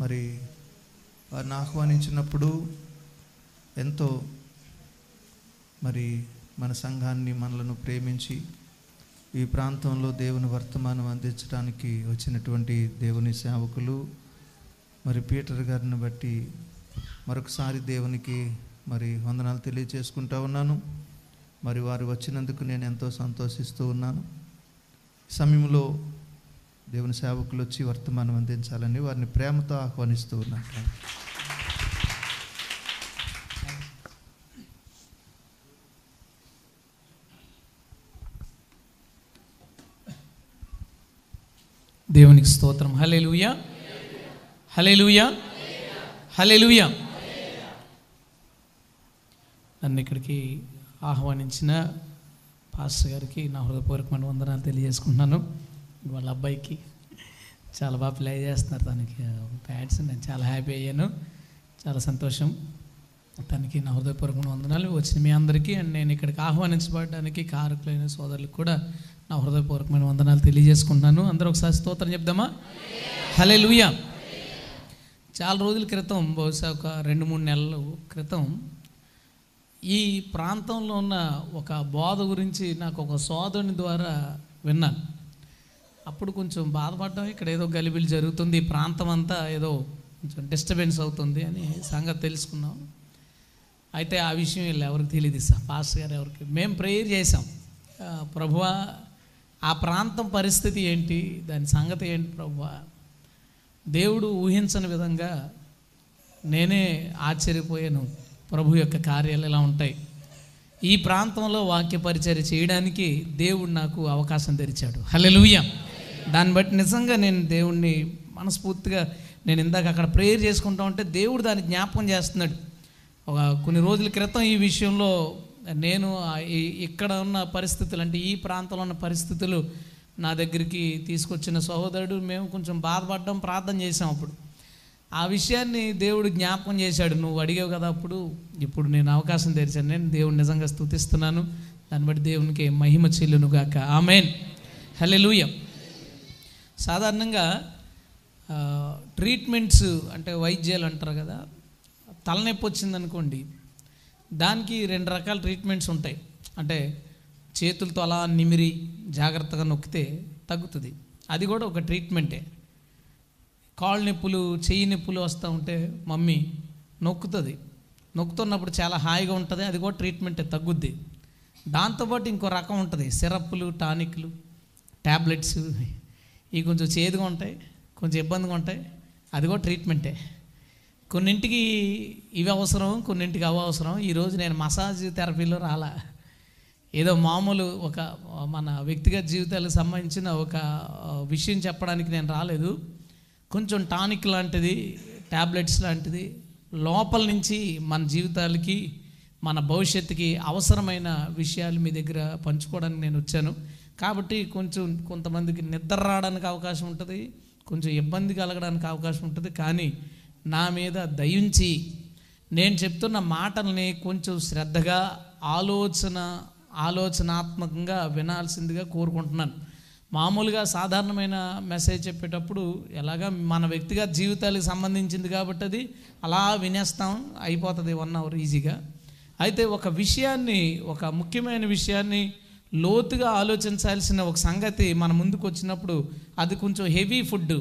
మరి వారిని ఆహ్వానించినప్పుడు ఎంతో మరి మన సంఘాన్ని మనలను ప్రేమించి ఈ ప్రాంతంలో దేవుని వర్తమానం అందించడానికి వచ్చినటువంటి దేవుని సేవకులు మరి పీటర్ గారిని బట్టి మరొకసారి దేవునికి మరి వందనాలు తెలియచేసుకుంటా ఉన్నాను. మరి వారు వచ్చినందుకు నేను ఎంతో సంతోషిస్తూ ఉన్నాను. సమయంలో దేవుని సేవకులు వచ్చి వర్తమానం అందించాలని వారిని ప్రేమతో ఆహ్వానిస్తూ ఉన్నాను. దేవునికి స్తోత్రం. హలేలుయా హలేలుయా హలేలుయా నన్ను ఇక్కడికి ఆహ్వానించిన పాస్టర్ గారికి నా హృదయపూర్వకమైన వందనాలు తెలియజేసుకుంటున్నాను. వాళ్ళ అబ్బాయికి చాలా బాగా ప్లే చేస్తున్నారు. తనకి ప్యాడ్స్ నేను చాలా హ్యాపీ అయ్యాను. చాలా సంతోషం. తనకి నా హృదయపూర్వకమైన వందనాలు. వచ్చిన మీ అందరికీ అండ్ నేను ఇక్కడికి ఆహ్వానించబడడానికి కారకులైన సోదరులకు కూడా నా హృదయపూర్వకమైన వందనాలు తెలియజేసుకుంటున్నాను. అందరూ ఒకసారి స్తోత్రం చెప్దామా? హలే లూయా చాలా రోజుల క్రితం బహుశా ఒక రెండు మూడు నెలల క్రితం ఈ ప్రాంతంలో ఉన్న ఒక బోధ గురించి నాకు ఒక సోదరుని ద్వారా విన్నాను. అప్పుడు కొంచెం బాధపడ్డాం. ఇక్కడ ఏదో గలిబిలి జరుగుతుంది ఈ ప్రాంతం అంతా ఏదో కొంచెం డిస్టర్బెన్స్ అవుతుంది అని సంగతి తెలుసుకున్నాం. అయితే ఆ విషయం వీళ్ళు ఎవరికి తెలియదు సార్ పాస్టర్ గారు ఎవరికి. మేము ప్రేయర్ చేసాం ప్రభువా ఆ ప్రాంతం పరిస్థితి ఏంటి దాని సంగతి ఏంటి ప్రభువా? దేవుడు ఊహించని విధంగా నేనే ఆశ్చర్యపోయాను. ప్రభు యొక్క కార్యాలు ఎలా ఉంటాయి. ఈ ప్రాంతంలో వాక్య పరిచర్య చేయడానికి దేవుడు నాకు అవకాశం తెరిచాడు. హల్లెలూయా. దాన్ని బట్టి నిజంగా నేను దేవుణ్ణి మనస్ఫూర్తిగా నేను ఇందాక అక్కడ ప్రేయర్ చేసుకుంటా ఉంటే దేవుడు దాన్ని జ్ఞాపకం చేస్తున్నాడు. ఒక కొన్ని రోజుల క్రితం ఈ విషయంలో నేను ఇక్కడ ఉన్న పరిస్థితులు అంటే ఈ ప్రాంతంలో ఉన్న పరిస్థితులు నా దగ్గరికి తీసుకొచ్చిన సహోదరుడు మేము కొంచెం బాధపడ్డం ప్రార్థన చేసాం అప్పుడు. ఆ విషయాన్ని దేవుడు జ్ఞాపకం చేశాడు. నువ్వు అడిగావు కదా అప్పుడు ఇప్పుడు నేను అవకాశం తెరిచాను. నేను దేవుడు నిజంగా స్తుతిస్తున్నాను దాన్ని బట్టి దేవునికి మహిమ చెల్లును గాక ఆమెన్. హల్లెలూయా. సాధారణంగా ట్రీట్మెంట్స్ అంటే వైద్యాలు అంటారు కదా తలనొప్పి వచ్చిందనుకోండి దానికి రెండు రకాల ట్రీట్మెంట్స్ ఉంటాయి. అంటే చేతులతో అలా నిమిరి జాగ్రత్తగా నొక్కితే తగ్గుతుంది. అది కూడా ఒక ట్రీట్మెంటే కాళ్ళు నొప్పులు చెయ్యి నొప్పులు వస్తూ ఉంటే మమ్మీ నొక్కుతుంది. నొక్కుతున్నప్పుడు చాలా హాయిగా ఉంటుంది అది కూడా ట్రీట్మెంటే తగ్గుద్ది. దాంతోపాటు ఇంకో రకం ఉంటుంది సిరప్లు టానిక్లు ట్యాబ్లెట్స్ ఇవి కొంచెం చేదుగా ఉంటాయి కొంచెం ఇబ్బందిగా ఉంటాయి. అది కూడా ట్రీట్మెంటే కొన్నింటికి ఇవి అవసరం కొన్నింటికి అవి అవసరం. ఈరోజు నేను మసాజ్ థెరపీలో రాలా. ఏదో మామూలు ఒక మన వ్యక్తిగత జీవితాలకు సంబంధించిన ఒక విషయం చెప్పడానికి నేను రాలేదు. కొంచెం టానిక్ లాంటిది ట్యాబ్లెట్స్ లాంటిది లోపల నుంచి మన జీవితాలకి మన భవిష్యత్తుకి అవసరమైన విషయాలు మీ దగ్గర పంచుకోవడానికి నేను వచ్చాను. కాబట్టి కొంచెం కొంతమందికి నిద్ర రావడానికి అవకాశం ఉంటుంది కొంచెం ఇబ్బంది కలగడానికి అవకాశం ఉంటుంది. కానీ నా మీద దయించి నేను చెప్తున్న మాటల్ని కొంచెం శ్రద్ధగా ఆలోచన ఆలోచనాత్మకంగా వినాల్సిందిగా కోరుకుంటున్నాను. మామూలుగా సాధారణమైన మెసేజ్ చెప్పేటప్పుడు ఎలాగా మన వ్యక్తిగత జీవితాలకు సంబంధించింది కాబట్టి అది అలా వినేస్తాం అయిపోతుంది వన్ అవర్ ఈజీగా. అయితే ఒక విషయాన్ని ఒక ముఖ్యమైన విషయాన్ని లోతుగా ఆలోచించాల్సిన ఒక సంగతి మన ముందుకు వచ్చినప్పుడు అది కొంచెం హెవీ ఫుడ్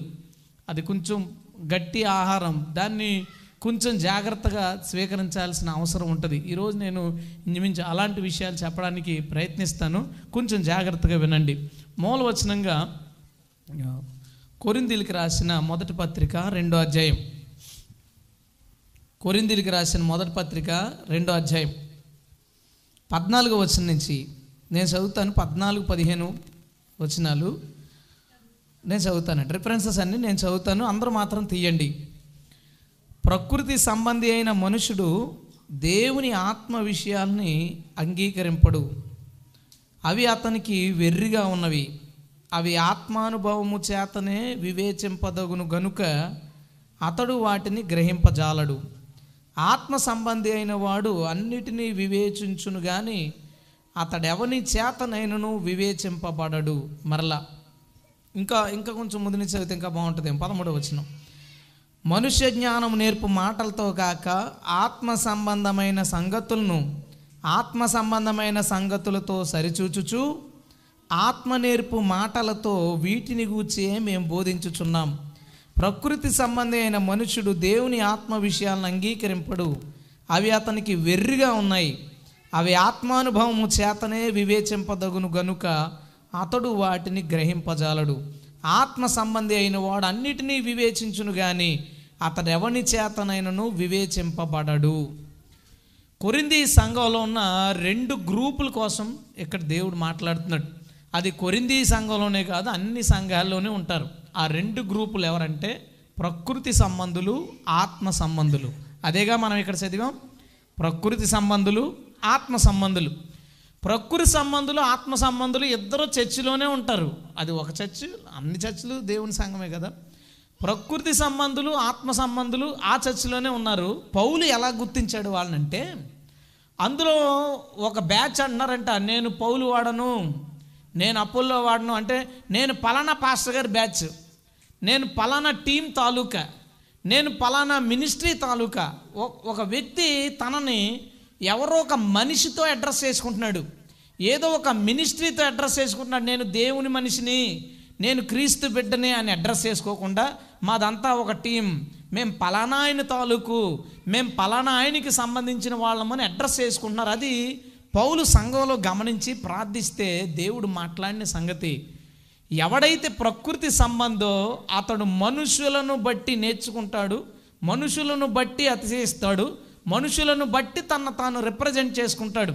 అది కొంచెం గట్టి ఆహారం దాన్ని కొంచెం జాగ్రత్తగా స్వీకరించాల్సిన అవసరం ఉంటుంది. ఈరోజు నేను ఇంచుమించు అలాంటి విషయాలు చెప్పడానికి ప్రయత్నిస్తాను. కొంచెం జాగ్రత్తగా వినండి. మూలవచనంగా ఆ, రాసిన మొదటి పత్రిక రెండో అధ్యాయం. కొరింథీయులకు రాసిన మొదటి పత్రిక రెండో అధ్యాయం. పద్నాలుగో వచనం నుంచి నేను చదువుతాను పద్నాలుగు పదిహేను వచనాలు. నేను చదువుతాను రిఫరెన్సెస్ అన్ని నేను చదువుతాను. అందరూ మాత్రం తీయండి. ప్రకృతి సంబంధి అయిన మనుషుడు దేవుని ఆత్మ విషయాల్ని అంగీకరింపడు. అవి అతనికి వెర్రిగా ఉన్నవి. అవి ఆత్మానుభవము చేతనే వివేచింపదగును గనుక అతడు వాటిని గ్రహింపజాలడు. ఆత్మ సంబంధి అయిన వాడు అన్నిటినీ వివేచించును కానీ అతడెవని చేతనైనను వివేచింపబడడు. మరలా ఇంకా ఇంకా కొంచెం ముందు చదివితే ఇంకా బాగుంటుంది. పదమూడవ వచనం. మనుష్య జ్ఞానం నేర్పు మాటలతో కాక ఆత్మ సంబంధమైన సంగతులను ఆత్మ సంబంధమైన సంగతులతో సరిచూచుచు ఆత్మ నేర్పు మాటలతో వీటిని గూర్చే మేము బోధించుచున్నాం. ప్రకృతి సంబంధి అయిన మనుషుడు దేవుని ఆత్మ విషయాలను అంగీకరింపడు. అవి అతనికి వెర్రిగా ఉన్నాయి. అవి ఆత్మానుభవము చేతనే వివేచింపదగును గనుక అతడు వాటిని గ్రహింపజాలడు. ఆత్మ సంబంధి అయిన వాడు అన్నిటినీ వివేచించును గాని అతడెవని చేతనైనను వివేచింపబడడు. కొరింది సంఘంలో ఉన్న రెండు గ్రూపుల కోసం ఇక్కడ దేవుడు మాట్లాడుతున్నాడు. అది కొరింది సంఘంలోనే కాదు అన్ని సంఘాల్లోనే ఉంటారు. ఆ రెండు గ్రూపులు ఎవరంటే ప్రకృతి సంబంధులు ఆత్మ సంబంధులు. అదేగా మనం ఇక్కడ చదివాం. ప్రకృతి సంబంధులు ఆత్మ సంబంధులు. ప్రకృతి సంబంధులు ఆత్మ సంబంధులు ఇద్దరు చర్చిలోనే ఉంటారు. అది ఒక చర్చ్ అన్ని చర్చిలు దేవుని సంఘమే కదా. ప్రకృతి సంబంధులు ఆత్మ సంబంధులు ఆ చర్చిలోనే ఉన్నారు. పౌలు ఎలా గుర్తించాడు వాళ్ళనంటే అందులో ఒక బ్యాచ్ అంటున్నారంట నేను పౌలు వాడను నేను అప్పుల్లో వాడను. అంటే నేను పలానా పాస్టర్ గారి బ్యాచ్ నేను పలానా టీం తాలూకా నేను పలానా మినిస్ట్రీ తాలూకా. ఒక వ్యక్తి తనని ఎవరో ఒక మనిషితో అడ్రస్ చేసుకుంటున్నాడు. ఏదో ఒక మినిస్ట్రీతో అడ్రస్ చేసుకుంటున్నాడు. నేను దేవుని మనిషిని నేను క్రీస్తు బిడ్డని అని అడ్రస్ చేసుకోకుండా మాదంతా ఒక టీం. మేము పలానా ఆయన తాలూకు మేము పలానా ఆయనకి సంబంధించిన వాళ్ళమని అడ్రస్ చేసుకుంటున్నారు. అది పౌలు సంఘంలో గమనించి ప్రార్థిస్తే దేవుడు మాట్లాడిన సంగతి. ఎవడైతే ప్రకృతి సంబంధో అతడు మనుషులను బట్టి నేర్చుకుంటాడు మనుషులను బట్టి అతిశయిస్తాడు మనుషులను బట్టి తన తాను రిప్రజెంట్ చేసుకుంటాడు.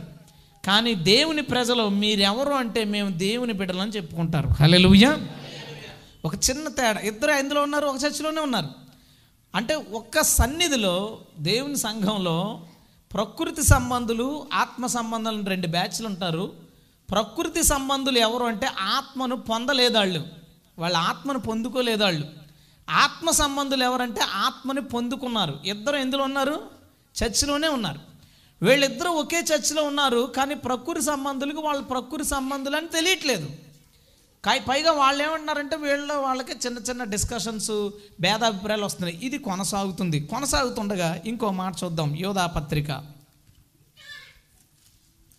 కానీ దేవుని ప్రజలు మీరెవరు అంటే మేము దేవుని బిడ్డలని చెప్పుకుంటారు. హల్లెలూయా. ఒక చిన్న తేడా. ఇద్దరు ఎందులో ఉన్నారు? ఒక చర్చిలోనే ఉన్నారు. అంటే ఒక్క సన్నిధిలో దేవుని సంఘంలో ప్రకృతి సంబంధులు ఆత్మ సంబంధాలు రెండు బ్యాచ్లు ఉంటారు. ప్రకృతి సంబంధులు ఎవరు అంటే ఆత్మను పొందలేదాళ్ళు. వాళ్ళ ఆత్మను పొందుకోలేదాళ్ళు. ఆత్మ సంబంధులు ఎవరంటే ఆత్మని పొందుకున్నారు. ఇద్దరు ఎందులో ఉన్నారు? చర్చిలోనే ఉన్నారు. వీళ్ళిద్దరూ ఒకే చర్చిలో ఉన్నారు కానీ ప్రకృతి సంబంధులకు వాళ్ళ ప్రకృతి సంబంధులు అని తెలియట్లేదు. కాయ పైగా వాళ్ళు ఏమంటున్నారంటే వీళ్ళ వాళ్ళకి చిన్న చిన్న డిస్కషన్స్ భేదాభిప్రాయాలు వస్తున్నాయి. ఇది కొనసాగుతుంది. కొనసాగుతుండగా ఇంకో మాట చూద్దాం. యోధా పత్రిక.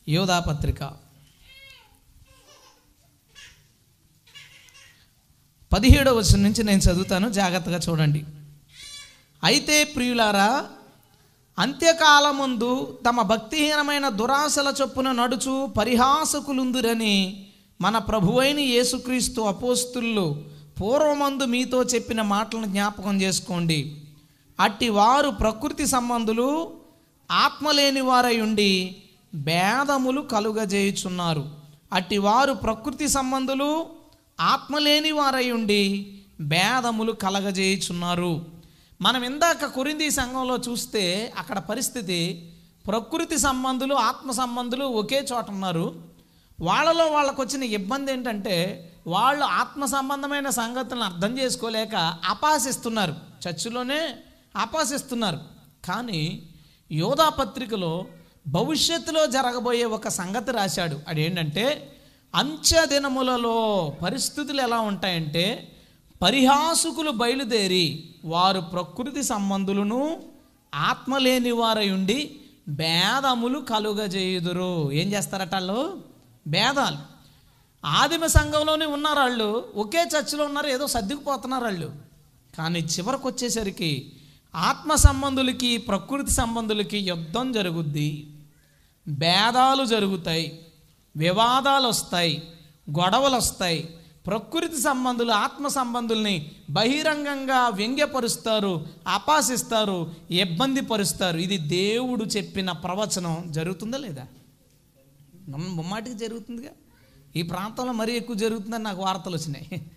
యోధా పత్రిక. పదిహేడవ వచనం నుంచి నేను చదువుతాను. జాగ్రత్తగా చూడండి. అయితే ప్రియులారా అంత్యకాలముందు తమ భక్తిహీనమైన దురాశల చొప్పున నడుచు పరిహాసకులుందురని మన ప్రభువైన యేసుక్రీస్తు అపోస్తులు పూర్వమందు మీతో చెప్పిన మాటలను జ్ఞాపకం చేసుకోండి. అట్టి వారు ప్రకృతి సంబంధులు ఆత్మలేని వారై ఉండి భేదములు కలుగజేయుచున్నారు. అట్టి వారు ప్రకృతి సంబంధులు ఆత్మలేని వారై ఉండి భేదములు కలగజేయుచున్నారు. మనం ఇందాక కురింది సంఘంలో చూస్తే అక్కడ పరిస్థితి ప్రకృతి సంబంధులు ఆత్మ సంబంధులు ఒకే చోట ఉన్నారు. వాళ్ళలో వాళ్ళకు వచ్చిన ఇబ్బంది ఏంటంటే వాళ్ళు ఆత్మ సంబంధమైన సంగతులను అర్థం చేసుకోలేక అపాసిస్తున్నారు చర్చిలోనే అపాసిస్తున్నారు కానీ యోధా పత్రికలో భవిష్యత్తులో జరగబోయే ఒక సంగతి రాశాడు. అదేంటంటే అంచె దినములలో పరిస్థితులు ఎలా ఉంటాయంటే పరిహాసుకులు బయలుదేరి వారు ప్రకృతి సంబంధులను ఆత్మలేని వారై ఉండి భేదములు కలుగజేయుదురు. ఏం చేస్తారట వాళ్ళు? భేదాలు. ఆదిమ సంఘంలోనే ఉన్నారు వాళ్ళు. ఒకే చర్చిలో ఉన్నారు ఏదో సర్దుకుపోతున్నారు వాళ్ళు. కానీ చివరికి వచ్చేసరికి ఆత్మ సంబంధులకి ప్రకృతి సంబంధులకి యుద్ధం జరుగుద్ది. భేదాలు జరుగుతాయి. వివాదాలు వస్తాయి. గొడవలు వస్తాయి. ప్రకృతి సంబంధులు ఆత్మ సంబంధుల్ని బహిరంగంగా వ్యంగ్యపరుస్తారు అపాసిస్తారు ఇబ్బంది పరుస్తారు. ఇది దేవుడు చెప్పిన ప్రవచనం. జరుగుతుందా లేదా? నమ్మ- ముమ్మాటికి జరుగుతుందిగా? ఈ ప్రాంతంలో మరీ ఎక్కువ జరుగుతుందని నాకు వార్తలు వచ్చినాయి.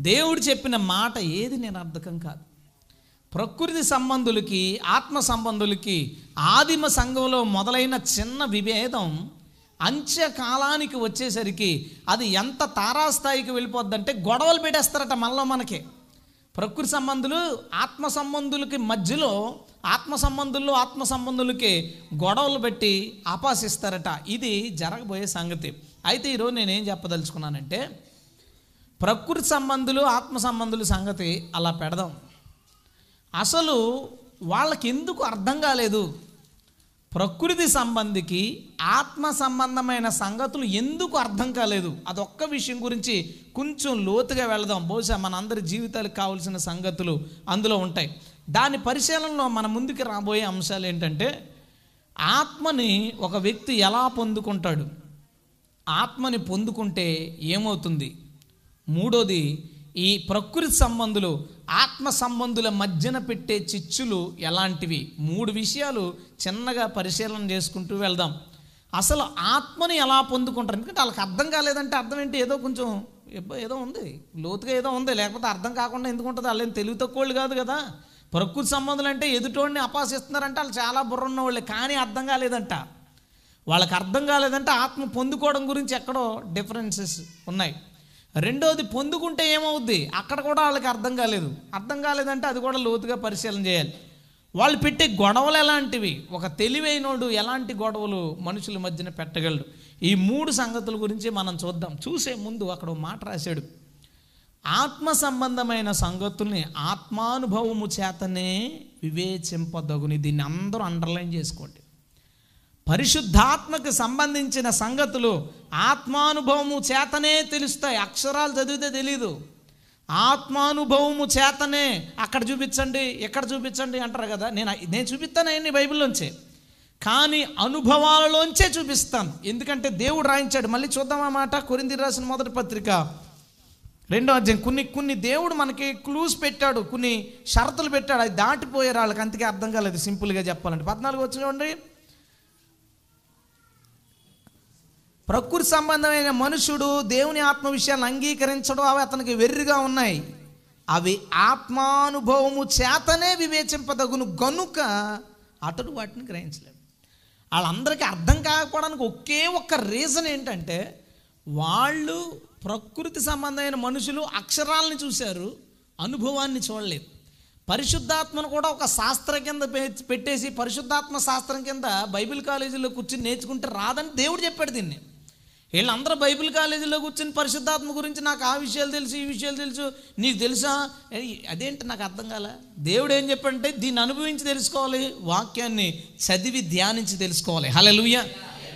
దేవుడు చెప్పిన మాట ఏది నేను అర్థకం కాదు. ప్రకృతి సంబంధులకి ఆత్మ సంబంధులకి ఆదిమ సంఘంలో మొదలైన చిన్న విభేదం అంత్యకాలానికి వచ్చేసరికి అది ఎంత తారాస్థాయికి వెళ్ళిపోద్దంటే గొడవలు పెట్టేస్తారట మనలో మనకి. ప్రకృతి సంబంధులు ఆత్మ సంబంధులకి మధ్యలో ఆత్మ సంబంధుల్లో ఆత్మ సంబంధులకి గొడవలు పెట్టి ఆపాసిస్తారట. ఇది జరగబోయే సంగతి. అయితే ఈరోజు నేనేం చెప్పదలుచుకున్నానంటే ప్రకృతి సంబంధులు ఆత్మ సంబంధుల సంగతి అలా పెడదాం. అసలు వాళ్ళకి ఎందుకు అర్థం కాలేదు? ప్రకృతి సంబంధికి ఆత్మ సంబంధమైన సంగతులు ఎందుకు అర్థం కాలేదు? అదొక్క విషయం గురించి కొంచెం లోతుగా వెళదాం. బహుశా మన అందరి జీవితాలకు కావాల్సిన సంగతులు అందులో ఉంటాయి. దాని పరిశీలనలో మన ముందుకు రాబోయే అంశాలు ఏంటంటే ఆత్మని ఒక వ్యక్తి ఎలా పొందుకుంటాడు? ఆత్మని పొందుకుంటే ఏమవుతుంది? మూడోది ఈ ప్రకృతి సంబంధులు ఆత్మ సంబంధుల మధ్యన పెట్టే చిచ్చులు ఎలాంటివి? మూడు విషయాలు చిన్నగా పరిశీలన చేసుకుంటూ వెళ్దాం. అసలు ఆత్మని ఎలా పొందుకుంటారు? ఎందుకంటే వాళ్ళకి అర్థం కాలేదంటే అర్థం ఏంటి? ఏదో కొంచెం ఏదో- ఉంది. లోతుగా ఏదో ఉంది. లేకపోతే అర్థం కాకుండా ఎందుకు ఉంటుంది? వాళ్ళేం తెలివి తక్కువళ్ళు కాదు కదా. ప్రకృతి సంబంధులు అంటే ఎదుటోడిని అపాసిస్తున్నారంటే వాళ్ళు చాలా బుర్ర ఉన్నవాళ్ళే కానీ అర్థం కాలేదంట. వాళ్ళకి అర్థం కాలేదంటే ఆత్మ పొందుకోవడం గురించి ఎక్కడో డిఫరెన్సెస్ ఉన్నాయి. రెండోది పొందుకుంటే ఏమవుద్ది? అక్కడ కూడా వాళ్ళకి అర్థం కాలేదు. అర్థం కాలేదంటే అది కూడా లోతుగా పరిశీలన చేయాలి. వాళ్ళు పెట్టే గొడవలు ఎలాంటివి? ఒక తెలివైనోడు ఎలాంటి గొడవలు మనుషుల మధ్యన పెట్టగలడు? ఈ మూడు సంగతుల గురించి మనం చూద్దాం. చూసే ముందు అక్కడ మాట రాశాడు. ఆత్మ సంబంధమైన సంగతుల్ని ఆత్మానుభవము చేతనే వివేచింపదగుని. దీన్ని అందరూ అండర్లైన్ చేసుకోండి. పరిశుద్ధాత్మకు సంబంధించిన సంగతులు ఆత్మానుభవము చేతనే తెలుస్తాయి. అక్షరాలు చదివితే తెలీదు. ఆత్మానుభవము చేతనే అక్కడ చూపించండి ఎక్కడ చూపించండి అంటారు కదా. నేను నేను చూపిస్తాను అన్ని బైబిల్లోంచే. కానీ అనుభవాలలోంచే చూపిస్తాను. ఎందుకంటే దేవుడు రాయించాడు. మళ్ళీ చూద్దాం ఆ మాట. కొరింది రాసిన మొదటి పత్రిక రెండో అధ్యాయం. కొన్ని కొన్ని దేవుడు మనకి క్లూస్ పెట్టాడు. కొన్ని షరతులు పెట్టాడు. అది దాటిపోయారు వాళ్ళకి అంతకే అర్థం కాలేదు. సింపుల్గా చెప్పాలంటే. పద్నాలుగు వచ్చి చూడండి ప్రకృతి సంబంధమైన మనుషుడు దేవుని ఆత్మ విషయాన్ని అంగీకరించడం అవి అతనికి వెర్రిగా ఉన్నాయి. అవి ఆత్మానుభవము చేతనే వివేచింపదగును గనుక అతడు వాటిని గ్రహించలేడు. వాళ్ళందరికీ అర్థం కాకపోవడానికి ఒకే ఒక్క రీజన్ ఏంటంటే వాళ్ళు ప్రకృతి సంబంధమైన మనుషులు అక్షరాలని చూశారు అనుభవాన్ని చూడలేదు. పరిశుద్ధాత్మను కూడా ఒక శాస్త్రం కింద పె- పెట్టేసి పరిశుద్ధాత్మ శాస్త్రం కింద బైబిల్ కాలేజీలో కూర్చుని నేర్చుకుంటే రాదని దేవుడు చెప్పాడు దీన్ని. వీళ్ళందరూ బైబిల్ కాలేజీలో కూర్చుని పరిశుద్ధాత్మ గురించి నాకు ఆ విషయాలు తెలుసు ఈ విషయాలు తెలుసు. నీకు తెలుసా? అదేంటి నాకు అర్థం కాల? దేవుడు ఏం చెప్పంటే దీన్ని అనుభవించి తెలుసుకోవాలి వాక్యాన్ని చదివి ధ్యానించి తెలుసుకోవాలి. హలలుయ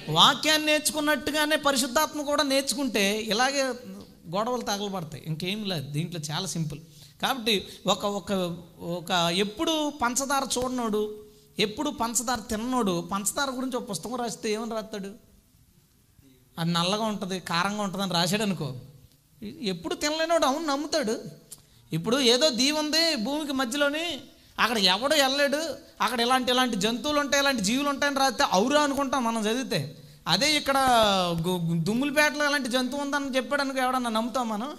వాక్యాన్ని నేర్చుకున్నట్టుగానే పరిశుద్ధాత్మ కూడా నేర్చుకుంటే ఇలాగే గొడవలు తగలబడతాయి. ఇంకేం లేదు దీంట్లో చాలా సింపుల్. కాబట్టి ఒక ఒక ఒక ఎప్పుడు పంచదార చూడనోడు ఎప్పుడు పంచదార తిన్నోడు పంచదార గురించి ఒక పుస్తకం రాస్తే ఏమని రాస్తాడు? అది నల్లగా ఉంటుంది కారంగా ఉంటుంది అని రాశాడు అనుకో. ఎప్పుడు తినలేనోడు అవును నమ్ముతాడు. ఇప్పుడు ఏదో దీవి ఉంది భూమికి మధ్యలోని అక్కడ ఎవడో వెళ్ళలేడు అక్కడ ఇలాంటి ఇలాంటి జంతువులు ఉంటాయి ఇలాంటి జీవులు ఉంటాయని రాస్తే అవురా అనుకుంటాం మనం చదివితే. అదే ఇక్కడ గు- దుమ్ములపేటలో ఇలాంటి జంతువు ఉందని చెప్పాడు అనుకో ఎవడన్నా నమ్ముతాం మనం?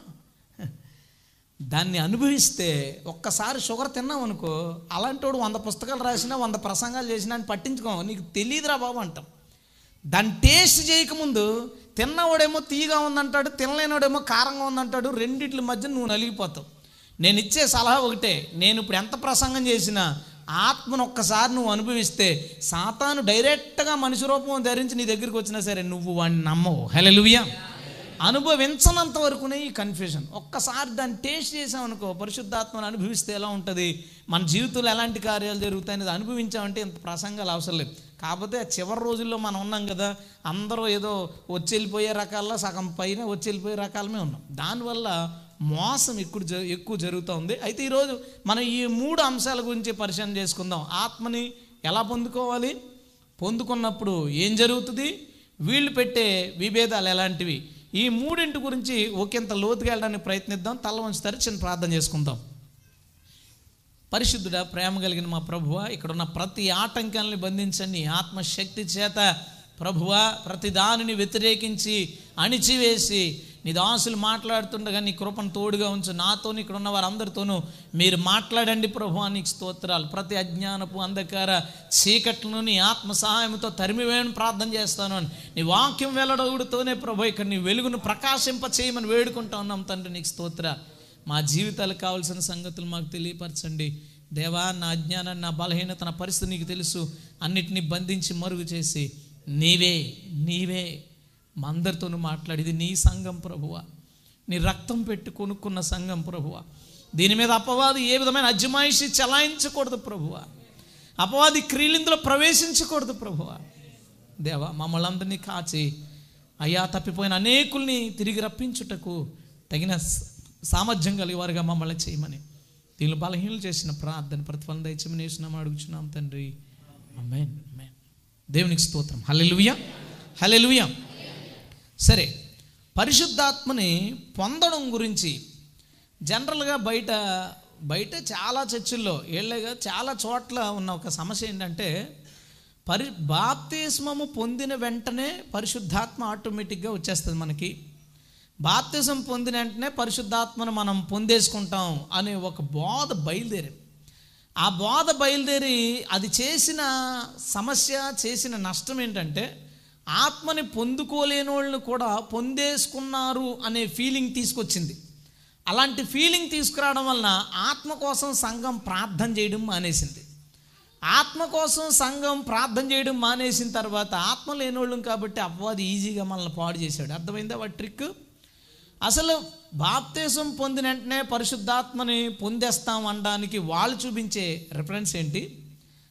దాన్ని అనుభవిస్తే ఒక్కసారి షుగర్ తిన్నాం అనుకో అలాంటి వాడు వంద పుస్తకాలు రాసినా వంద ప్రసంగాలు చేసినా అని పట్టించుకో. నీకు తెలియదురా బాబు అంటాం. దాన్ని టేస్ట్ చేయకముందు తిన్నవాడేమో తీగా ఉందంటాడు తినలేనివాడేమో కారంగా ఉందంటాడు రెండిట్ల మధ్య నువ్వు నలిగిపోతావు. నేను ఇచ్చే సలహా ఒకటే నేను ఇప్పుడు ఎంత ప్రసంగం చేసినా ఆత్మను ఒక్కసారి నువ్వు అనుభవిస్తే సాతాను డైరెక్ట్గా మనిషి రూపం ధరించి నీ దగ్గరికి వచ్చినా సరే నువ్వు వాడిని నమ్మవు. హెలలుయ్యా అనుభవించనంత వరకునే ఈ కన్ఫ్యూజన్ ఒక్కసారి దాన్ని టేస్ట్ చేసామనుకో పరిశుద్ధాత్మను అనుభవిస్తే ఎలా ఉంటుంది? మన జీవితంలో ఎలాంటి కార్యాలు జరుగుతాయి అనేది అనుభవించామంటే ఇంత ప్రసంగాలు అవసరం లేదు. కాకపోతే చివరి రోజుల్లో మనం ఉన్నాం కదా అందరూ ఏదో వచ్చి వెళ్ళిపోయే రకాల్లో సగం పైన వచ్చి వెళ్ళిపోయే రకాలమే ఉన్నాం. దానివల్ల మోసం ఎక్కువ జ- ఎక్కువ జరుగుతూ ఉంది. అయితే ఈరోజు మనం ఈ మూడు అంశాల గురించి పరిశీలన చేసుకుందాం. ఆత్మని ఎలా పొందుకోవాలి? పొందుకున్నప్పుడు ఏం జరుగుతుంది? వీళ్ళు పెట్టే విభేదాలు ఎలాంటివి? ఈ మూడింటి గురించి ఒకంత లోతుగా వెళ్ళడానికి ప్రయత్నిద్దాం. తల వంచుతారు చిన్న ప్రార్థన చేసుకుందాం. పరిశుద్ధుడ ప్రేమ కలిగిన మా ప్రభువ ఇక్కడున్న ప్రతి ఆటంకాన్ని బంధించండి. ఆత్మశక్తి చేత ప్రభువ ప్రతి దానిని వ్యతిరేకించి అణిచివేసి నీ దాసులు మాట్లాడుతుండగా నీ కృపను తోడుగా ఉంచు. నాతో ఇక్కడ ఉన్న వారందరితోనూ మీరు మాట్లాడండి ప్రభు నీకు స్తోత్రాలు. ప్రతి అజ్ఞానపు అంధకార చీకట్లను నీ ఆత్మ సహాయంతో తరిమివేయని ప్రార్థన చేస్తాను అని. నీ వాక్యం వెల్లడవుడుతోనే ప్రభు ఇక్కడ నీ వెలుగును ప్రకాశింప చేయమని వేడుకుంటా ఉన్నాం తండ్రి నీకు స్తోత్ర మా జీవితాలకు కావాల్సిన సంగతులు మాకు తెలియపరచండి. దేవా నా అజ్ఞానాన్ని నా బలహీనత నా పరిస్థితి నీకు తెలుసు. అన్నిటినీ బంధించి మరుగు చేసి నీవే నీవే మా అందరితోనూ మాట్లాడేది నీ సంఘం ప్రభువ. నీ రక్తం పెట్టి కొనుక్కున్న సంఘం ప్రభువ. దీని మీద అపవాది ఏ విధమైన అజమాయిషి చలాయించకూడదు ప్రభువ. అపవాది క్రీలిందులో ప్రవేశించకూడదు ప్రభువ. దేవా మమ్మల్ని అందరినీ కాచి అయ్యా తప్పిపోయిన అనేకుల్ని తిరిగి రప్పించుటకు తగిన సామర్థ్యం కలిగి వారుగా మమ్మల్ని చేయమని. దీనిలో బలహీనలు చేసిన ప్రార్థన ప్రతిఫలం దయచేమని వేసినామని అడుగుచున్నాం తండ్రి. అమ్మేన్ అమ్మేన్ దేవునికి స్తోత్రం. హల్లెలూయా హల్లెలూయా. సరే పరిశుద్ధాత్మని పొందడం గురించి జనరల్గా బయట బయట చాలా చర్చిల్లో ఏళ్ళగా చాలా చోట్ల ఉన్న ఒక సమస్య ఏంటంటే పరి బాప్తిస్మము పొందిన వెంటనే పరిశుద్ధాత్మ ఆటోమేటిక్గా వచ్చేస్తుంది మనకి. బాప్తిజం పొందిన వెంటనే పరిశుద్ధాత్మను మనం పొందేసుకుంటాం అనే ఒక బోధ బయలుదేరి ఆ బోధ బయలుదేరి అది చేసిన సమస్య చేసిన నష్టం ఏంటంటే ఆత్మని పొందుకోలేని వాళ్ళని కూడా పొందేసుకున్నారు అనే ఫీలింగ్ తీసుకొచ్చింది. అలాంటి ఫీలింగ్ తీసుకురావడం వలన ఆత్మ కోసం సంఘం ప్రార్థన చేయడం మానేసింది. ఆత్మ కోసం సంఘం ప్రార్థన చేయడం మానేసిన తర్వాత ఆత్మ లేనోళ్ళం కాబట్టి అవ్వాది ఈజీగా మనల్ని పాడు చేశాడు. అర్థమైందా? వాడి ట్రిక్ అసలు బాప్తేశం పొందిన వెంటనే పరిశుద్ధాత్మని పొందేస్తాం అనడానికి వాళ్ళు చూపించే రిఫరెన్స్ ఏంటి?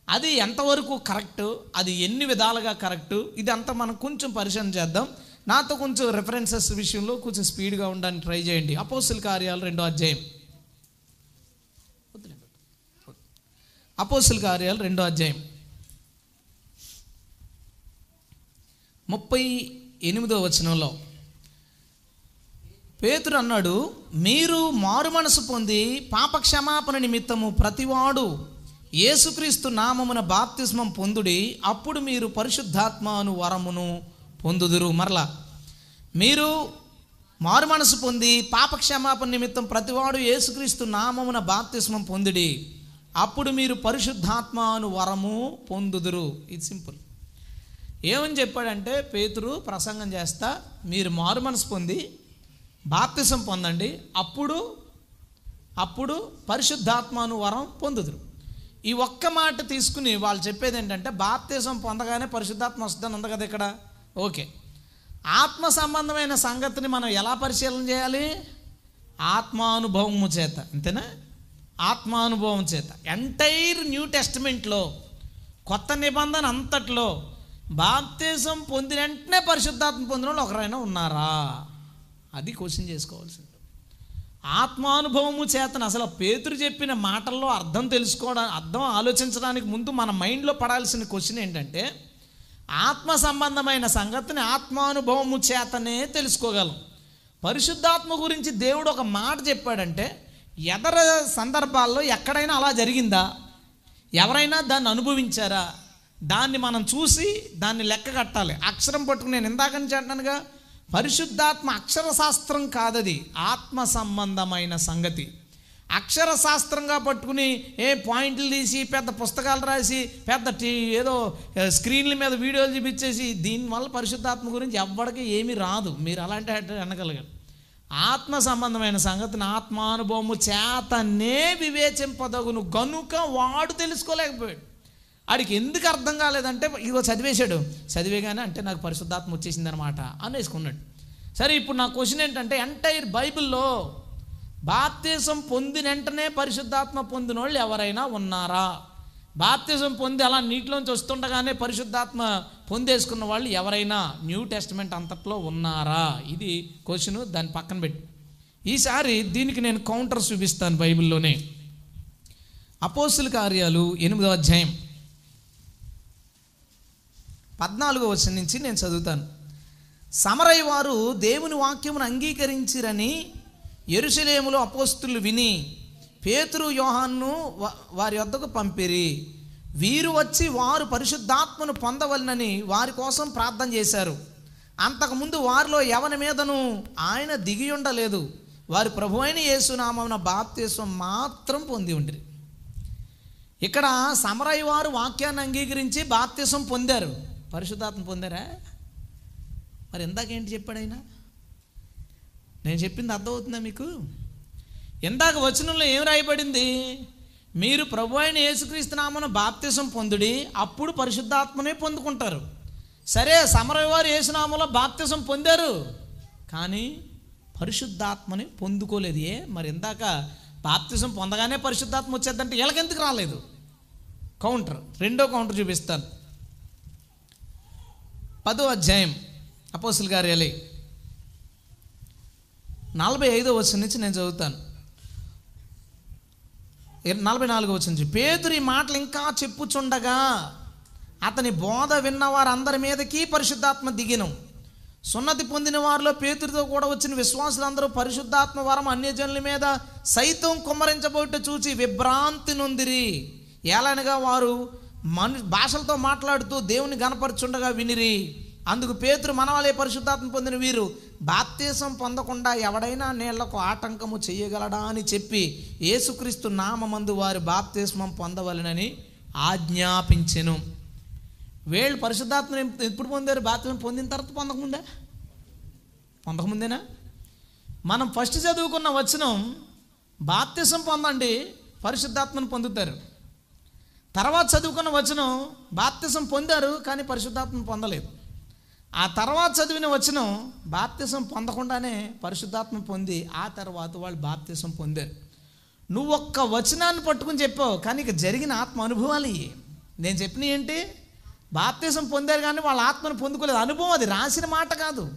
అది ఎంతవరకు కరెక్ట్ అది ఎన్ని విధాలుగా కరెక్ట్ ఇది అంతా మనం కొంచెం పరిశీలన చేద్దాం. నాతో కొంచెం రెఫరెన్సెస్ విషయంలో కొంచెం స్పీడ్గా ఉండడానికి ట్రై చేయండి. అపోసిల్ కార్యాలు రెండో అధ్యాయం. అపోసిల్ కార్యాలు రెండో అధ్యాయం. ముప్పై ఎనిమిదో వచనంలో. పేతురు అన్నాడు మీరు మారు మనసు పొంది పాప క్షమాపణ నిమిత్తము ప్రతివాడు యేసుక్రీస్తు నామమున బాప్తిస్మం పొందుడి అప్పుడు మీరు పరిశుద్ధాత్మను వరమును పొందుదురు. మరలా మీరు మారు మనసు పొంది పాప క్షమాపణ నిమిత్తం ప్రతివాడు యేసుక్రీస్తు నామమున బాప్తిస్మం పొందుడి అప్పుడు మీరు పరిశుద్ధాత్మను వరము పొందుదురు. ఇది సింపుల్. ఏమని చెప్పాడంటే పేతురు ప్రసంగం చేస్తా మీరు మారు మనసు పొంది బాప్తిసం పొందండి. అప్పుడు అప్పుడు పరిశుద్ధాత్మను వరం పొందుదురు. ఈ ఒక్క మాట తీసుకుని వాళ్ళు చెప్పేది ఏంటంటే బాప్తిసం పొందగానే పరిశుద్ధాత్మ వస్తుందని ఉంది కదా ఇక్కడ? ఓకే. ఆత్మ సంబంధమైన సంగతిని మనం ఎలా పరిశీలన చేయాలి? ఆత్మానుభవము చేత. అంతేనా? ఆత్మానుభవం చేత. ఎంటైర్ న్యూ టెస్టిమెంట్లో కొత్త నిబంధన అంతట్లో బాప్తిజం పొందిన వెంటనే పరిశుద్ధాత్మ పొందిన వాళ్ళు ఒకరైనా ఉన్నారా? అది క్వశ్చన్ చేసుకోవాల్సింది. ఆత్మానుభవము చేతన అసలు పేతురు చెప్పిన మాటల్లో అర్థం తెలుసుకోవడం అర్థం ఆలోచించడానికి ముందు మన మైండ్లో పడాల్సిన క్వశ్చన్ ఏంటంటే ఆత్మ సంబంధమైన సంగతిని ఆత్మానుభవము చేతనే తెలుసుకోగలం. పరిశుద్ధాత్మ గురించి దేవుడు ఒక మాట చెప్పాడంటే ఎదర సందర్భాల్లో ఎక్కడైనా అలా జరిగిందా? ఎవరైనా దాన్ని అనుభవించారా? దాన్ని మనం చూసి దాన్ని లెక్క కట్టాలి. అక్షరం పట్టుకుని నేను ఇందాకని నుంచి పరిశుద్ధాత్మ అక్షర శాస్త్రం కాదది ఆత్మ సంబంధమైన సంగతి. అక్షర శాస్త్రంగా పట్టుకుని ఏ పాయింట్లు తీసి పెద్ద పుస్తకాలు రాసి పెద్ద టీ ఏదో స్క్రీన్ల మీద వీడియోలు చూపించేసి దీనివల్ల పరిశుద్ధాత్మ గురించి ఎవ్వడికి ఏమీ రాదు. మీరు అలాంటి అటు అనగలగారు ఆత్మ సంబంధమైన సంగతిని ఆత్మానుభవము చేతనే వివేచింపదగును. గనుక వాడు తెలుసుకోలేకపోయాడు. ఆడికి ఎందుకు అర్థం కాలేదంటే ఇగో చదివేశాడు. చదివేగానే అంటే నాకు పరిశుద్ధాత్మ వచ్చేసింది అనమాట వేసుకున్నాడు సరే ఇప్పుడు నా క్వశ్చన్ ఏంటంటే ఎంటైర్ బైబిల్లో బాప్తీసం పొందిన వెంటనే పరిశుద్ధాత్మ పొందిన వాళ్ళు ఎవరైనా ఉన్నారా? బాప్తిజం పొంది అలా నీటిలోంచి వస్తుండగానే పరిశుద్ధాత్మ పొందేసుకున్న వాళ్ళు ఎవరైనా న్యూ టెస్ట్మెంట్ అంతట్లో ఉన్నారా? ఇది క్వశ్చన్ దాన్ని పక్కన పెట్టి. ఈసారి దీనికి నేను కౌంటర్ చూపిస్తాను బైబిల్లోనే. అపోస్తుల కార్యాలు ఎనిమిదో అధ్యాయం. పద్నాలుగో వచనం నుంచి నేను చదువుతాను. సమరయ్య వారు దేవుని వాక్యమును అంగీకరించిరని ఎరుసలేములో అపోస్తులు విని పేతురు యోహాన్ను వారి వద్దకు పంపిరి. వీరు వచ్చి వారు పరిశుద్ధాత్మను పొందవలనని వారి కోసం ప్రార్థన చేశారు. అంతకుముందు వారిలో ఎవరి మీదను ఆయన దిగి ఉండలేదు. వారి ప్రభు అయిన యేసునామమున బాప్తీసం మాత్రం పొంది ఉండిరి. ఇక్కడ సమరయ్య వారు వాక్యాన్ని అంగీకరించి బాప్తీసం పొందారు. పరిశుద్ధాత్మ పొందారా? మరి ఇందాకేంటి చెప్పాడు ఆయన? నేను చెప్పింది అర్థమవుతుందా మీకు? ఇందాక వచనంలో ఏం రాయబడింది? మీరు ప్రభు అయిన యేసుక్రీస్తు బాప్తిసం పొందుడి అప్పుడు పరిశుద్ధాత్మనే పొందుకుంటారు. సరే సమరయ్య వారు బాప్తిసం పొందారు కానీ పరిశుద్ధాత్మని పొందుకోలేదు. ఏ మరి ఇందాక బాప్తిసం పొందగానే పరిశుద్ధాత్మ వచ్చేద్దంటే వీళ్ళకెందుకు రాలేదు? కౌంటర్ రెండో కౌంటర్ చూపిస్తాను. పదో అధ్యాయం అపోసుల కార్యాలే నలభై ఐదో వచ్చిన నుంచి నేను చదువుతాను. నలభై నాలుగో వచ్చిన నుంచి. పేతురు మాటలు ఇంకా చెప్పుచుండగా అతని బోధ విన్న వారందరి మీదకి పరిశుద్ధాత్మ దిగినం. సున్నతి పొందిన వారిలో పేతురితో కూడా వచ్చిన విశ్వాసులందరూ పరిశుద్ధాత్మ వరం అన్యజనుల మీద సైతం కుమ్మరించబోట చూచి విభ్రాంతి నొందిరి. ఏలనగా వారు మను భాషలతో మాట్లాడుతూ దేవుని గనపరుచుండగా వినిరి. అందుకు పేతురు మనవాలే పరిశుద్ధాత్మ పొందిన వీరు బాప్తీసం పొందకుండా ఎవడైనా నీళ్ళకు ఆటంకము చేయగలడా? అని చెప్పి యేసుక్రీస్తు నామందు వారి బాప్తీస్మం పొందవలెనని ఆజ్ఞాపించెను. వీళ్ళు పరిశుద్ధాత్మని ఎప్పుడు పొందారు? బాప్తిజం పొందిన తర్వాత పొందకముందా? పొందకముందేనా? మనం ఫస్ట్ చదువుకున్న వచనం బాప్తిసం పొందండి పరిశుద్ధాత్మను పొందుతారు. తర్వాత చదువుకున్న వచనం బాప్తిసం పొందారు కానీ పరిశుద్ధాత్మ పొందలేదు. ఆ తర్వాత చదివిన వచనం బాప్తిసం పొందకుండానే పరిశుద్ధాత్మ పొంది ఆ తర్వాత వాళ్ళు బాప్తిసం పొందారు. నువ్వు ఒక్క వచనాన్ని పట్టుకుని చెప్పావు కానీ ఇక జరిగిన ఆత్మ అనుభవాలు ఇవి నేను చెప్పిన ఏంటి? బాప్తిసం పొందారు కానీ వాళ్ళ ఆత్మను పొందుకోలేదు. అనుభవం అది రాసిన మాట కాదు.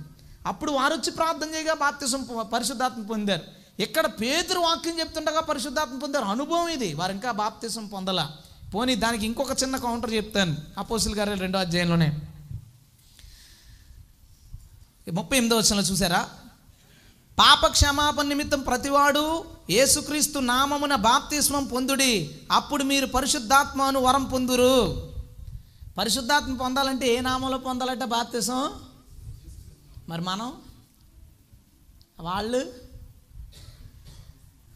అప్పుడు వారు వచ్చి ప్రార్థన చేయగా బాప్తిసం పరిశుద్ధాత్మ పొందారు. ఇక్కడ పేతురు వాక్యం చెప్తుండగా పరిశుద్ధాత్మ పొందారు. అనుభవం ఇది వారు ఇంకా బాప్తిసం పొందలా. పోనీ దానికి ఇంకొక చిన్న కౌంటర్ చెప్తాను. అపోసుల గారు రెండో అధ్యాయంలోనే. ముప్పై ఎనిమిదో వచనంలో చూసారా? పాప క్షమాపణ నిమిత్తం ప్రతివాడు యేసుక్రీస్తు నామమున బాప్తిస్మం పొందుడి. అప్పుడు మీరు పరిశుద్ధాత్మను వరం పొందురు. పరిశుద్ధాత్మ పొందాలంటే ఏ నామంలో పొందాలంటే బాప్తిసం? మరి మనం? వాళ్ళు?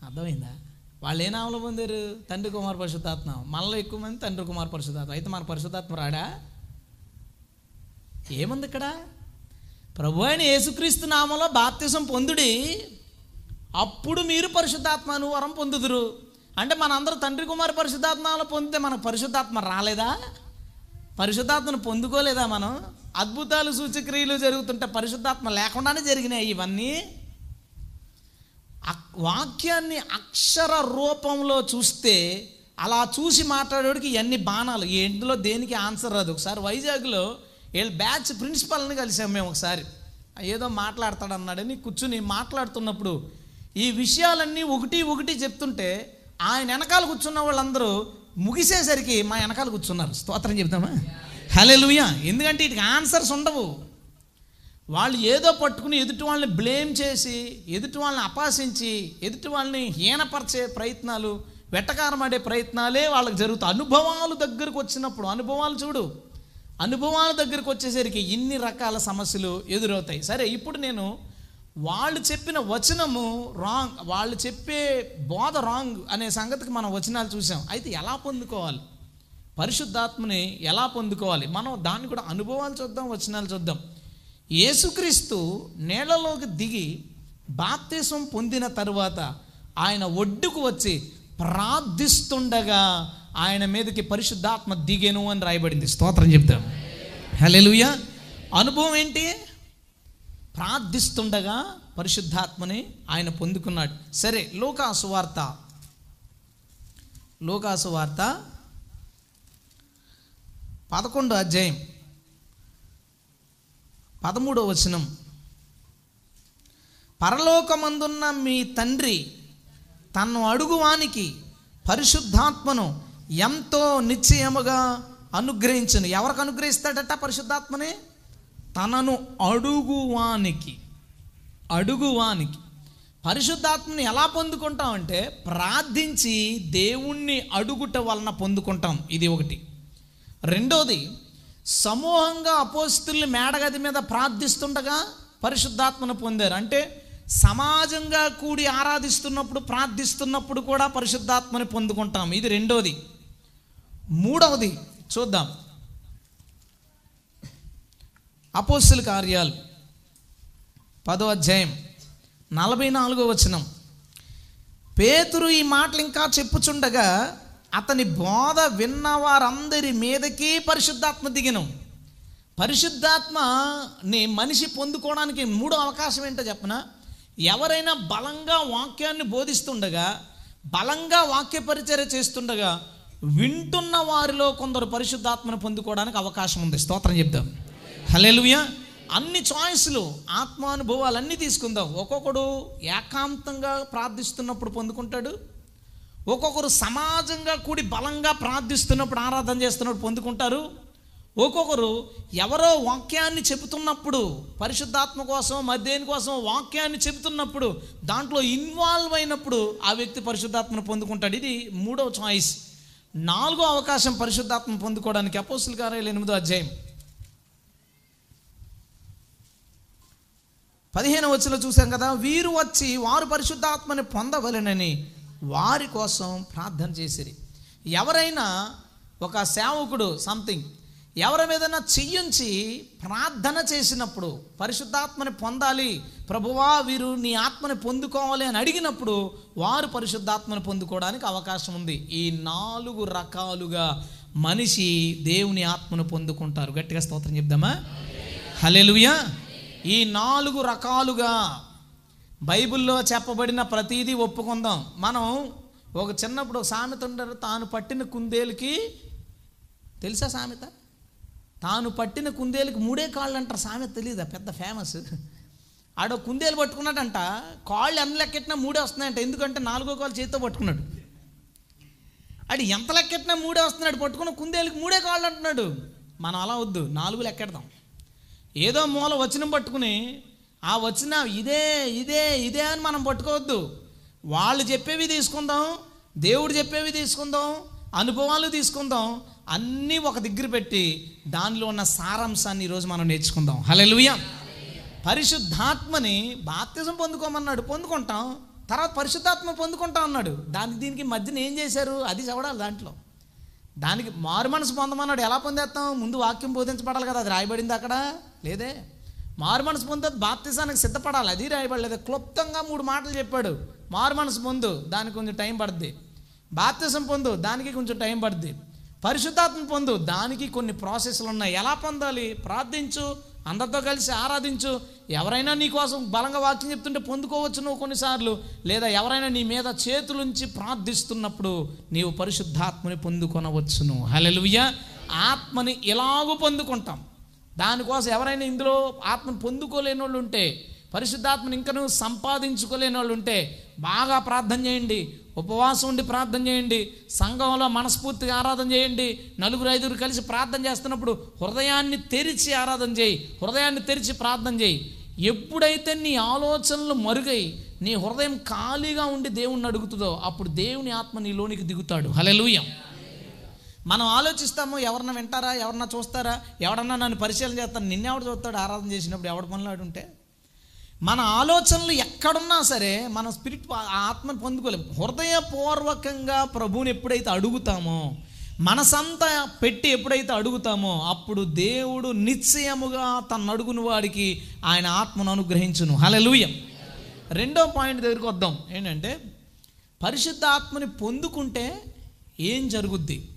అర్థమైందా? వాళ్ళు ఏ నామలు పొందారు? తండ్రి కుమార్ పరిశుద్ధాత్మ. మనలో ఎక్కువ మంది తండ్రి కుమార్ పరిశుద్ధాత్మ. అయితే మన పరిశుద్ధాత్మ రాడా? ఏముంది ఇక్కడ? ప్రభు అయిన యేసుక్రీస్తు నామంలో బాప్తిసం పొందుడి అప్పుడు మీరు పరిశుద్ధాత్మను వరం పొందుదురు. అంటే మనందరూ తండ్రి కుమార్ పరిశుద్ధాత్మలో పొందితే మనకు పరిశుద్ధాత్మ రాలేదా? పరిశుద్ధాత్మను పొందుకోలేదా మనం? అద్భుతాలు సూచక్రియలు జరుగుతుంటే పరిశుద్ధాత్మ లేకుండానే జరిగినాయి ఇవన్నీ. వాక్యాన్ని అక్షర రూపంలో చూస్తే అలా చూసి మాట్లాడేవాడికి ఎన్ని బాణాలు? ఇందులో దేనికి ఆన్సర్ రాదు. ఒకసారి వైజాగ్లో వీళ్ళ బ్యాచ్ ప్రిన్సిపల్ని కలిసాం మేము ఒకసారి. ఏదో మాట్లాడతాడు అన్నాడని కూర్చుని మాట్లాడుతున్నప్పుడు ఈ విషయాలన్నీ ఒకటి ఒకటి చెప్తుంటే ఆయన వెనకాల కూర్చున్న వాళ్ళందరూ ముగిసేసరికి మా వెనకాల కూర్చున్నారు. స్తోత్రం చెప్తామా హలే ఎందుకంటే వీటికి ఆన్సర్స్ ఉండవు. వాళ్ళు ఏదో పట్టుకుని ఎదుటి వాళ్ళని బ్లేమ్ చేసి ఎదుటి వాళ్ళని అపాసించి ఎదుటి వాళ్ళని హీనపరిచే ప్రయత్నాలు వెట్టకారమాడే ప్రయత్నాలే వాళ్ళకి జరుగుతాయి. అనుభవాలు దగ్గరకు వచ్చినప్పుడు అనుభవాలు చూడు అనుభవాల దగ్గరకు వచ్చేసరికి ఇన్ని రకాల సమస్యలు ఎదురవుతాయి. సరే ఇప్పుడు నేను వాళ్ళు చెప్పిన వచనము రాంగ్ వాళ్ళు చెప్పే బోధ రాంగ్ అనే సంగతికి మనం వచనాలు చూసాం అయితే ఎలా పొందుకోవాలి? పరిశుద్ధాత్మని ఎలా పొందుకోవాలి? మనం దాన్ని కూడా అనుభవాలు చూద్దాం వచనాలు చూద్దాం. యేసుక్రీస్తు నేలలోకి దిగి బాప్తీసం పొందిన తరువాత ఆయన ఒడ్డుకు వచ్చి ప్రార్థిస్తుండగా ఆయన మీదకి పరిశుద్ధాత్మ దిగెను అని రాయబడింది. స్తోత్రం చెప్తాం. హల్లెలూయా. అనుభవం ఏంటి? ప్రార్థిస్తుండగా పరిశుద్ధాత్మని ఆయన పొందుకున్నాడు. సరే లోకాసు వార్త. లోకాసు వార్త పదకొండు అధ్యాయం. పదమూడవ వచనం. పరలోకమందున్న మీ తండ్రి తను అడుగువానికి పరిశుద్ధాత్మను ఎంతో నిశ్చయముగా అనుగ్రహించను. ఎవరికి అనుగ్రహిస్తాడట పరిశుద్ధాత్మనే? తనను అడుగువానికి. అడుగువానికి. పరిశుద్ధాత్మని ఎలా పొందుకుంటాం అంటే ప్రార్థించి దేవుణ్ణి అడుగుట వలన పొందుకుంటాం. ఇది ఒకటి. రెండోది సమూహంగా అపోస్తుల్ని మేడగది మీద ప్రార్థిస్తుండగా పరిశుద్ధాత్మను పొందారు. అంటే సమాజంగా కూడి ఆరాధిస్తున్నప్పుడు ప్రార్థిస్తున్నప్పుడు కూడా పరిశుద్ధాత్మని పొందుకుంటాం. ఇది రెండోది. మూడవది చూద్దాం. అపోస్తుల కార్యాలు. పదో అధ్యాయం. నలభై నాలుగో వచనం. పేతురు ఈ మాటలు ఇంకా చెప్పుచుండగా అతని బోధ విన్న వారందరి మీదకి పరిశుద్ధాత్మ దిగను. పరిశుద్ధాత్మని మనిషి పొందుకోవడానికి మూడో అవకాశం ఏంటో చెప్పనా? ఎవరైనా బలంగా వాక్యాన్ని బోధిస్తుండగా బలంగా వాక్య పరిచర్య చేస్తుండగా వింటున్న వారిలో కొందరు పరిశుద్ధాత్మను పొందుకోవడానికి అవకాశం ఉంది. స్తోత్రం చెప్దాం. హలెలుయ అన్ని చాయిస్లు ఆత్మానుభవాలు అన్నీ తీసుకుందాం. ఒక్కొక్కడు ఏకాంతంగా ప్రార్థిస్తున్నప్పుడు పొందుకుంటాడు ఒక్కొక్కరు సమాజంగా కూడి బలంగా ప్రార్థిస్తున్నప్పుడు ఆరాధన చేస్తున్నప్పుడు పొందుకుంటారు. ఒక్కొక్కరు ఎవరో వాక్యాన్ని చెబుతున్నప్పుడు పరిశుద్ధాత్మ కోసం మధ్యని కోసం వాక్యాన్ని చెబుతున్నప్పుడు దాంట్లో ఇన్వాల్వ్ అయినప్పుడు ఆ వ్యక్తి పరిశుద్ధాత్మను పొందుకుంటాడు. ఇది మూడవ చాయిస్. నాలుగో అవకాశం పరిశుద్ధాత్మ పొందుకోవడానికి అపోసులు కార్యాలు ఎనిమిదో అధ్యాయం. పదిహేను వచ్చిన చూసాం కదా వీరు వచ్చి వారు పరిశుద్ధాత్మని పొందవలెనని వారి కోసం ప్రార్థన చేసిరి. ఎవరైనా ఒక సేవకుడు సంథింగ్ ఎవరి మీదైనా చెయ్యించి ప్రార్థన చేసినప్పుడు పరిశుద్ధాత్మని పొందాలి ప్రభువా వీరు నీ ఆత్మని పొందుకోవాలి అని అడిగినప్పుడు వారు పరిశుద్ధాత్మని పొందుకోవడానికి అవకాశం ఉంది. ఈ నాలుగు రకాలుగా మనిషి దేవుని ఆత్మను పొందుకుంటారు. గట్టిగా స్తోత్రం చెప్దామా? హల్లెలూయా. ఈ నాలుగు రకాలుగా బైబిల్లో చెప్పబడిన ప్రతీదీ ఒప్పుకుందాం. మనం ఒక చిన్నప్పుడు ఒక సామెత ఉండరు తాను పట్టిన కుందేలుకి తెలుసా సామెత? తాను పట్టిన కుందేలుకి మూడే కాళ్ళు అంటారు. సామెత తెలియదా పెద్ద ఫేమస్ ఆడ కుందేలు పట్టుకున్నాడంట. కాళ్ళు ఎంత లెక్కెట్టినా మూడే వస్తున్నాయంట. ఎందుకంటే నాలుగో కాళ్ళు చేతితో పట్టుకున్నాడు. ఆడు ఎంత లెక్కెట్టినా మూడే వస్తున్నాడు. పట్టుకున్న కుందేలుకి మూడే కాళ్ళు అంటున్నాడు. మనం అలా వద్దు. నాలుగు లెక్కెడదాం. ఏదో మూల వచనం పట్టుకుని ఆ వచ్చిన ఇదే ఇదే ఇదే అని మనం పట్టుకోవద్దు. వాళ్ళు చెప్పేవి తీసుకుందాం దేవుడు చెప్పేవి తీసుకుందాం అనుభవాలు తీసుకుందాం అన్నీ ఒక దగ్గర పెట్టి దానిలో ఉన్న సారాంశాన్ని ఈరోజు మనం నేర్చుకుందాం. హలెలుయ పరిశుద్ధాత్మని బాప్తిజం పొందుకోమన్నాడు పొందుకుంటాం. తర్వాత పరిశుద్ధాత్మ పొందుకుంటాం అన్నాడు. దానికి దీనికి మధ్యన ఏం చేశారు? అది చదవడాలి దాంట్లో. దానికి మారు మనసు పొందమన్నాడు. ఎలా పొందేస్తాం? ముందు వాక్యం బోధించబడాలి కదా అది రాయబడింది అక్కడ. లేదే? మారు మనసు పొందదు బాప్తిసానికి సిద్ధపడాలి. అది రాయబడలేదు. క్లుప్తంగా మూడు మాటలు చెప్పాడు. మారు మనసు పొందు దానికి కొంచెం టైం పడుద్ది. బాప్తిసం పొందు దానికి కొంచెం టైం పడుద్ది. పరిశుద్ధాత్మ పొందు దానికి కొన్ని ప్రాసెస్లు ఉన్నాయి. ఎలా పొందాలి? ప్రార్థించు అందరితో కలిసి ఆరాధించు. ఎవరైనా నీ కోసం బలంగా వాక్యం చెప్తుంటే పొందుకోవచ్చు నువ్వు కొన్నిసార్లు. లేదా ఎవరైనా నీ మీద చేతులుంచి ప్రార్థిస్తున్నప్పుడు నీవు పరిశుద్ధాత్మని పొందుకొనవచ్చును. హలెలుయ్య ఆత్మని ఎలాగూ పొందుకుంటాం. దానికోసం ఎవరైనా ఇందులో ఆత్మను పొందుకోలేని వాళ్ళు ఉంటే పరిశుద్ధాత్మని ఇంకను సంపాదించుకోలేని వాళ్ళు ఉంటే బాగా ప్రార్థన చేయండి ఉపవాసం ఉండి ప్రార్థన చేయండి సంఘంలో మనస్ఫూర్తిగా ఆరాధన చేయండి నలుగురు ఐదుగురు కలిసి ప్రార్థన చేస్తున్నప్పుడు హృదయాన్ని తెరిచి ఆరాధన చేయి హృదయాన్ని తెరిచి ప్రార్థన చేయి. ఎప్పుడైతే నీ ఆలోచనలు మరుగై నీ హృదయం ఖాళీగా ఉండి దేవుణ్ణి అడుగుతుందో అప్పుడు దేవుని ఆత్మ నీలోనికి దిగుతాడు. హలెలూయం మనం ఆలోచిస్తాము ఎవరన్నా వింటారా ఎవరన్నా చూస్తారా ఎవడన్నా నన్ను పరిశీలన చేస్తాను నిన్నెవడు చూస్తాడు ఆరాధన చేసినప్పుడు ఎవడ పనులు ఉంటే? మన ఆలోచనలు ఎక్కడున్నా సరే మన స్పిరిట్ ఆ ఆత్మను పొందుకోలేము హృదయపూర్వకంగా ప్రభువుని ఎప్పుడైతే అడుగుతామో మనసంతా పెట్టి ఎప్పుడైతే అడుగుతామో అప్పుడు దేవుడు నిశ్చయముగా తన అడుగుని వాడికి ఆయన ఆత్మను అనుగ్రహించును. హలలుయ రెండో పాయింట్ దగ్గరికి వద్దాం. ఏంటంటే పరిశుద్ధ ఆత్మని పొందుకుంటే ఏం జరుగుద్ది?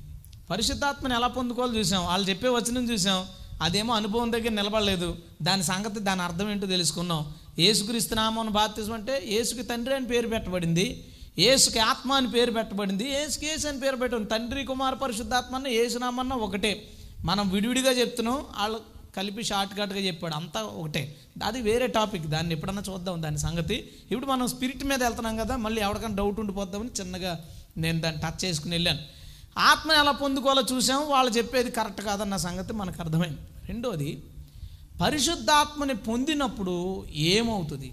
పరిశుద్ధాత్మని ఎలా పొందుకోవాలో చూసాం. వాళ్ళు చెప్పే వచనం చూసాం. అదేమో అనుభవం దగ్గర నిలబడలేదు. దాని సంగతి దాని అర్థం ఏంటో తెలుసుకున్నాం. ఏసుక్రీస్తు నామం బాప్తిజం అంటే ఏసుకి తండ్రి అని పేరు పెట్టబడింది. ఏసుకి ఆత్మ అని పేరు పెట్టబడింది. ఏసుకి ఏసు అని పేరు పెట్టబడింది. తండ్రి కుమార్ పరిశుద్ధాత్మన్న ఏసునామన్న ఒకటే. మనం విడివిడిగా చెప్తున్నాం. వాళ్ళు కలిపి షార్ట్కట్గా చెప్పాడు. అంతా ఒకటే. అది వేరే టాపిక్. దాన్ని ఎప్పుడన్నా చూద్దాం దాని సంగతి. ఇప్పుడు మనం స్పిరిట్ మీద వెళ్తున్నాం కదా మళ్ళీ ఎవరికైనా డౌట్ ఉండిపోద్దామని చిన్నగా నేను దాన్ని టచ్ చేసుకుని వెళ్ళాను. ఆత్మను ఎలా పొందుకోవాలో చూసాం వాళ్ళు చెప్పేది కరెక్ట్ కాదన్న సంగతి మనకు అర్థమైంది. రెండోది పరిశుద్ధాత్మని పొందినప్పుడు ఏమవుతుంది?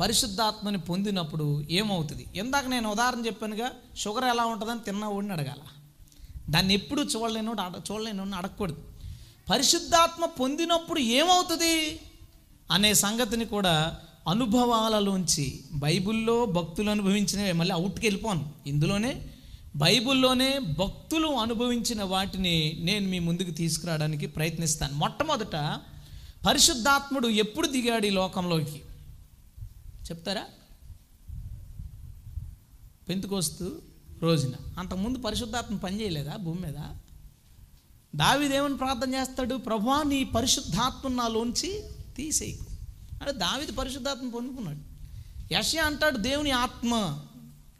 పరిశుద్ధాత్మని పొందినప్పుడు ఏమవుతుంది? ఇందాక నేను ఉదాహరణ చెప్పానుగా షుగర్ ఎలా ఉంటుందని తిన్నవాడిని అడగాల. దాన్ని ఎప్పుడు చూడలేను అడ చూడలేను అడగకూడదు. పరిశుద్ధాత్మ పొందినప్పుడు ఏమవుతుంది? అనే సంగతిని కూడా అనుభవాలలోంచి బైబిల్లో భక్తులు అనుభవించినవి మళ్ళీ అవుట్కి వెళ్ళిపోను. ఇందులోనే బైబిల్లోనే భక్తులు అనుభవించిన వాటిని నేను మీ ముందుకు తీసుకురావడానికి ప్రయత్నిస్తాను. మొట్టమొదట పరిశుద్ధాత్ముడు ఎప్పుడు దిగాడు ఈ లోకంలోకి? చెప్తారా? పెంతుకోస్తు రోజున. అంతకుముందు పరిశుద్ధాత్మ పనిచేయలేదా భూమి మీద? దావిదేమని ప్రార్థన చేస్తాడు ప్రభా నీ పరిశుద్ధాత్మను నాలోంచి తీసేయకు. అంటే దావిది పరిశుద్ధాత్మ పొందుకున్నాడు. యశ అంటాడు దేవుని ఆత్మ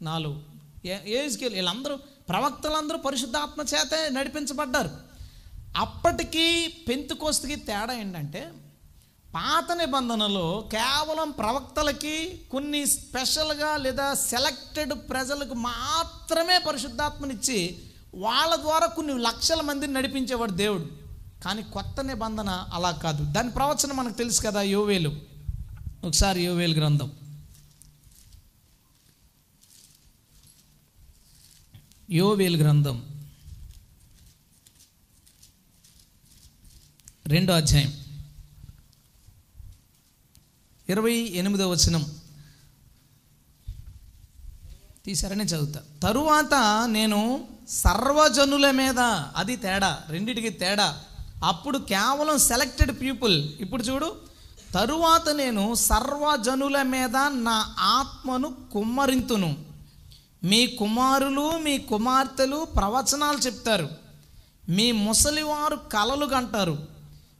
నాలో ఏజ్కేల్ వీళ్ళందరూ ప్రవక్తలందరూ పరిశుద్ధాత్మ చేతే నడిపించబడ్డారు. అప్పటికి పెంతుకోస్తుకి తేడా ఏంటంటే పాత నిబంధనలో కేవలం ప్రవక్తలకి కొన్ని స్పెషల్గా లేదా సెలెక్టెడ్ ప్రజలకు మాత్రమే పరిశుద్ధాత్మనిచ్చి వాళ్ళ ద్వారా కొన్ని లక్షల మందిని నడిపించేవాడు దేవుడు. కానీ కొత్త నిబంధన అలా కాదు. దాని ప్రవచనం మనకు తెలుసు కదా యోవేలు. ఒకసారి యోవేలు గ్రంథం. యోవేలు గ్రంథం రెండో అధ్యాయం. ఇరవై ఎనిమిదో వచనం. తీసారనే చదువుతా. తరువాత నేను సర్వజనుల మీద అది తేడా రెండిటికి తేడా. అప్పుడు కేవలం సెలెక్టెడ్ పీపుల్ ఇప్పుడు చూడు తరువాత నేను సర్వజనుల మీద నా ఆత్మను కుమ్మరింతును. మీ కుమారులు మీ కుమార్తెలు ప్రవచనాలు చెప్తారు. మీ ముసలివారు కలలు కంటారు.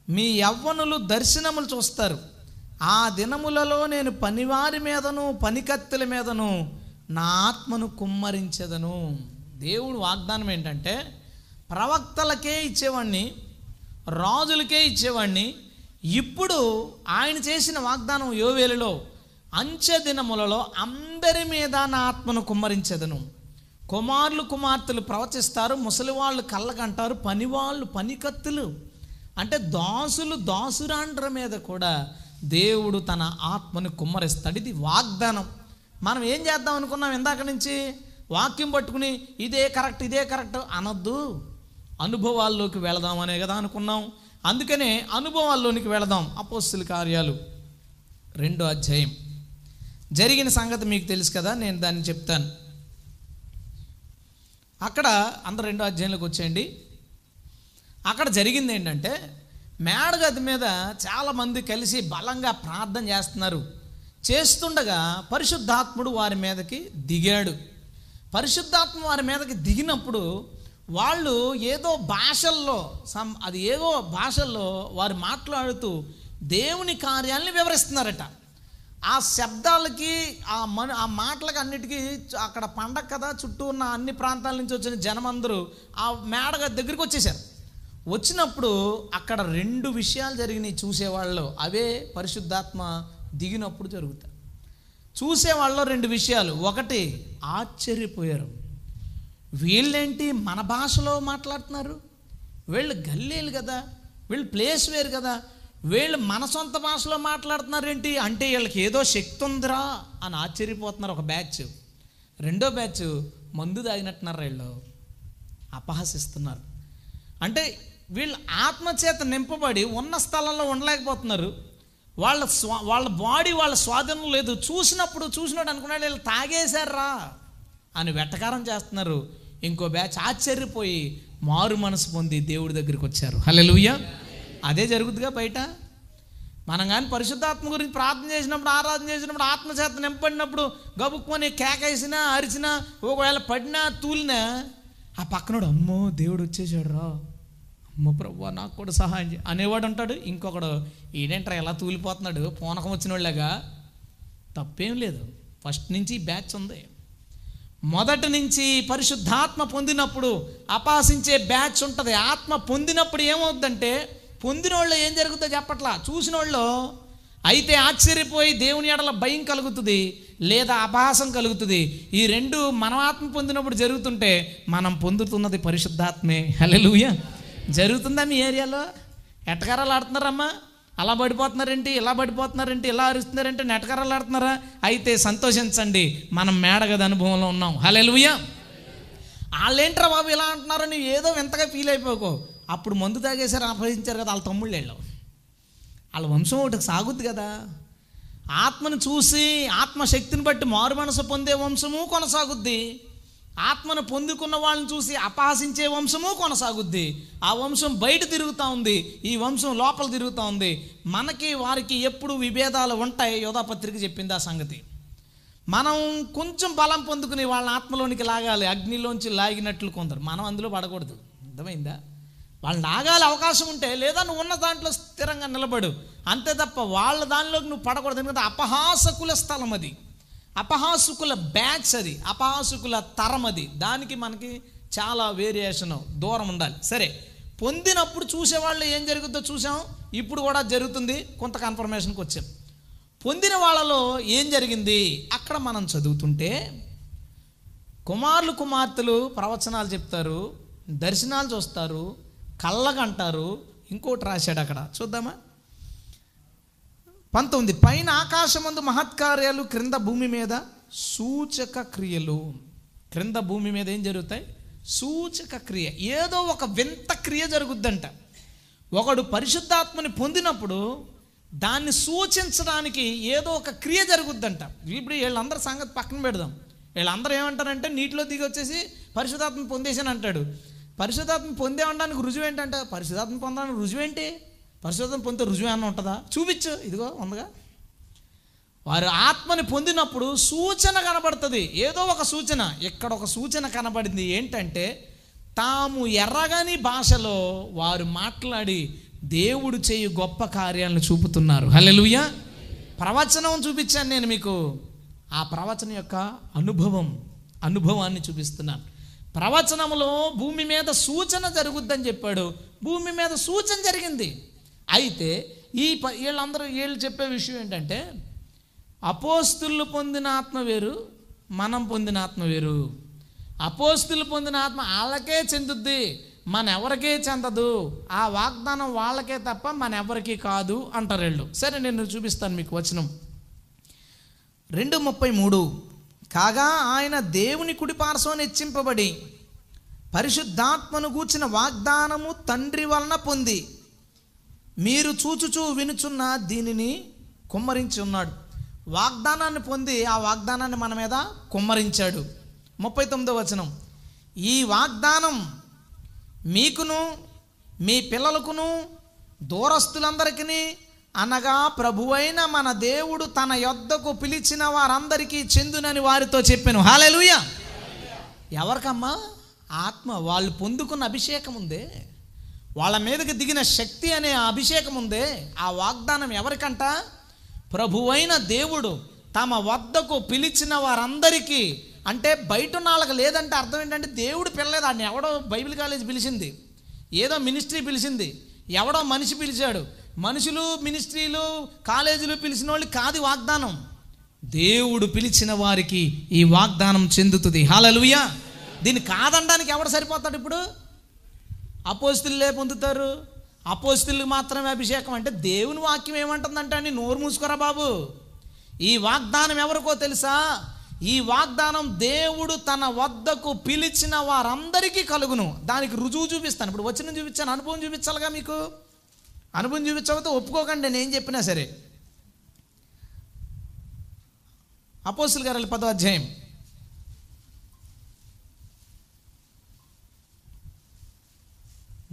మీ యవ్వనులు దర్శనములు చూస్తారు. ఆ దినములలో నేను పనివారి మీదను పనికత్తెల మీదను నా ఆత్మను కుమ్మరించదను. దేవుడు వాగ్దానం ఏంటంటే ప్రవక్తలకే ఇచ్చేవాడిని రాజులకే ఇచ్చేవాడిని ఇప్పుడు ఆయన చేసిన వాగ్దానం యోవేలిలో అంచె దినములలో అందరి మీద నా ఆత్మను కుమ్మరించదను. కుమారులు కుమార్తెలు ప్రవచిస్తారు ముసలివాళ్ళు కళ్ళకంటారు పనివాళ్ళు పనికత్తులు. అంటే దాసులు దాసురాండ్ర మీద కూడా దేవుడు తన ఆత్మను కుమ్మరిస్తాడు ఇది వాగ్దానం. మనం ఏం చేద్దాం అనుకున్నాం ఇందాక నుంచి? వాక్యం పట్టుకుని ఇదే కరెక్ట్ ఇదే కరెక్ట్ అనొద్దు. అనుభవాల్లోకి వెళదామనే కదా అనుకున్నాం. అందుకనే అనుభవాల్లోనికి వెళదాం. అపోస్తుల కార్యాలు. రెండో అధ్యాయం. జరిగిన సంగతి మీకు తెలుసు కదా నేను దాన్ని చెప్తాను. అక్కడ అందరు రెండో అధ్యాయంలోకి వచ్చేయండి. అక్కడ జరిగింది ఏంటంటే మేడగది మీద చాలామంది కలిసి బలంగా ప్రార్థన చేస్తున్నారు. చేస్తుండగా పరిశుద్ధాత్ముడు వారి మీదకి దిగాడు. పరిశుద్ధాత్మ వారి మీదకి దిగినప్పుడు వాళ్ళు ఏదో భాషల్లో సం అది ఏదో భాషల్లో వారు మాట్లాడుతూ దేవుని కార్యాలని వివరిస్తున్నారట. ఆ శబ్దాలకి ఆ మన ఆ మాటలకి అన్నిటికీ అక్కడ పండగ కదా చుట్టూ ఉన్న అన్ని ప్రాంతాల నుంచి వచ్చిన జనమందరూ ఆ మేడగ దగ్గరికి వచ్చేసారు వచ్చినప్పుడు అక్కడ రెండు విషయాలు జరిగినాయి చూసేవాళ్ళు. అవే పరిశుద్ధాత్మ దిగినప్పుడు జరుగుతాయి. చూసేవాళ్ళు రెండు విషయాలు. ఒకటి ఆశ్చర్యపోయారు. వీళ్ళేంటి మన భాషలో మాట్లాడుతున్నారు? వీళ్ళు గల్లీలు కదా వీళ్ళు ప్లేస్ వేరు కదా వీళ్ళు మన సొంత భాషలో మాట్లాడుతున్నారేంటి? అంటే వీళ్ళకి ఏదో శక్తి ఉందిరా అని ఆశ్చర్యపోతున్నారు ఒక బ్యాచ్. రెండో బ్యాచ్ మందు తాగినట్టున్నారు వీళ్ళు. అపహసిస్తున్నారు. అంటే వీళ్ళు ఆత్మచేత నింపబడి ఉన్న స్థలంలో ఉండలేకపోతున్నారు. వాళ్ళ స్వా వాళ్ళ బాడీ వాళ్ళ స్వాధీనం లేదు. చూసినప్పుడు చూసినట్టు అనుకున్నాడు వీళ్ళు తాగేశారా అని వెటకారం చేస్తున్నారు. ఇంకో బ్యాచ్ ఆశ్చర్యపోయి మారు మనసు పొంది దేవుడి దగ్గరికి వచ్చారు. హల్లెలూయ. అదే జరుగుద్దిగా బయట. మనం కానీ పరిశుద్ధాత్మ గురించి ప్రార్థన చేసినప్పుడు ఆరాధన చేసినప్పుడు ఆత్మచేత నింపడినప్పుడు గబుక్కొని కేకేసినా అరిచినా ఒకవేళ పడినా తూలినా ఆ పక్కనోడు అమ్మో దేవుడు వచ్చేసాడు రా. అమ్మో ప్రభు నాకు కూడా సహాయం చే అనేవాడు ఉంటాడు. ఇంకొకడు ఈడేంట్రా ఎలా తూలిపోతున్నాడు పూనకం వచ్చిన వాళ్ళగా తప్పేం లేదు. ఫస్ట్ నుంచి బ్యాచ్ ఉంది. మొదటి నుంచి పరిశుద్ధాత్మ పొందినప్పుడు అపాసించే బ్యాచ్ ఉంటుంది. ఆత్మ పొందినప్పుడు ఏమవుద్దంటే పొందిన వాళ్ళు ఏం జరుగుతుందో చెప్పట్లా? చూసిన వాళ్ళు అయితే ఆశ్చర్యపోయి దేవుని ఎడల భయం కలుగుతుంది లేదా అపహాసం కలుగుతుంది. ఈ రెండు మనం ఆత్మ పొందినప్పుడు జరుగుతుంటే మనం పొందుతున్నది పరిశుద్ధాత్మే. హల్లెలూయా. జరుగుతుందా మీ ఏరియాలో? ఎట్టకారాలు ఆడుతున్నారమ్మా? అలా పడిపోతున్నారేంటి? ఇలా పడిపోతున్నారేంటి? ఇలా అరుస్తున్నారంటే? నెటకరాలు ఆడుతున్నారా? అయితే సంతోషించండి మనం మేడగద అనుభవంలో ఉన్నాం. హల్లెలూయా. వాళ్ళేంట్రా బాబు ఇలా అంటున్నారో నువ్వు ఏదో వింతగా ఫీల్ అయిపోకో. అప్పుడు మందు తాగేసారు అపహరించారు కదా వాళ్ళ తమ్ముళ్ళు వెళ్ళావు వాళ్ళ వంశం ఒకటి సాగుద్ది కదా. ఆత్మను చూసి ఆత్మశక్తిని బట్టి మారు మనసు పొందే వంశము కొనసాగుద్ది. ఆత్మను పొందుకున్న వాళ్ళని చూసి అపహసించే వంశము కొనసాగుద్ది. ఆ వంశం బయట తిరుగుతూ ఉంది ఈ వంశం లోపల తిరుగుతూ ఉంది. మనకి వారికి ఎప్పుడు విభేదాలు ఉంటాయి యోధాపత్రిక చెప్పింది ఆ సంగతి. మనం కొంచెం బలం పొందుకుని వాళ్ళ ఆత్మలోనికి లాగాలి అగ్నిలోంచి లాగినట్లు కొందరు. మనం అందులో పడకూడదు. అర్థమైందా? వాళ్ళు లాగాలి అవకాశం ఉంటే లేదా నువ్వు ఉన్న దాంట్లో స్థిరంగా నిలబడు. అంతే తప్ప వాళ్ళ దానిలోకి నువ్వు పడకూడదు. ఎందుకంటే అపహాసకుల స్థలం అది. అపహాసుకుల బ్యాచ్ అది. అపహాసుకుల తరం అది. దానికి మనకి చాలా వేరియేషన్ దూరం ఉండాలి. సరే పొందినప్పుడు చూసేవాళ్ళు ఏం జరుగుతుందో చూసాం ఇప్పుడు కూడా జరుగుతుంది. కొంత కన్ఫర్మేషన్కి వచ్చాం. పొందిన వాళ్ళలో ఏం జరిగింది? అక్కడ మనం చదువుతుంటే కుమారులు కుమార్తెలు ప్రవచనాలు చెప్తారు దర్శనాలు చూస్తారు కళ్ళకంటారు ఇంకోటి రాశాడు అక్కడ. చూద్దామా? పంతొమ్మిది పైన ఆకాశమందు మహత్కార్యాలు క్రింద భూమి మీద సూచక క్రియలు. క్రింద భూమి మీద ఏం జరుగుతాయి? సూచక క్రియ. ఏదో ఒక వింత క్రియ జరుగుద్దంట. ఒకడు పరిశుద్ధాత్మని పొందినప్పుడు దాన్ని సూచించడానికి ఏదో ఒక క్రియ జరుగుద్దంట. ఇప్పుడు వీళ్ళందరి సంగతి పక్కన పెడదాం. వీళ్ళందరూ ఏమంటారంటే నీటిలో దిగి వచ్చేసి పరిశుద్ధాత్మ పొందేసాను అంటాడు పరిశుధాత్మ పొందే ఉండడానికి రుజువు ఏంటంటే పరిశుధాత్మ పొందడానికి రుజువు ఏంటి? పరిశుధాత్మ పొందితే రుజువు ఏమన్నా ఉంటుందా? చూపించు ఇదిగో ఉందిగా. వారు ఆత్మని పొందినప్పుడు సూచన కనబడుతుంది. ఏదో ఒక సూచన ఇక్కడ ఒక సూచన కనబడింది ఏంటంటే తాము ఎర్రగని భాషలో వారు మాట్లాడి దేవుడు చేయు గొప్ప కార్యాలను చూపుతున్నారు. హల్లెలూయ. ప్రవచనం చూపించాను నేను మీకు. ఆ ప్రవచనం యొక్క అనుభవం అనుభవాన్ని చూపిస్తున్నాను. ప్రవచనంలో భూమి మీద సూచన జరుగుద్దని చెప్పాడు. భూమి మీద సూచన జరిగింది. అయితే ఈ ప వీళ్ళందరూ వీళ్ళు చెప్పే విషయం ఏంటంటే అపోస్తులు పొందిన ఆత్మ వేరు మనం పొందిన ఆత్మ వేరు. అపోస్తులు పొందిన ఆత్మ వాళ్ళకే చెందుద్ది మన ఎవరికే చెందదు. ఆ వాగ్దానం వాళ్ళకే తప్ప మన ఎవరికీ కాదు అంటారు వీళ్ళు. సరే నేను చూపిస్తాను మీకు వచనం. రెండు ముప్పై మూడు. కాగా ఆయన దేవుని కుడిపార్శ్వం హెచ్చింపబడి పరిశుద్ధాత్మను గూర్చిన వాగ్దానము తండ్రి వలన పొంది. మీరు చూచుచూ వినుచున్న దీనిని కుమ్మరించి ఉన్నాడు. వాగ్దానాన్ని పొంది ఆ వాగ్దానాన్ని మన మీద కుమ్మరించాడు. ముప్పై తొమ్మిదో వచనం. ఈ వాగ్దానం మీకును మీ పిల్లలకును దూరస్తులందరికీ అనగా ప్రభువైన మన దేవుడు తన యొద్దకు పిలిచిన వారందరికీ చెందునని వారితో చెప్పాను. హాలెలుయ ఎవరికమ్మా? ఆత్మ వాళ్ళు పొందుకున్న అభిషేకం ఉందే. వాళ్ళ మీదకి దిగిన శక్తి అనే అభిషేకం ఉందే. ఆ వాగ్దానం ఎవరికంట? ప్రభువైన దేవుడు తమ వద్దకు పిలిచిన వారందరికీ. అంటే బయట ఉన్న వాళ్ళకి లేదంటే అర్థం ఏంటంటే దేవుడు పిల్లలేదు ఆయన ఎవడో బైబిల్ కాలేజ్ పిలిచింది. ఏదో మినిస్ట్రీ పిలిచింది. ఎవడో మనిషి పిలిచాడు. మనుషులు మినిస్ట్రీలు కాలేజీలు పిలిచిన వాళ్ళు కాదు వాగ్దానం. దేవుడు పిలిచిన వారికి ఈ వాగ్దానం చెందుతుంది. హాలలుయ దీన్ని కాదనడానికి ఎవడు సరిపోతాడు ఇప్పుడు? అపోస్తులే పొందుతారు. అపోస్తులకు మాత్రమే అభిషేకం అంటే దేవుని వాక్యం ఏమంటుందంటే అని నోరు మూసుకోరా బాబు. ఈ వాగ్దానం ఎవరికో తెలుసా? ఈ వాగ్దానం దేవుడు తన వద్దకు పిలిచిన వారందరికీ కలుగును. దానికి రుజువు చూపిస్తాను. ఇప్పుడు వచ్చిన చూపించాను అనుభవం చూపించాలిగా మీకు? అనుభవం చూపించకపోతే ఒప్పుకోకండి నేను ఏం చెప్పినా సరే. అపోసులు గారు పదో అధ్యాయం.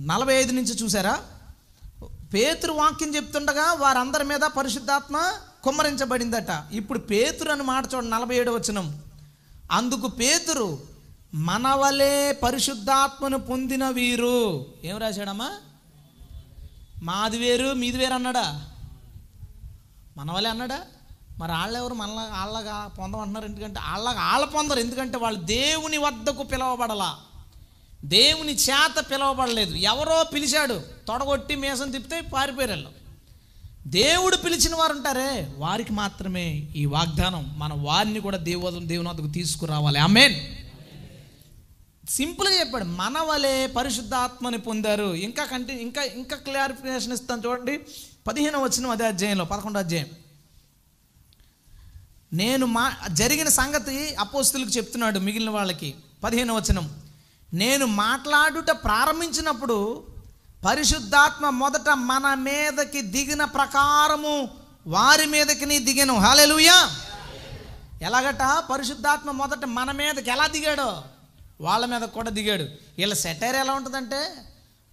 నలభై ఐదు నుంచి చూసారా? పేతురు వాక్యం చెప్తుండగా వారందరి మీద పరిశుద్ధాత్మ కుమ్మరించబడిందట. ఇప్పుడు పేతురు అని మాట చూడండి నలభై ఏడు వచనం. అందుకు పేతురు మనవలే పరిశుద్ధాత్మను పొందిన వీరు. ఏం రాశాడమ్మా? మాది వేరు మీది వేరు అన్నాడా? మనవలే అన్నాడా? మరి వాళ్ళెవరు మనలా వాళ్ళగా పొందమంటున్నారు? ఎందుకంటే వాళ్ళగా వాళ్ళ పొందరు. ఎందుకంటే వాళ్ళు దేవుని వద్దకు పిలవబడలా. దేవుని చేత పిలవబడలేదు. ఎవరో పిలిచాడు. తొడగొట్టి మేసం తిప్పితే పారిపోయారు వాళ్ళు. దేవుడు పిలిచిన వారు ఉంటారే. వారికి మాత్రమే ఈ వాగ్దానం. మన వారిని కూడా దేవ దేవుని వద్దకు తీసుకురావాలి. ఆమెన్. సింపుల్గా చెప్పాడు మన వలే పరిశుద్ధాత్మని పొందారు. ఇంకా కంటి ఇంకా ఇంకా క్లారిఫికేషన్ ఇస్తాను చూడండి. పదిహేను వచ్చిన అదే అధ్యాయంలో పదకొండో అధ్యాయం. నేను మా జరిగిన సంగతి అపోస్తులకు చెప్తున్నాడు మిగిలిన వాళ్ళకి. పదిహేను వచనం. నేను మాట్లాడుట ప్రారంభించినప్పుడు పరిశుద్ధాత్మ మొదట మన మీదకి దిగిన ప్రకారము వారి మీదకి నీ దిగాను. హాలెలుయా ఎలాగట? పరిశుద్ధాత్మ మొదట మన మీదకి ఎలా దిగాడో? వాళ్ళ మీద కూడా దిగాడు. వీళ్ళ సెటైర్ ఎలా ఉంటుందంటే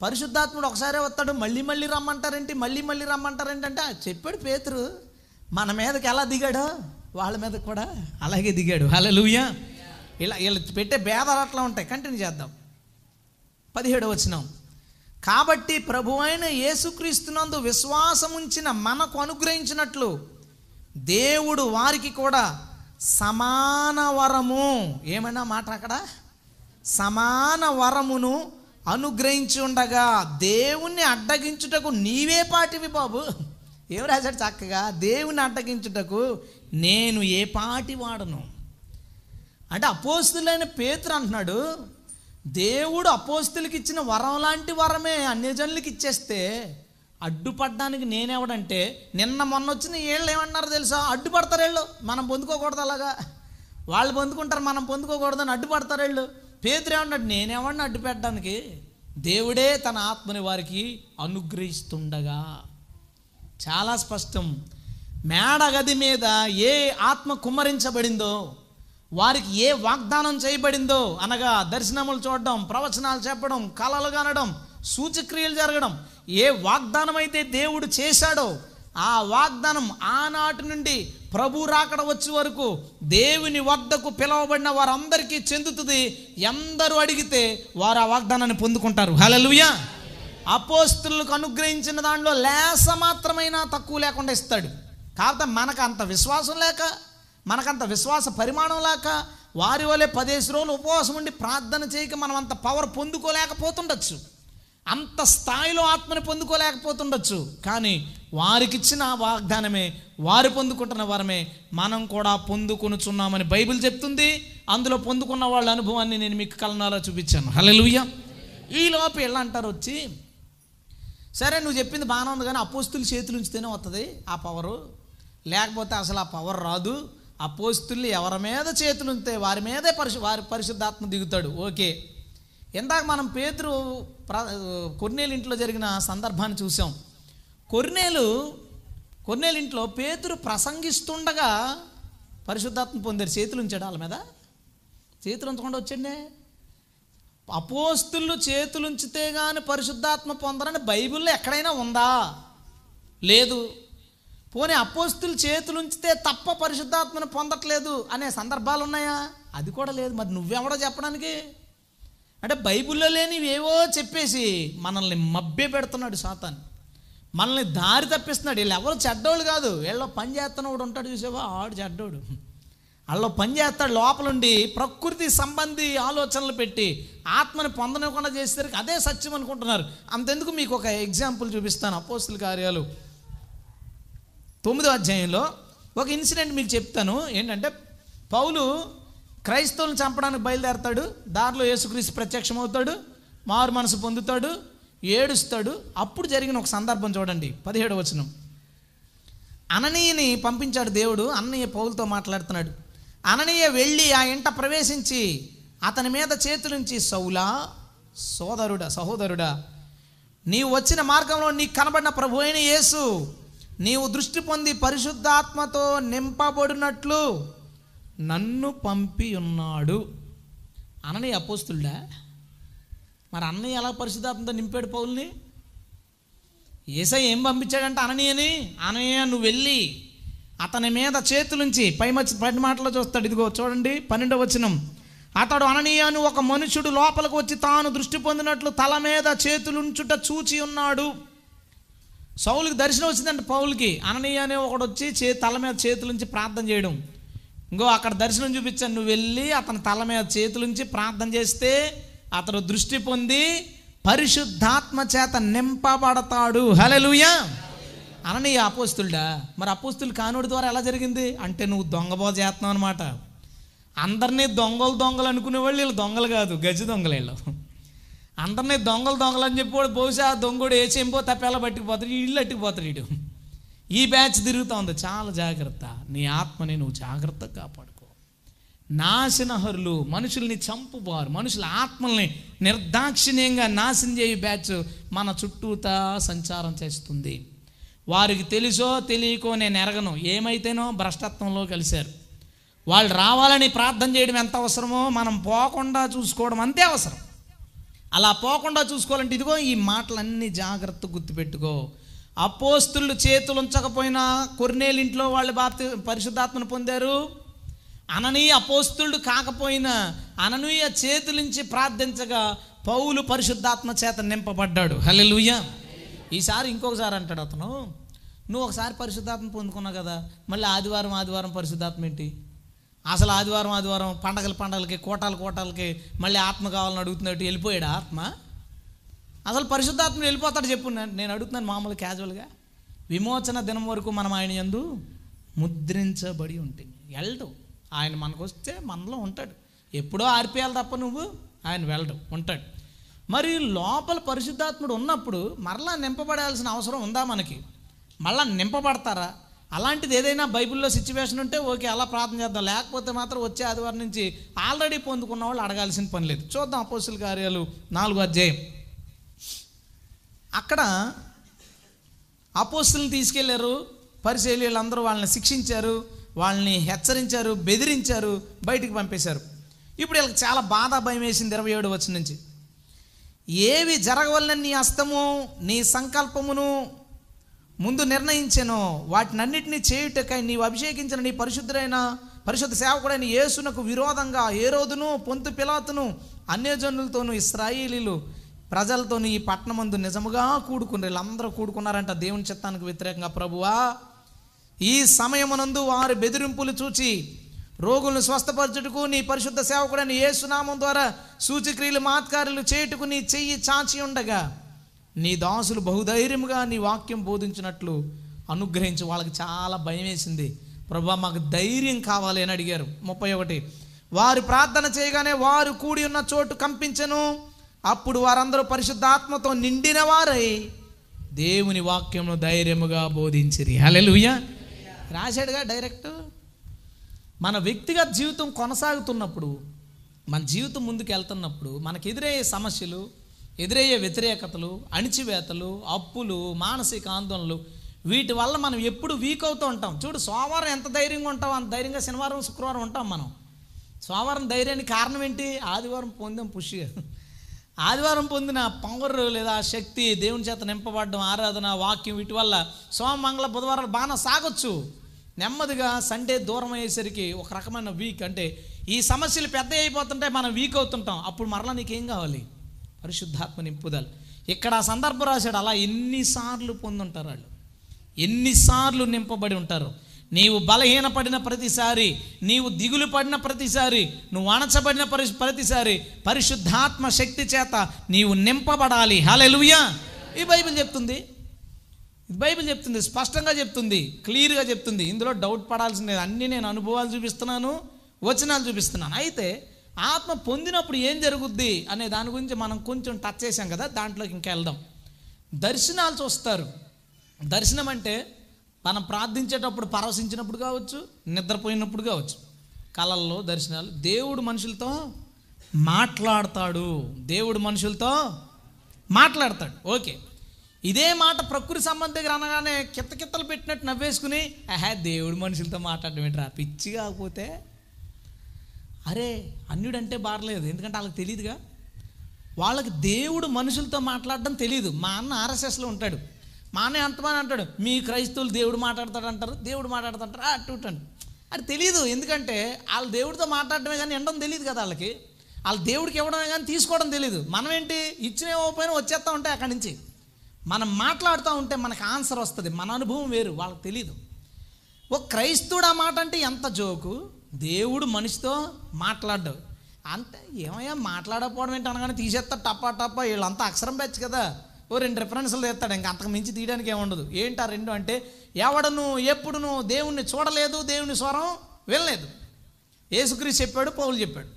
పరిశుద్ధాత్ముడు ఒకసారి వస్తాడు మళ్ళీ మళ్ళీ రమ్మంటారేంటి మళ్ళీ మళ్ళీ రమ్మంటారేంటి అంటే చెప్పాడు పేతురు మన మీదకి ఎలా దిగాడో? వాళ్ళ మీద కూడా అలాగే దిగాడు. హల్లెలూయా. ఇలా వీళ్ళు పెట్టే భేదాలు అట్లా ఉంటాయి. కంటిన్యూ చేద్దాం. పదిహేడు వచ్చినాం కాబట్టి ప్రభువైన యేసుక్రీస్తునందు విశ్వాసం ఉంచిన మనకు అనుగ్రహించినట్లు దేవుడు వారికి కూడా సమాన వరము. ఏమైనా మాట అక్కడ? సమాన వరమును అనుగ్రహించి ఉండగా దేవుణ్ణి అడ్డగించుటకు నీవే పాటివి బాబు. ఏం రాశాడు చక్కగా? దేవుని అడ్డగించుటకు నేను ఏ పాటి వాడను? అంటే అపోస్తులైన పేతురు అంటున్నాడు దేవుడు అపోస్తులకి ఇచ్చిన వరం లాంటి వరమే అన్యజనులకి ఇచ్చేస్తే అడ్డుపడడానికి నేనెవడంటే నిన్న మొన్న వచ్చిన వీళ్ళు ఏమన్నారు తెలుసా? అడ్డుపడతారు వీళ్ళు మనం పొందుకోకూడదు అలాగా. వాళ్ళు పొందుకుంటారు మనం పొందుకోకూడదు అని అడ్డుపడతారు వీళ్ళు పేదరేమన్నాడు నేనేమన్నా అడ్డు పెట్టడానికి? దేవుడే తన ఆత్మని వారికి అనుగ్రహిస్తుండగా. చాలా స్పష్టం. మేడ గది మీద ఏ ఆత్మ కుమ్మరించబడిందో వారికి ఏ వాగ్దానం చేయబడిందో అనగా దర్శనములు చూడడం ప్రవచనాలు చెప్పడం కళలు కనడం సూచక్రియలు జరగడం ఏ వాగ్దానం అయితే దేవుడు చేశాడో ఆ వాగ్దానం ఆనాటి నుండి ప్రభు రాకడ వచ్చే వరకు దేవుని వద్దకు పిలువబడిన వారందరికీ చెందుతుంది. ఎందరూ అడిగితే వారు ఆ వాగ్దానాన్ని పొందుకుంటారు. హలలుయా అపోస్తులకు అనుగ్రహించిన దాంట్లో లేస మాత్రమైనా తక్కువ లేకుండా ఇస్తాడు. కాకపోతే మనకు అంత విశ్వాసం లేక మనకంత విశ్వాస పరిమాణం లేక వారి వలె పదేసి రోజులు ఉపవాసం ఉండి ప్రార్థన చేయక మనం అంత పవర్ పొందుకోలేకపోతుండొచ్చు. అంత స్థాయిలో ఆత్మని పొందుకోలేకపోతుండొచ్చు. కానీ వారికిచ్చిన వాగ్దానమే వారు పొందుకుంటున్న వరమే మనం కూడా పొందుకొనుచున్నామని బైబిల్ చెప్తుంది. అందులో పొందుకున్న వాళ్ళ అనుభవాన్ని నేను మీకు కలనాలో చూపించాను. హల్లెలూయా. ఈ లోపు ఎలా అంటారు వచ్చి సరే నువ్వు చెప్పింది బాగానే ఉంది కానీ అపోస్తులు చేతులు ఉంచితేనే వస్తుంది ఆ పవరు. లేకపోతే అసలు ఆ పవర్ రాదు. అపోస్తులు ఎవరి మీద చేతులు ఉంటే వారి మీదే పరిశు వారి పరిశుద్ధాత్మ దిగుతాడు. ఓకే. ఇందాక మనం పేతురు ప్ర ఇంట్లో జరిగిన సందర్భాన్ని చూసాం కొన్నేలు కొన్నేలు ఇంట్లో పేతురు ప్రసంగిస్తుండగా పరిశుద్ధాత్మ పొందారు. చేతులు ఉంచాడు వాళ్ళ మీద. చేతులు ఉంచకుండా వచ్చండి అపోస్తులు చేతులు ఉంచితే కానీ పరిశుద్ధాత్మ పొందరని బైబిల్లో ఎక్కడైనా ఉందా? లేదు. పోనీ అపోస్తులు చేతులు ఉంచితే తప్ప పరిశుద్ధాత్మను పొందట్లేదు అనే సందర్భాలు ఉన్నాయా అది కూడా లేదు. మరి నువ్వెవడో చెప్పడానికి? అంటే బైబిల్లో లేనివి ఏవో చెప్పేసి మనల్ని మభ్య పెడుతున్నాడు సాతాన్. మనల్ని దారి తప్పిస్తున్నాడు. వీళ్ళు ఎవరు చెడ్డోళ్ళు కాదు. వీళ్ళ పని చేస్తున్నవాడు ఉంటాడు చూసావా? ఆడు చెడ్డోడు. వాళ్ళు పని చేస్తాడు లోపలుండి ప్రకృతి సంబంధి ఆలోచనలు పెట్టి ఆత్మని పొందనివ్వకుండా చేసేసరికి అదే సత్యం అనుకుంటున్నారు. అంతెందుకు మీకు ఒక ఎగ్జాంపుల్ చూపిస్తాను. అపోస్తుల కార్యాలు తొమ్మిదో అధ్యాయంలో ఒక ఇన్సిడెంట్ మీకు చెప్తాను. ఏంటంటే పౌలు క్రైస్తవులను చంపడానికి బయలుదేరతాడు దారిలో యేసుక్రీస్తు ప్రత్యక్షమవుతాడు మారు మనసు పొందుతాడు ఏడుస్తాడు. అప్పుడు జరిగిన ఒక సందర్భం చూడండి పదిహేడు వచనం. అననీయని పంపించాడు దేవుడు అన్నయ్య పౌలతో మాట్లాడుతున్నాడు. అననీయ వెళ్ళి ఆ ఇంట ప్రవేశించి అతని మీద చేతులుంచి సౌలా సోదరుడా సహోదరుడా నీవు వచ్చిన మార్గంలో నీకు కనబడిన ప్రభు అయిన యేసు నీవు దృష్టి పొంది పరిశుద్ధాత్మతో నింపబడినట్లు నన్ను పంపి ఉన్నాడు. అననయ్య అపోస్తుడా? మరి అన్నయ్య ఎలా పరిశుద్ధాత్మతో నింపాడు పౌల్ని? ఏసై ఏం పంపించాడంటే అననీయని అననీయ నువ్వు వెళ్ళి అతని మీద చేతులుంచి పై మచ్చి పది మాటలో చూస్తాడు. ఇదిగో చూడండి పన్నెండవ వచనం. అతడు అననీయను ఒక మనుషుడు లోపలికి వచ్చి తాను దృష్టి పొందినట్లు తల మీద చేతులుంచుట చూచి ఉన్నాడు. సౌలుకి దర్శనం వచ్చిందంటే పౌలుకి. అననీయ అనే ఒకడు వచ్చి చే తల మీద చేతులుంచి ప్రార్థన చేయడం. ఇంకో అక్కడ దర్శనం చూపించాను. నువ్వు వెళ్ళి అతని తల మీద చేతులుంచి ప్రార్థన చేస్తే అతడు దృష్టి పొంది పరిశుద్ధాత్మ చేత నింపబడతాడు. హలలుయా అనని అపోస్తులుడా మరి అపోస్తులు కానుడి ద్వారా ఎలా జరిగింది? అంటే నువ్వు దొంగబో చేస్తున్నావు అనమాట అందరినీ దొంగలు దొంగలు అనుకునే వాళ్ళు వీళ్ళు దొంగలు కాదు గజ దొంగలు వీళ్ళు. అందరినీ దొంగలు దొంగలు అని చెప్పి బహుశా దొంగడు ఏ చెంపో తప్పేలా పట్టుకుపోతాడు ఈ అట్టుకుపోతాడు వీడు. ఈ బ్యాచ్ తిరుగుతూ ఉంది. చాలా జాగ్రత్త. నీ ఆత్మని నువ్వు జాగ్రత్తగా కాపాడుకో. నాశనహరులు మనుషుల్ని చంపువారు. మనుషుల ఆత్మల్ని నిర్దాక్షిణ్యంగా నాశనం చేయు బ్యాచ్ మన చుట్టూతా సంచారం చేస్తుంది. వారికి తెలుసో తెలియకో నేను ఎరగను. ఏమైతేనో భ్రష్టత్వంలో కలిశారు. వాళ్ళు రావాలని ప్రార్థన చేయడం ఎంత అవసరమో మనం పోకుండా చూసుకోవడం అంతే అవసరం. అలా పోకుండా చూసుకోవాలంటే ఇదిగో ఈ మాటలన్నీ జాగ్రత్త గుర్తుపెట్టుకో. అపోస్తులు చేతులు ఉంచకపోయినా కొర్నేలింట్లో వాళ్ళు బాప్తి పరిశుద్ధాత్మను పొందారు. అననీయ అపోస్తుడు కాకపోయినా అననీయ చేతులుంచి ప్రార్థించగా పౌలు పరిశుద్ధాత్మ చేత నింపబడ్డాడు. హల్లెలూయ. ఈసారి ఇంకొకసారి అంటాడు అతను నువ్వు ఒకసారి పరిశుద్ధాత్మ పొందుకున్నావు కదా మళ్ళీ ఆదివారం ఆదివారం పరిశుద్ధాత్మ ఏంటి? అసలు ఆదివారం ఆదివారం పండగల పండగలకి కోటాల కోటాలకి మళ్ళీ ఆత్మ కావాలని అడుగుతున్నట్టు వెళ్ళిపోయాడు ఆత్మ? అసలు పరిశుద్ధాత్మ వెళ్ళిపోతాడు చెప్పు. నేను అడుగుతున్నాను మామూలు క్యాజువల్గా విమోచన దినం వరకు మనం ఆయన యందు ముద్రించబడి ఉంటుంది వెళ్ళడు ఆయన మనకు వస్తే మనలో ఉంటాడు. ఎప్పుడో ఆర్పేయాలి తప్ప నువ్వు ఆయన వెళ్ళడు ఉంటాడు. మరి లోపల పరిశుద్ధాత్ముడు ఉన్నప్పుడు మరలా నింపబడాల్సిన అవసరం ఉందా మనకి? మళ్ళా నింపబడతారా? అలాంటిది ఏదైనా బైబిల్లో సిచ్యువేషన్ ఉంటే ఓకే అలా ప్రార్థన చేద్దాం. లేకపోతే మాత్రం వచ్చే ఆదివారం నుంచి ఆల్రెడీ పొందుకున్న వాళ్ళు అడగాల్సిన పని లేదు. చూద్దాం అపోస్తుల కార్యాలు నాలుగు అధ్యాయం. అక్కడ అపోస్తులను తీసుకెళ్ళారు పరిశైలి వీళ్ళందరూ వాళ్ళని శిక్షించారు వాళ్ళని హెచ్చరించారు బెదిరించారు బయటికి పంపేశారు. ఇప్పుడు వీళ్ళకి చాలా బాధ భయం వేసింది ఇరవై ఏడు వచ్చిన నుంచి. ఏవి జరగవలన నీ హస్తము నీ సంకల్పమును ముందు నిర్ణయించెను వాటినన్నిటినీ చేయుటకై నీవు అభిషేకించిన నీ పరిశుద్ధుడైన పరిశుద్ధ సేవకుడైన యేసునకు విరోధంగా ఏ రోజును పొంతు పిలాతును అన్యజనులతోనూ ఇస్రాయిలీలు ప్రజలతోని ఈ పట్టణమందు నిజముగా కూడుకుని వీళ్ళందరూ కూడుకున్నారంట దేవుని చిత్తానికి వ్యతిరేకంగా ప్రభువా. ఈ సమయమునందు వారి బెదిరింపులు చూచి రోగులను స్వస్థపరచుటకు నీ పరిశుద్ధ సేవకుడైన యేసునామం ద్వారా సూచిక్రియలు మాత్కార్యులు చేయుటకు నీ చెయ్యి చాచి ఉండగా నీ దాసులు బహుధైర్యముగా నీ వాక్యం బోధించినట్లు అనుగ్రహించి వాళ్ళకి చాలా భయం వేసింది ప్రభా మాకు ధైర్యం కావాలి అని అడిగారు. ముప్పై ఒకటి వారు ప్రార్థన చేయగానే వారు కూడి ఉన్న చోటు కంపించను. అప్పుడు వారందరూ పరిశుద్ధాత్మతో నిండిన వారై దేవుని వాక్యమును ధైర్యముగా బోధించిరి. హల్లెలూయా. రాశాడుగా డైరెక్ట్. మన వ్యక్తిగత జీవితం కొనసాగుతున్నప్పుడు మన జీవితం ముందుకు వెళ్తున్నప్పుడు మనకు ఎదురయ్యే సమస్యలు ఎదురయ్యే వ్యతిరేకతలు అణిచివేతలు అప్పులు మానసిక ఆందోళనలు వీటి వల్ల మనం ఎప్పుడు వీక్ అవుతూ ఉంటాం. చూడు సోమవారం ఎంత ధైర్యంగా ఉంటాం అంత ధైర్యంగా శనివారం శుక్రవారం ఉంటాం మనం. సోమవారం ధైర్యానికి కారణం ఏంటి? ఆదివారం పొందాం పుష్గా ఆదివారం పొందిన పవర్ లేదా శక్తి దేవుని చేత నింపబడడం ఆరాధన వాక్యం వీటి వల్ల సోమ మంగళ బుధవారాలు బాగా సాగొచ్చు. నెమ్మదిగా సండే దూరం అయ్యేసరికి ఒక రకమైన వీక్ అంటే ఈ సమస్యలు పెద్ద అయిపోతుంటే మనం వీక్ అవుతుంటాం. అప్పుడు మరలా నీకేం కావాలి? పరిశుద్ధాత్మ నింపుదలు. ఇక్కడ ఆ సందర్భం రాశాడు అలా ఎన్నిసార్లు పొందుంటారు వాళ్ళు. ఎన్నిసార్లు నింపబడి ఉంటారు. నీవు బలహీనపడిన ప్రతిసారి నీవు దిగులు పడిన ప్రతిసారి నువ్వు అణచబడిన పరి ప్రతిసారి పరిశుద్ధాత్మ శక్తి చేత నీవు నింపబడాలి. హల్లెలూయా. ఈ బైబిల్ చెప్తుంది. బైబిల్ చెప్తుంది. స్పష్టంగా చెప్తుంది. క్లియర్గా చెప్తుంది. ఇందులో డౌట్ పడాల్సిందే అన్ని అన్నీ నేను అనుభవాలు చూపిస్తున్నాను వచనాలు చూపిస్తున్నాను. అయితే ఆత్మ పొందినప్పుడు ఏం జరుగుద్ది అనే దాని గురించి మనం కొంచెం టచ్ చేసాం కదా దాంట్లోకి ఇంకా వెళ్దాం దర్శనాలు చూస్తారు. దర్శనం అంటే మనం ప్రార్థించేటప్పుడు పరవశించినప్పుడు కావచ్చు నిద్రపోయినప్పుడు కావచ్చు. కళల్లో దర్శనాలు. దేవుడు మనుషులతో మాట్లాడతాడు. దేవుడు మనుషులతో మాట్లాడతాడు. ఓకే. ఇదే మాట ప్రకృతి సంబంధ దగ్గర అనగానే కిత్త కిత్తలు పెట్టినట్టు నవ్వేసుకుని ఆహా దేవుడు మనుషులతో మాట్లాడడం ఏంట్రా? పిచ్చి కాకపోతే? అరే అన్యుడంటే బారలేదు. ఎందుకంటే వాళ్ళకి తెలియదుగా వాళ్ళకి దేవుడు మనుషులతో మాట్లాడడం తెలియదు మా అన్న ఆర్ఎస్ఎస్లో ఉంటాడు. మానే అన్న అంటాడు మీ క్రైస్తవులు దేవుడు మాట్లాడతాడు అంటారు దేవుడు మాట్లాడతాడు అటు ఇటు అది తెలియదు ఎందుకంటే వాళ్ళు దేవుడితో మాట్లాడటమే కానీ ఎండడం తెలియదు కదా వాళ్ళకి. వాళ్ళు దేవుడికి ఇవ్వడమే కానీ తీసుకోవడం తెలియదు మనం ఏంటి ఇచ్చిన ఇవ్వకపోయినా వచ్చేస్తూ ఉంటాయి అక్కడి నుంచి. మనం మాట్లాడుతూ ఉంటే మనకు ఆన్సర్ వస్తుంది మన అనుభవం వేరు వాళ్ళకి తెలియదు ఓ క్రైస్తవుడు ఆ మాట అంటే ఎంత జోకు? దేవుడు మనిషితో మాట్లాడ్డు. అంటే ఏమయ్యా మాట్లాడకపోవడం ఏంటి అనగానే తీసేస్తా టప్పా టప్పా వీళ్ళంతా అక్షరం పెచ్చు కదా. ఓ రెండు రిఫరెన్స్లు తెస్తాడు. ఇంకా అంతకు మించి తీయడానికి ఏముండదు ఏంటి ఆ రెండు అంటే ఎవడను ఎప్పుడును దేవుణ్ణి చూడలేదు దేవుని స్వరం వినలేదు. యేసుక్రీస్తు చెప్పాడు పౌలు చెప్పాడు.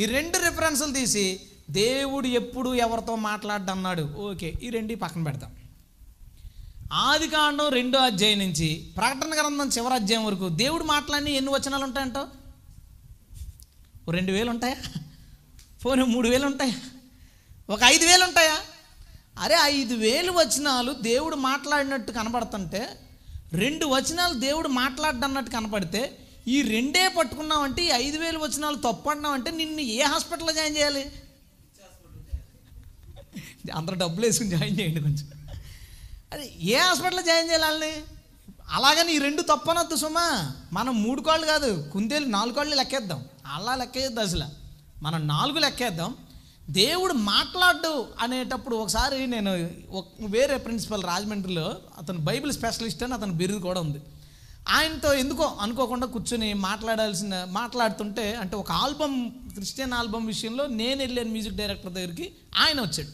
ఈ రెండు రిఫరెన్స్లు తీసి దేవుడు ఎప్పుడు ఎవరితో మాట్లాడ్డన్నాడు ఓకే ఈ రెండు పక్కన పెడతాం. ఆది కాండం రెండో అధ్యాయం నుంచి ప్రకటన గ్రంథం చివరి అధ్యాయం వరకు దేవుడు మాట్లాడిన ఎన్ని వచనాలు ఉంటాయంటో? ఓ రెండు వేలు ఉంటాయా? పోనీ మూడు వేలు ఉంటాయా? ఒక ఐదు వేలు ఉంటాయా? అరే ఐదు వేలు వచనాలు దేవుడు మాట్లాడినట్టు కనబడుతుంటే రెండు వచనాలు దేవుడు మాట్లాడన్నట్టు కనపడితే ఈ రెండే పట్టుకున్నామంటే ఈ ఐదు వేలు వచనాలు తప్పన్నామంటే నిన్ను ఏ హాస్పిటల్లో జాయిన్ చేయాలి? అందరూ డబ్బులు వేసుకుని జాయిన్ చేయండి కొంచెం. అదే ఏ హాస్పిటల్లో జాయిన్ చేయాలి వాళ్ళని? అలాగని ఈ రెండు తప్పనొద్దు సుమా. మనం మూడు కాళ్ళు కాదు కుందేలు నాలుగు కాళ్ళు లెక్కేద్దాం. అలా లెక్కేద్దాం అసలు. మనం నాలుగు లెక్కేద్దాం. దేవుడు మాట్లాడు అనేటప్పుడు ఒకసారి నేను వేరే ప్రిన్సిపల్ రాజమండ్రిలో అతను బైబిల్ స్పెషలిస్ట్ అని అతని బిరుదు కూడా ఉంది. ఆయనతో ఎందుకో అనుకోకుండా కూర్చొని మాట్లాడాల్సిన మాట్లాడుతుంటే అంటే ఒక ఆల్బమ్ క్రిస్టియన్ ఆల్బమ్ విషయంలో నేను వెళ్ళాను మ్యూజిక్ డైరెక్టర్ దగ్గరికి ఆయన వచ్చాడు.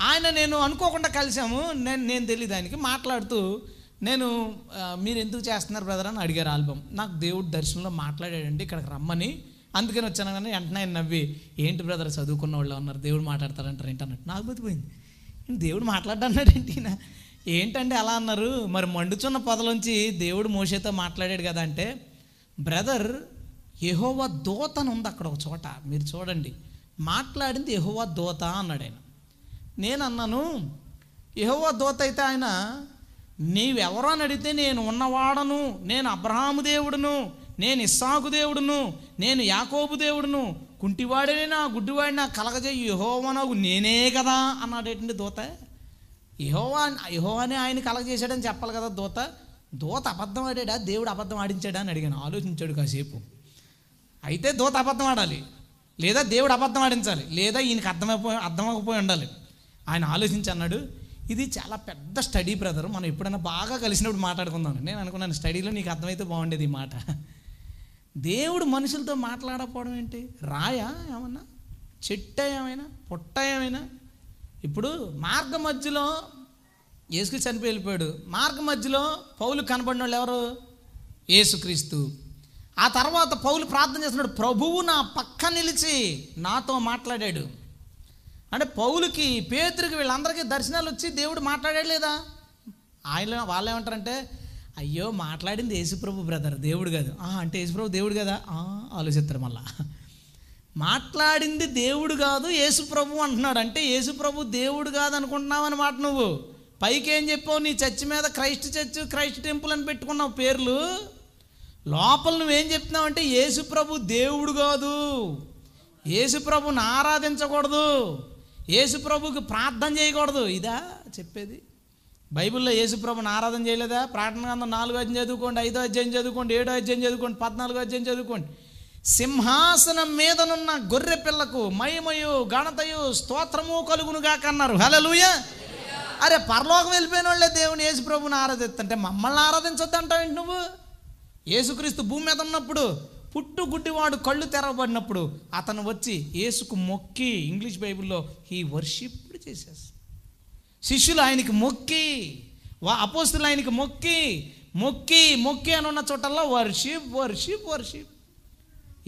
ఆయన నేను అనుకోకుండా కలిసాము నేను నేను తెలియదు ఆయనకి మాట్లాడుతూ నేను మీరు ఎందుకు చేస్తున్నారు బ్రదర్? అని అడిగారు ఆల్బమ్. నాకు దేవుడు దర్శనంలో మాట్లాడాడండి ఇక్కడికి రమ్మని అందుకని వచ్చాను కానీ వెంటనే ఆయన నవ్వి ఏంటి బ్రదర్ చదువుకున్న వాళ్ళు ఉన్నారు? దేవుడు మాట్లాడతారంటారు ఏంటి? అన్నట్టు నాకు బతిపోయింది దేవుడు మాట్లాడన్నాడు ఏంటి ఏంటంటే అలా అన్నారు? మరి మండుచున్న పొదలోంచి దేవుడు మోషేతో మాట్లాడాడు కదా అంటే బ్రదర్ యహోవా దోత అని ఉంది అక్కడ ఒక చోట. మీరు చూడండి. మాట్లాడింది యహోవా దోత అన్నాడు ఆయన. నేను అన్నాను యహోవా దోత అయితే ఆయన నీవెవరో అని అడిగితే నేను ఉన్నవాడను. నేను అబ్రహాము దేవుడును. నేను ఇస్సాకు దేవుడును నేను యాకోబు దేవుడును కుంటివాడిని నా గుడ్డివాడిని నా కలగజేయి యహోవనగు నేనే కదా అన్నాడేటండి దూత? యహోవా యహోవానే ఆయన కలగజేశాడని చెప్పాలి కదా దూత? దూత అబద్ధం ఆడాడా? దేవుడు అబద్ధం ఆడించాడా అని అడిగాను. ఆలోచించాడు కాసేపు. అయితే దూత అబద్ధం ఆడాలి. లేదా దేవుడు అబద్ధం ఆడించాలి. లేదా ఈయనకి అర్థమైపోయి అర్థమైపోయి ఉండాలి. ఆయన ఆలోచించి అన్నాడు ఇది చాలా పెద్ద స్టడీ బ్రదర్. మనం ఎప్పుడైనా బాగా కలిసినప్పుడు మాట్లాడుకుందాం నేను అనుకున్నాను స్టడీలో నీకు అర్థమైతే బాగుండేది ఈ మాట. దేవుడు మనుషులతో మాట్లాడకపోవడం ఏంటి? రాయా ఏమన్నా? చెట్ట ఏమైనా? పొట్ట ఏమైనా? ఇప్పుడు మార్గ మధ్యలో యేసుకు చనిపోయి వెళ్ళిపోయాడు. మార్గ మధ్యలో పౌలు కనబడిన వాళ్ళు ఎవరు? యేసుక్రీస్తు. ఆ తర్వాత పౌలు ప్రార్థన చేస్తున్నాడు ప్రభువు నా పక్క నిలిచి నాతో మాట్లాడాడు. అంటే పౌలుకి పేతురికి వీళ్ళందరికీ దర్శనాలు వచ్చి దేవుడు మాట్లాడాడు లేదా? ఆయన వాళ్ళు ఏమంటారంటే అయ్యో మాట్లాడింది యేసుప్రభు బ్రదర్ దేవుడు కాదు. అంటే యేసుప్రభు దేవుడు కదా? "ఆ," ఆలోచిస్తారు మళ్ళా. మాట్లాడింది దేవుడు కాదు యేసుప్రభు అంటున్నాడు. అంటే యేసుప్రభు దేవుడు కాదు అనుకుంటున్నావు అనమాట నువ్వు. పైకి ఏం చెప్పావు? నీ చర్చి మీద క్రైస్ట్ చర్చ్ క్రైస్ట్ టెంపుల్ అని పెట్టుకున్నావు పేర్లు. లోపల నువ్వేం చెప్తున్నావు అంటే యేసుప్రభు దేవుడు కాదు. యేసుప్రభుని ఆరాధించకూడదు. యేసుప్రభుకి ప్రార్థన చేయకూడదు. ఇదా చెప్పేది? బైబిల్లో యేసుప్రభుని ఆరాధన చేయలేదా? ప్రార్థన గ్రంథం నాలుగో అధ్యాయం చదువుకోండి ఐదో అధ్యాయం చదువుకోండి ఏడో అధ్యాయం చదువుకోండి పద్నాలుగో అధ్యాయం చదువుకోండి. సింహాసనం మీదనున్న గొర్రె పిల్లకు మయమయు ఘనతయు స్తోత్రము కలుగునుగా కన్నారు హలలుయ అరే పరలోకం వెళ్ళిపోయిన వాళ్ళే దేవుని యేసుప్రభుని ఆరాధిస్తుంటే మమ్మల్ని ఆరాధించొద్దు అంటావేంటి నువ్వు? యేసుక్రీస్తు భూమి మీద ఉన్నప్పుడు పుట్టు గుడ్డివాడు కళ్ళు తెరవబడినప్పుడు అతను వచ్చి యేసుకు మొక్కి ఇంగ్లీష్ బైబిల్లో హీ వర్షిప్డ్ చేసేసి శిష్యులు ఆయనకి మొక్కి వా అపోస్తులు ఆయనకి మొక్కి మొక్కి మొక్కి అని ఉన్న చోటల్లో worship worship worship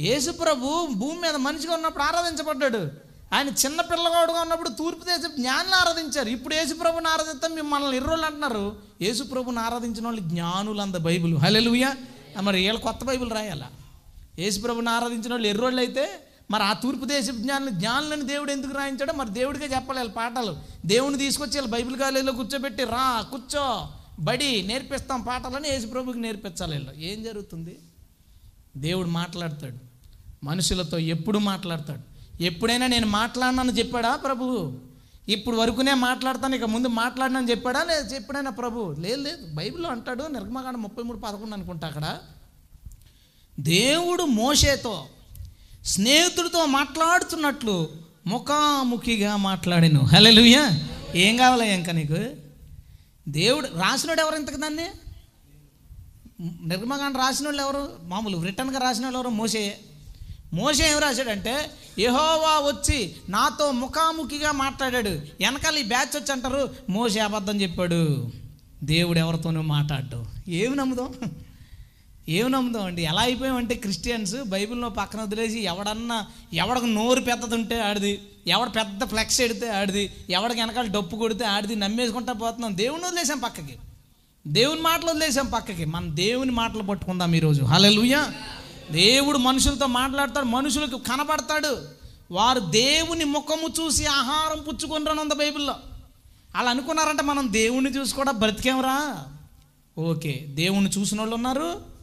Yesu Prabhu భూమి మీద మనిషిగా ఉన్నప్పుడు ఆరాధించబడ్డాడు. ఆయన చిన్న పిల్లగాడుగా ఉన్నప్పుడు తూర్పు దేశం జ్ఞానులు ఆరాధించారు. ఇప్పుడు యేసుప్రభుని ఆరాధిస్తాం మిమ్మల్ని ఇర్రోళ్ళు అంటున్నారు. యేసుప్రభుని ఆరాధించిన వాళ్ళు జ్ఞానులు అంద బైబిల్. హలెలుయ మరి వీళ్ళు కొత్త బైబిల్ రాయాలా? యేసుప్రభుని ఆరాధించిన వాళ్ళు ఎర్రోళ్ళు అయితే మరి ఆ తూర్పు దేశ జ్ఞానులు జ్ఞానులని దేవుడు ఎందుకు రాయించాడో మరి దేవుడికే చెప్పాలి వాళ్ళ పాటలు. దేవుని తీసుకొచ్చి వీళ్ళు బైబిల్ కాలేజీలో కూర్చోబెట్టి రా కూర్చో బడి నేర్పిస్తాం పాటలని యేసు ప్రభుకి నేర్పించాలి వీళ్ళు. ఏం జరుగుతుంది? దేవుడు మాట్లాడతాడు. మనుషులతో ఎప్పుడు మాట్లాడతాడు? ఎప్పుడైనా నేను మాట్లాడినాను చెప్పాడా ప్రభువు ఇప్పుడు వరకునే మాట్లాడతాను ఇక ముందు మాట్లాడినని చెప్పాడా? లేదు ఎప్పుడైనా ప్రభు? లేదు లేదు. బైబిల్లో అంటాడు నిర్గమకాండ ముప్పై మూడు పదకొండు అనుకుంటా అక్కడ. దేవుడు మోషేతో స్నేహితుడితో మాట్లాడుతున్నట్లు ముఖాముఖిగా మాట్లాడాను. హలెలుయ్యా ఏం కావాలా ఇంకా నీకు? దేవుడు రాసినోడు ఎవరు ఇంతకు దాన్ని? నిర్మకాండ రాసిన వాళ్ళు ఎవరు? మామూలు రిటర్న్గా రాసిన వాళ్ళు ఎవరు? మోసే మోసే ఏం రాశాడంటే యహోవా వచ్చి నాతో ముఖాముఖిగా మాట్లాడాడు. వెనకాల ఈ బ్యాచ్ వచ్చి అంటారు మోసే అబద్ధం చెప్పాడు. దేవుడు ఎవరితోనూ మాట్లాడ్డు. ఏమి నమ్ముదాం? ఏమి నమ్ముదాం అండి ఎలా అయిపోయామంటే క్రిస్టియన్స్ బైబిల్లో పక్కన వదిలేసి ఎవడన్నా ఎవడికి నోరు పెద్దది ఉంటే ఆడిది ఎవడ పెద్ద ఫ్లెక్స్ ఎడితే ఆడిది ఎవడికి వెనకాల డప్పు కొడితే ఆడిది నమ్మేసుకుంటా పోతున్నాం. దేవుని వదిలేసాం పక్కకి. దేవుని మాటలు వదిలేసాం పక్కకి. మన దేవుని మాటలు పట్టుకుందాం ఈరోజు. హల్లెలూయా. దేవుడు మనుషులతో మాట్లాడతాడు మనుషులకు కనబడతాడు వారు దేవుని ముఖము చూసి ఆహారం పుచ్చుకుంటాను ఉంది బైబిల్లో. అలా అనుకున్నారంటే మనం దేవుణ్ణి చూసి కూడా బ్రతికేమరా? ఓకే దేవుణ్ణి చూసిన వాళ్ళు ఉన్నారు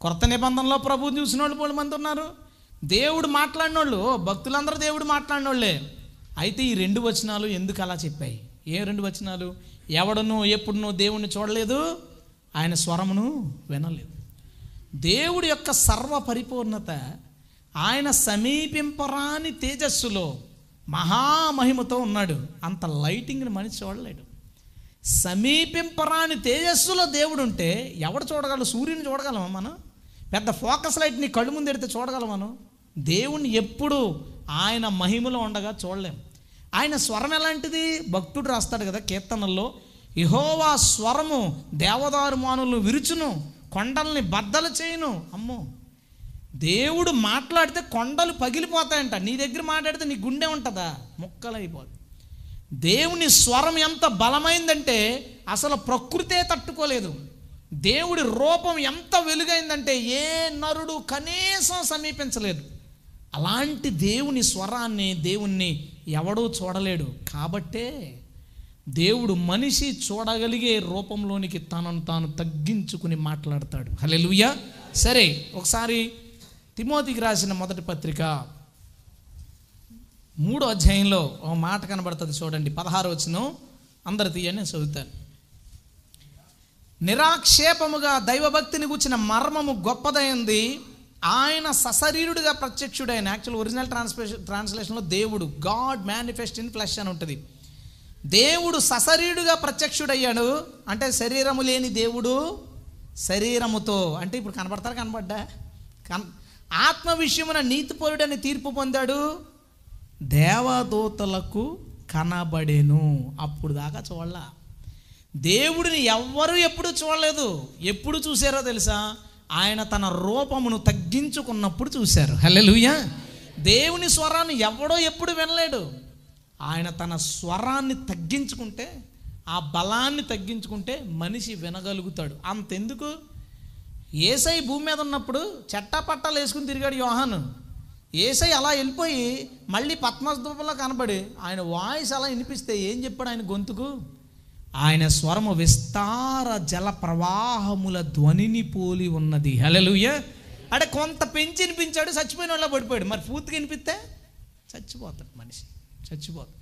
కొత్త నిబంధనలో ప్రభువు చూసిన వాళ్ళు మూడు మంది ఉన్నారు. దేవుడు మాట్లాడిన వాళ్ళు భక్తులందరూ దేవుడు మాట్లాడిన వాళ్ళే అయితే ఈ రెండు వచనాలు ఎందుకు అలా చెప్పాయి? ఏ రెండు వచనాలు? ఎవడను ఎప్పుడునో దేవుణ్ణి చూడలేదు ఆయన స్వరమును వినలేదు. దేవుడి యొక్క సర్వ పరిపూర్ణత ఆయన సమీపింపరాని తేజస్సులో మహామహిమతో ఉన్నాడు. అంత లైటింగ్ని మనిషి చూడలేడు. సమీపింపరాని తేజస్సులో దేవుడు ఉంటే ఎవడు చూడగలరు సూర్యుని చూడగలమా మనం? పెద్ద ఫోకస్ లైట్ నీ కళ్ళు ముందు ఎడితే చూడగలం మనం. దేవుణ్ణి ఎప్పుడు ఆయన మహిమలో ఉండగా చూడలేం. ఆయన స్వరం ఎలాంటిది? భక్తుడు రాస్తాడు కదా కీర్తనల్లో ఇహోవా స్వరము దేవదారు మానులను విరుచును కొండల్ని బద్దలు చేయను. అమ్మో! దేవుడు మాట్లాడితే కొండలు పగిలిపోతాయంట. నీ దగ్గర మాట్లాడితే నీ గుండె ఉంటుందా? ముక్కలైపోదు. దేవుని స్వరం ఎంత బలమైందంటే అసలు ప్రకృతే తట్టుకోలేదు. దేవుడి రూపం ఎంత వెలుగైందంటే ఏ నరుడు కనీసం సమీపించలేదు. అలాంటి దేవుని స్వరాన్ని దేవుణ్ణి ఎవడూ చూడలేడు. కాబట్టే దేవుడు మనిషి చూడగలిగే రూపంలోనికి తనను తాను తగ్గించుకుని మాట్లాడతాడు. హల్లెలూయా. సరే ఒకసారి తిమోతికి రాసిన మొదటి పత్రిక మూడో అధ్యాయంలో ఒక మాట కనబడుతుంది చూడండి. పదహారు వచ్చిన అందరు తీయని చదువుతాను. నిరాక్షేపముగా దైవభక్తిని కూర్చిన మర్మము గొప్పదైంది. ఆయన సశరీరుడిగా ప్రత్యక్షుడైన యాక్చువల్ ఒరిజినల్ ట్రాన్స్లేషన్ ట్రాన్స్లేషన్లో దేవుడు గాడ్ మేనిఫెస్ట్ ఇన్ ఫ్లెష్ అని ఉంటుంది. దేవుడు సశరీరుడుగా ప్రత్యక్షుడయ్యాడు. అంటే శరీరము లేని దేవుడు శరీరముతో అంటే ఇప్పుడు కనబడతారు కనబడ్డా కన్ ఆత్మ విషయమున నీతిపరుడని తీర్పు పొందాడు. దేవదూతలకు కనబడేను. అప్పుడు దాకా చూడలా. దేవుడిని ఎవ్వరూ ఎప్పుడు చూడలేదు. ఎప్పుడు చూసారో తెలుసా? ఆయన తన రూపమును తగ్గించుకున్నప్పుడు చూశారు. హల్లెలూయా. దేవుని స్వరాన్ని ఎవడో ఎప్పుడు వినలేడు. ఆయన తన స్వరాన్ని తగ్గించుకుంటే ఆ బలాన్ని తగ్గించుకుంటే మనిషి వినగలుగుతాడు. అంతెందుకు? ఏసై భూమి మీద ఉన్నప్పుడు చెట్టాపట్టాలు వేసుకుని తిరిగాడు యోహాను. ఏసై అలా వెళ్ళిపోయి మళ్ళీ పద్మస్తూపంలో కనబడి ఆయన వాయిస్ అలా వినిపిస్తే ఏం చెప్పాడు ఆయన గొంతుకు? ఆయన స్వరము విస్తార జల ప్రవాహముల ధ్వనిని పోలి ఉన్నది. హలలుయ అంటే కొంత పెంచి వినిపించాడు చచ్చిపోయిన వాళ్ళ పడిపోయాడు. మరి పూర్తిగా వినిపిస్తే? చచ్చిపోతాడు మనిషి చచ్చిపోతాడు.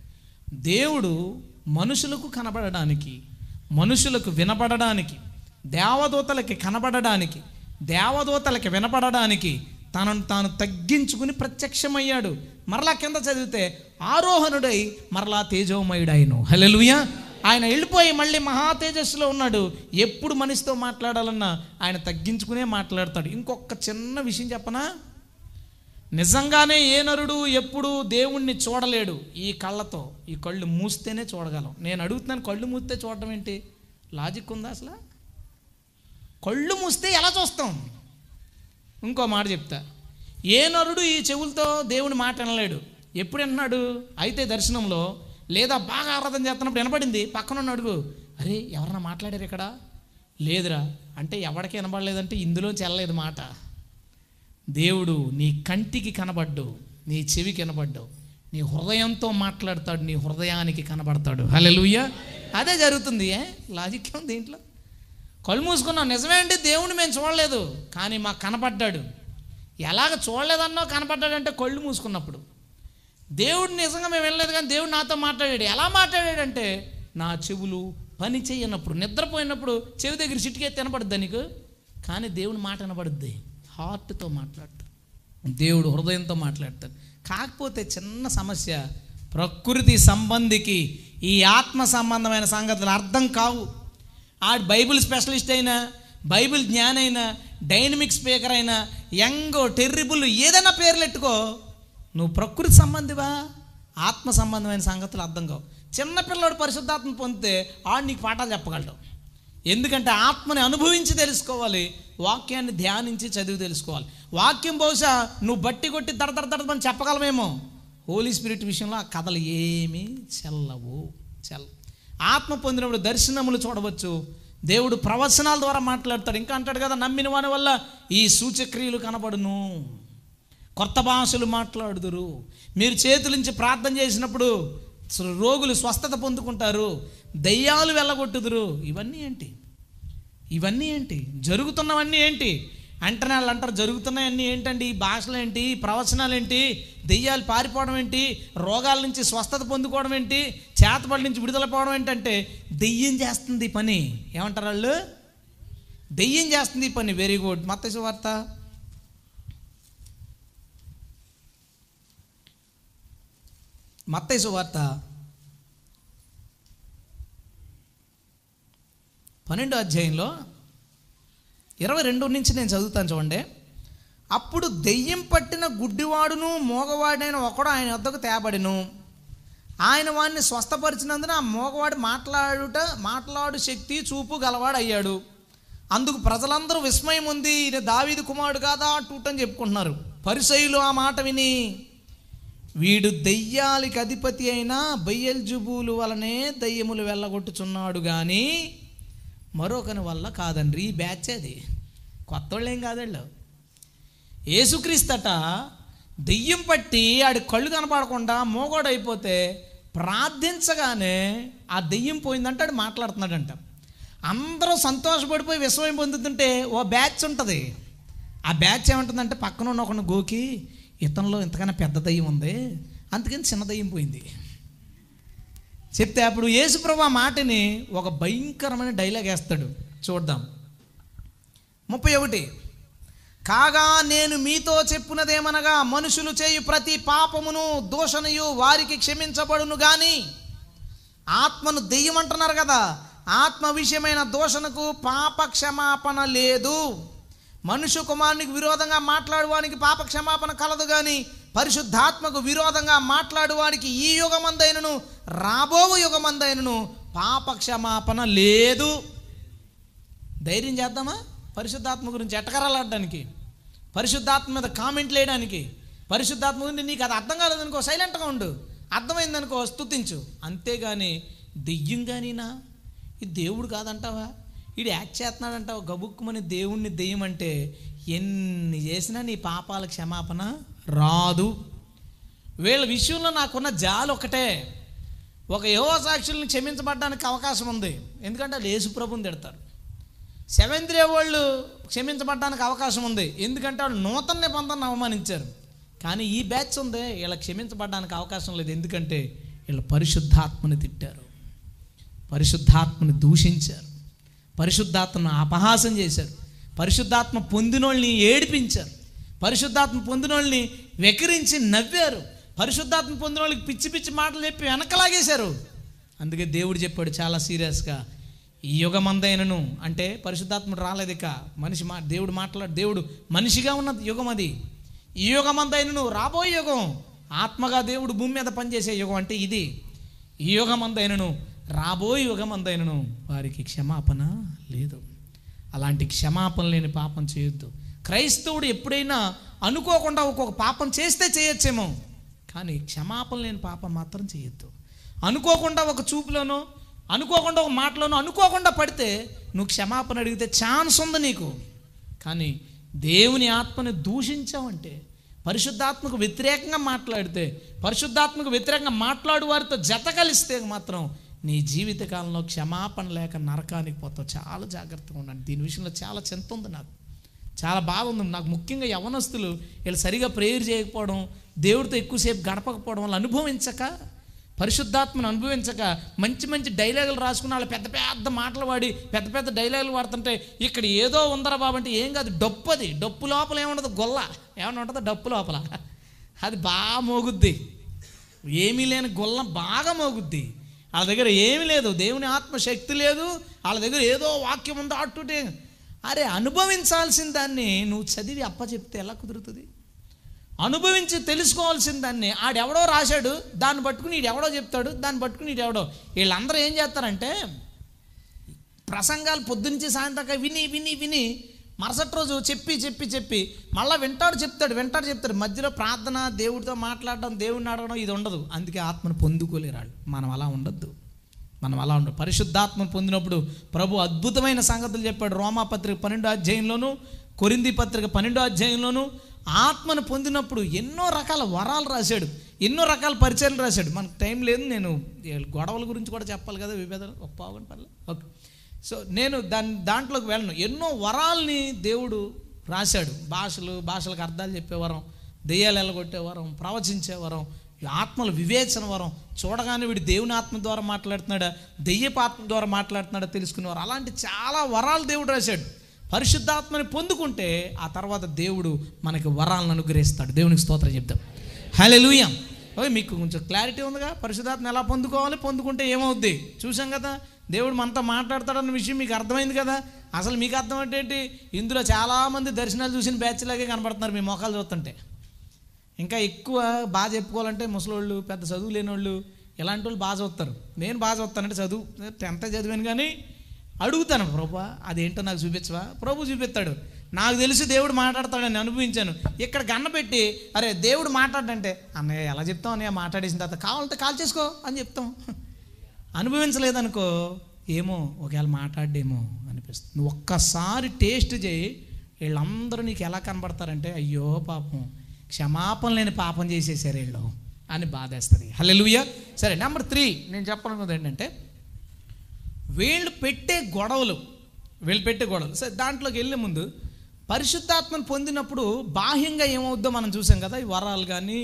దేవుడు మనుషులకు కనబడడానికి మనుషులకు వినపడడానికి దేవదూతలకి కనబడడానికి దేవదూతలకి వినపడడానికి తనను తాను తగ్గించుకుని ప్రత్యక్షమయ్యాడు. మరలా కింద చదివితే ఆరోహణుడై మరలా తేజోమయుడైను. హల్లెలూయా ఆయన వెళ్ళిపోయి మళ్ళీ మహా తేజస్సులో ఉన్నాడు. ఎప్పుడు మనిషితో మాట్లాడాలన్నా ఆయన తగ్గించుకునే మాట్లాడతాడు. ఇంకొక చిన్న విషయం చెప్పనా? నిజంగానే ఏ నరుడు ఎప్పుడు దేవుణ్ణి చూడలేడు ఈ కళ్ళతో. ఈ కళ్ళు మూస్తేనే చూడగలం. నేను అడుగుతున్నాను కళ్ళు మూస్తే చూడటం ఏంటి? లాజిక్ ఉందా అసలు? కళ్ళు మూస్తే ఎలా చూస్తాం? ఇంకో మాట చెప్తా. ఏ నరుడు ఈ చెవులతో దేవుని మాట వినలేడు. ఎప్పుడు విన్నాడు అయితే దర్శనంలో లేదా బాగా ఆరాధన చేస్తున్నప్పుడు వినపడింది పక్కన అడుగు అరే ఎవరన్నా మాట్లాడారు ఇక్కడ? లేదురా. అంటే ఎవరికి వినపడలేదంటే ఇందులోంచి వెళ్ళలేదు మాట. దేవుడు నీ కంటికి కనబడ్డు నీ చెవికి కనబడ్డు నీ హృదయంతో మాట్లాడతాడు నీ హృదయానికి కనబడతాడు. హల్లెలూయా. అదే జరుగుతుంది ఏ? లాజిక్ ఉంది దీంట్లో? కళ్ళు మూసుకున్నాం నిజమే అండి మేము చూడలేదు కానీ మాకు కనపడ్డాడు ఎలాగ చూడలేదన్నో కనపడ్డాడంటే కళ్ళు మూసుకున్నప్పుడు. దేవుడు నిజంగా మేము వెళ్ళలేదు కానీ దేవుడు నాతో మాట్లాడాడు. ఎలా మాట్లాడాడంటే నా చెవులు పని చేయనప్పుడు నిద్రపోయినప్పుడు చెవి దగ్గర చిటికెత్తి తినపడుద్ది నీకు? కానీ దేవుని మాట వినపడుద్ది. హార్ట్తో మాట్లాడతాడు. దేవుడు హృదయంతో మాట్లాడతాడు. కాకపోతే చిన్న సమస్య ప్రకృతి సంబంధికి ఈ ఆత్మ సంబంధమైన సంగతులు అర్థం కావు. ఆ బైబిల్ స్పెషలిస్ట్ అయినా బైబిల్ జ్ఞానైనా డైనమిక్ స్పీకర్ అయినా యంగ్ టెర్రిబుల్ ఏదైనా పేర్లు పెట్టుకో నువ్వు ప్రకృతి సంబంధివా? ఆత్మ సంబంధమైన సంగతులు అర్థం కావు. చిన్నపిల్లడు పరిశుద్ధాత్మ పొందితే ఆడు నీకు పాఠాలు చెప్పగలడు. ఎందుకంటే ఆత్మని అనుభవించి తెలుసుకోవాలి వాక్యాన్ని ధ్యానించి చదివి తెలుసుకోవాలి. వాక్యం బహుశా నువ్వు బట్టి కొట్టి దడ దడ చెప్పగలమేమో? హోలీ స్పిరిట్ విషయంలో ఆ కథలు ఏమీ చెల్లవు. చెల్ల ఆత్మ పొందినప్పుడు దర్శనములు చూడవచ్చు. దేవుడు ప్రవచనాల ద్వారా మాట్లాడతాడు. ఇంకా అంటాడు కదా నమ్మిన వాని వల్ల ఈ సూచక్రియలు కనబడును. కొత్త భాషలు మాట్లాడుదురు. మీరు చేతులుంచి ప్రార్థన చేసినప్పుడు రోగులు స్వస్థత పొందుకుంటారు. దయ్యాలు వెళ్ళగొట్టుదురు. ఇవన్నీ ఏంటి? ఇవన్నీ ఏంటి? జరుగుతున్నవన్నీ ఏంటి? అంటనే వాళ్ళు అంటారు జరుగుతున్నాయన్నీ ఏంటండి? ఈ భాషలు ఏంటి? ప్రవచనాలు ఏంటి? దెయ్యాలు పారిపోవడం ఏంటి? రోగాల నుంచి స్వస్థత పొందుకోవడం ఏంటి? చేతపడి నుంచి విడుదల పోవడం ఏంటంటే దెయ్యం చేస్తుంది ఈ పని. ఏమంటారు వాళ్ళు? దెయ్యం చేస్తుంది పని. వెరీ గుడ్ మత్స్య వార్త. మత్తయ్య వార్త పన్నెండో అధ్యాయంలో ఇరవై రెండు నుంచి నేను చదువుతాను చూడండి. అప్పుడు దెయ్యం పట్టిన గుడ్డివాడును మోగవాడైన ఒకడు ఆయన వద్దకు తేబడిను. ఆయన వాడిని స్వస్థపరిచినందున ఆ మోగవాడు మాట్లాడుట మాట్లాడు శక్తి చూపు గలవాడు అయ్యాడు. అందుకు ప్రజలందరూ విస్మయం ఉంది ఈయన దావీది కుమారుడు కాదా? టూటని చెప్పుకుంటున్నారు. పరిసయులు ఆ మాట విని వీడు దెయ్యాలకి అధిపతి అయిన బయ్యల్జుబూలు వలనే దయ్యములు వెళ్ళగొట్టుచున్నాడు కానీ మరొకని వల్ల కాదండి ఈ బ్యాచ్ అది. కొత్త వాళ్ళేం కాదండి ఏసుక్రీస్తట దెయ్యం పట్టి ఆడి కళ్ళు కనపడకుండా మోగోడైపోతే ప్రార్థించగానే ఆ దెయ్యం పోయిందంటే ఆడు మాట్లాడుతున్నాడంట. అందరూ సంతోషపడిపోయి విస్మయం పొందుతుంటే ఓ బ్యాచ్ ఉంటుంది. ఆ బ్యాచ్ ఏమంటుందంటే పక్కన ఉన్న ఒకరిని గోకి ఇతనిలో ఇంతకన్నా పెద్ద దయ్యం ఉంది. అందుకని చిన్న దయ్యం పోయింది. చెప్తే అప్పుడు యేసుప్రభు ఆ మాటని ఒక భయంకరమైన డైలాగ్ వేస్తాడు. చూద్దాం. ముప్పై ఒకటి. కాగా నేను మీతో చెప్పున్నదేమనగా మనుషులు చేయు ప్రతి పాపమును దూషణయు వారికి క్షమించబడును కానీ ఆత్మను దెయ్యం అంటున్నారు కదా. ఆత్మ విషయమైన దూషణకు పాప క్షమాపణ లేదు. మనుషు కుమారునికి విరోధంగా మాట్లాడువానికి పాప క్షమాపణ కలదు కానీ పరిశుద్ధాత్మకు విరోధంగా మాట్లాడువానికి ఈ యుగమందైనను రాబో యుగమందైనను పాప క్షమాపణ లేదు. ధైర్యం చేద్దామా? పరిశుద్ధాత్మ గురించి ఎటకరాలాడడానికి? పరిశుద్ధాత్మ మీద కామెంట్లు వేయడానికి పరిశుద్ధాత్మ గురించి నీకు అది అర్థం కాలేదనుకో సైలెంట్గా ఉండు. అర్థమైందనుకో స్తుతించు. అంతేగాని దెయ్యం కానీనా ఇది దేవుడు కాదంటావా? వీడు యాక్ట్ చేస్తున్నాడంట గబుక్కుమని దేవుణ్ణి దెయ్యమంటే ఎన్ని చేసినా నీ పాపాల క్షమాపణ రాదు. వీళ్ళ విషయంలో నాకున్న జాలు ఒకటే. ఒక యువ సాక్షుల్ని క్షమించబడడానికి అవకాశం ఉంది. ఎందుకంటే వాళ్ళు యేసుప్రభుని తిడతారు. సెవెంత్ డే వాళ్ళు క్షమించబడడానికి అవకాశం ఉంది. ఎందుకంటే వాళ్ళు నూతన నిబంధనను అవమానించారు. కానీ ఈ బ్యాచ్ ఉంది వీళ్ళ క్షమించబడడానికి అవకాశం లేదు. ఎందుకంటే వీళ్ళు పరిశుద్ధాత్మని తిట్టారు. పరిశుద్ధాత్మని దూషించారు. పరిశుద్ధాత్మను అపహాసం చేశారు. పరిశుద్ధాత్మ పొందినోళ్ళని ఏడిపించారు. పరిశుద్ధాత్మ పొందినోళ్ళని వెకిరించి నవ్వారు. పరిశుద్ధాత్మ పొందిన వాళ్ళకి పిచ్చి పిచ్చి మాటలు చెప్పి వెనకలాగేశారు. అందుకే దేవుడు చెప్పాడు చాలా సీరియస్గా ఈ యుగమందైనను అంటే పరిశుద్ధాత్ముడు రాలేదు ఇక. మనిషి మా దేవుడు మాట్లాడు దేవుడు మనిషిగా ఉన్న యుగం అది. ఈ యుగమందైనను రాబోయే యుగం ఆత్మగా దేవుడు భూమి మీద పనిచేసే యుగం అంటే ఇది. ఈ యుగమందైనను రాబోయే యుగమందైనను వారికి క్షమాపణ లేదు. అలాంటి క్షమాపణ లేని పాపం చేయొద్దు. క్రైస్తవుడు ఎప్పుడైనా అనుకోకుండా ఒక్కొక్క పాపం చేస్తే చేయొచ్చేమో. కానీ క్షమాపణ లేని పాపం మాత్రం చేయొద్దు. అనుకోకుండా ఒక చూపులోనో అనుకోకుండా ఒక మాటలోనో అనుకోకుండా పడితే నువ్వు క్షమాపణ అడిగితే ఛాన్స్ ఉంది నీకు. కానీ దేవుని ఆత్మని దూషించావంటే పరిశుద్ధాత్మకు వ్యతిరేకంగా మాట్లాడితే పరిశుద్ధాత్మకు వ్యతిరేకంగా మాట్లాడు వారితో జత కలిస్తే మాత్రం నీ జీవితకాలంలో క్షమాపణ లేక నరకానికి పోతావు. చాలా జాగ్రత్తగా ఉండండి. దీని విషయంలో చాలా చింత ఉంది నాకు. చాలా బాగుంది నాకు ముఖ్యంగా యవనస్తులు వీళ్ళు సరిగా ప్రేయర్ చేయకపోవడం దేవుడితో ఎక్కువసేపు గడపకపోవడం వల్ల అనుభవించక పరిశుద్ధాత్మను అనుభవించక మంచి మంచి డైలాగులు రాసుకుని వాళ్ళు పెద్ద పెద్ద మాటలు వాడి పెద్ద పెద్ద డైలాగులు వాడుతుంటే ఇక్కడ ఏదో ఉందరా బాబు అంటే ఏం కాదు. డప్పు అది. డప్పు లోపల ఏముండదు? గొల్ల. ఏమన్నా ఉంటుందో? డప్పు లోపల. అది బాగా మోగుద్ది. ఏమీ లేని గొల్ల బాగా మోగుద్ది. వాళ్ళ దగ్గర ఏమీ లేదు. దేవుని ఆత్మశక్తి లేదు. వాళ్ళ దగ్గర ఏదో వాక్యం ఉందో అట్టుటే. అరే అనుభవించాల్సిన దాన్ని నువ్వు చదివి అప్ప చెప్తే ఎలా కుదురుతుంది? అనుభవించి తెలుసుకోవాల్సిన దాన్ని ఆడెవడో రాశాడు దాన్ని పట్టుకుని ఎవడో చెప్తాడు దాన్ని పట్టుకుని ఎవడో వీళ్ళందరూ ఏం చేస్తారంటే ప్రసంగాలు పొద్దునుంచి సాయంత్రం విని విని విని మరుసటి రోజు చెప్పి చెప్పి చెప్పి మళ్ళీ వింటాడు చెప్తాడు వింటాడు చెప్తాడు. మధ్యలో ప్రార్థన దేవుడితో మాట్లాడడం దేవుడిని అడగడం ఇది ఉండదు. అందుకే ఆత్మను పొందుకోలేరాడు మనం అలా ఉండద్దు. మనం అలా ఉండదు పరిశుద్ధాత్మను పొందినప్పుడు ప్రభు అద్భుతమైన సంగతులు చెప్పాడు రోమా పత్రిక పన్నెండో అధ్యాయంలోను కొరింది పత్రిక పన్నెండో అధ్యాయంలోను. ఆత్మను పొందినప్పుడు ఎన్నో రకాల వరాలు రాశాడు. ఎన్నో రకాల పరిచయాలు రాశాడు. మనకు టైం లేదు. నేను గొడవల గురించి కూడా చెప్పాలి కదా విభేదాలు. ఒక పావుగంట పర్లేదు ఓకే. సో నేను దాని దాంట్లోకి వెళ్ళను. ఎన్నో వరాల్ని దేవుడు రాశాడు. భాషలు భాషలకు అర్థాలు చెప్పేవరం దెయ్యాలు ఎలగొట్టే వరం ప్రవచించే వరం ఆత్మల వివేచన వరం. చూడగానే వీడు దేవుని ఆత్మ ద్వారా మాట్లాడుతున్నాడా దెయ్యపు ఆత్మ ద్వారా మాట్లాడుతున్నాడా తెలుసుకునేవారు. అలాంటి చాలా వరాలు దేవుడు రాశాడు. పరిశుద్ధాత్మని పొందుకుంటే ఆ తర్వాత దేవుడు మనకి వరాలను అనుగ్రహిస్తాడు. దేవునికి స్తోత్రం చెప్తాం హలే ఓకే మీకు కొంచెం క్లారిటీ ఉందిగా? పరిశుద్ధాత్మ ఎలా పొందుకోవాలి? పొందుకుంటే ఏమవుద్ది? చూసాం కదా? దేవుడు మనతో మాట్లాడతాడన్న విషయం మీకు అర్థమైంది కదా? అసలు మీకు అర్థం అంటే ఏంటి? ఇందులో చాలామంది దర్శనాలు చూసిన బ్యాచ్ లాగే కనబడుతున్నారు మీ మొఖాలు చూస్తుంటే. ఇంకా ఎక్కువ బాగా చెప్పుకోవాలంటే ముసలోళ్ళు పెద్ద చదువు లేని వాళ్ళు ఇలాంటి వాళ్ళు బాగా చదువుతారు నేను బాగా చదువుతానంటే చదువు టెన్త్ చదివాను కానీ అడుగుతాను ప్రభా అదేంటో నాకు చూపించవా? ప్రభు చూపిస్తాడు. నాకు తెలిసి దేవుడు మాట్లాడతాడని అనుభవించాను. ఇక్కడ గన్న పెట్టి అరే దేవుడు మాట్లాడంటే అన్నయ్య ఎలా చెప్తాం అన్నయ్య? మాట్లాడేసిన తర్వాత కావాలంటే కాల్ చేసుకో అని చెప్తాం. అనుభవించలేదనుకో ఏమో ఒకవేళ మాట్లాడేమో అనిపిస్తుంది. నువ్వు ఒక్కసారి టేస్ట్ చేయి వీళ్ళందరూ నీకు ఎలా కనబడతారంటే అయ్యో పాపం క్షమాపణ లేని పాపం చేసేసారు వీళ్ళు అని బాధేస్తుంది. హల్లెలూయా. సరే నెంబర్ త్రీ నేను చెప్పాలనుకున్నది ఏంటంటే వీళ్ళు పెట్టే గొడవలు వీళ్ళు పెట్టే గొడవలు. సరే దాంట్లోకి వెళ్ళే ముందు పరిశుద్ధాత్మను పొందినప్పుడు బాహ్యంగా ఏమవుద్దో మనం చూసాం కదా ఈ వరాలు కానీ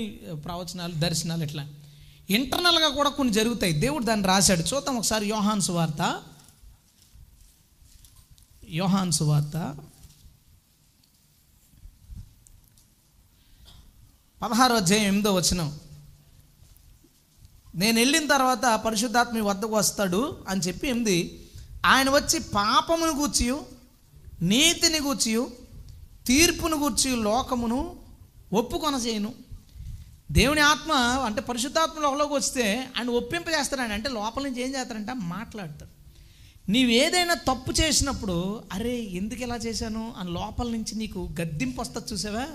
ప్రవచనాలు దర్శనాలు ఇట్లా. ఇంటర్నల్గా కూడా కొన్ని జరుగుతాయి. దేవుడు దాన్ని రాశాడు. చూద్దాం ఒకసారి యోహాన్స్ వార్త యోహాన్స్ వార్త పదహారో అధ్యాయం ఎనిమిదో వచనం. నేను వెళ్ళిన తర్వాత పరిశుద్ధాత్మ వద్దకు వస్తాడు అని చెప్పి ఏంది ఆయన వచ్చి పాపమును గూర్చి నీతిని గూర్చియు తీర్పును గూర్చి లోకమును ఒప్పుకొన చేయను దేవుని ఆత్మ అంటే పరిశుద్ధాత్మ లోపలికి వస్తే ఆయన ఒప్పింప చేస్తారని అంటే లోపల నుంచి ఏం చేస్తాడంటే మాట్లాడతాడు నీవు ఏదైనా తప్పు చేసినప్పుడు అరే ఎందుకు ఇలా చేశాను? అని లోపల నుంచి నీకు గద్దింపు వస్తుంది చూసావా?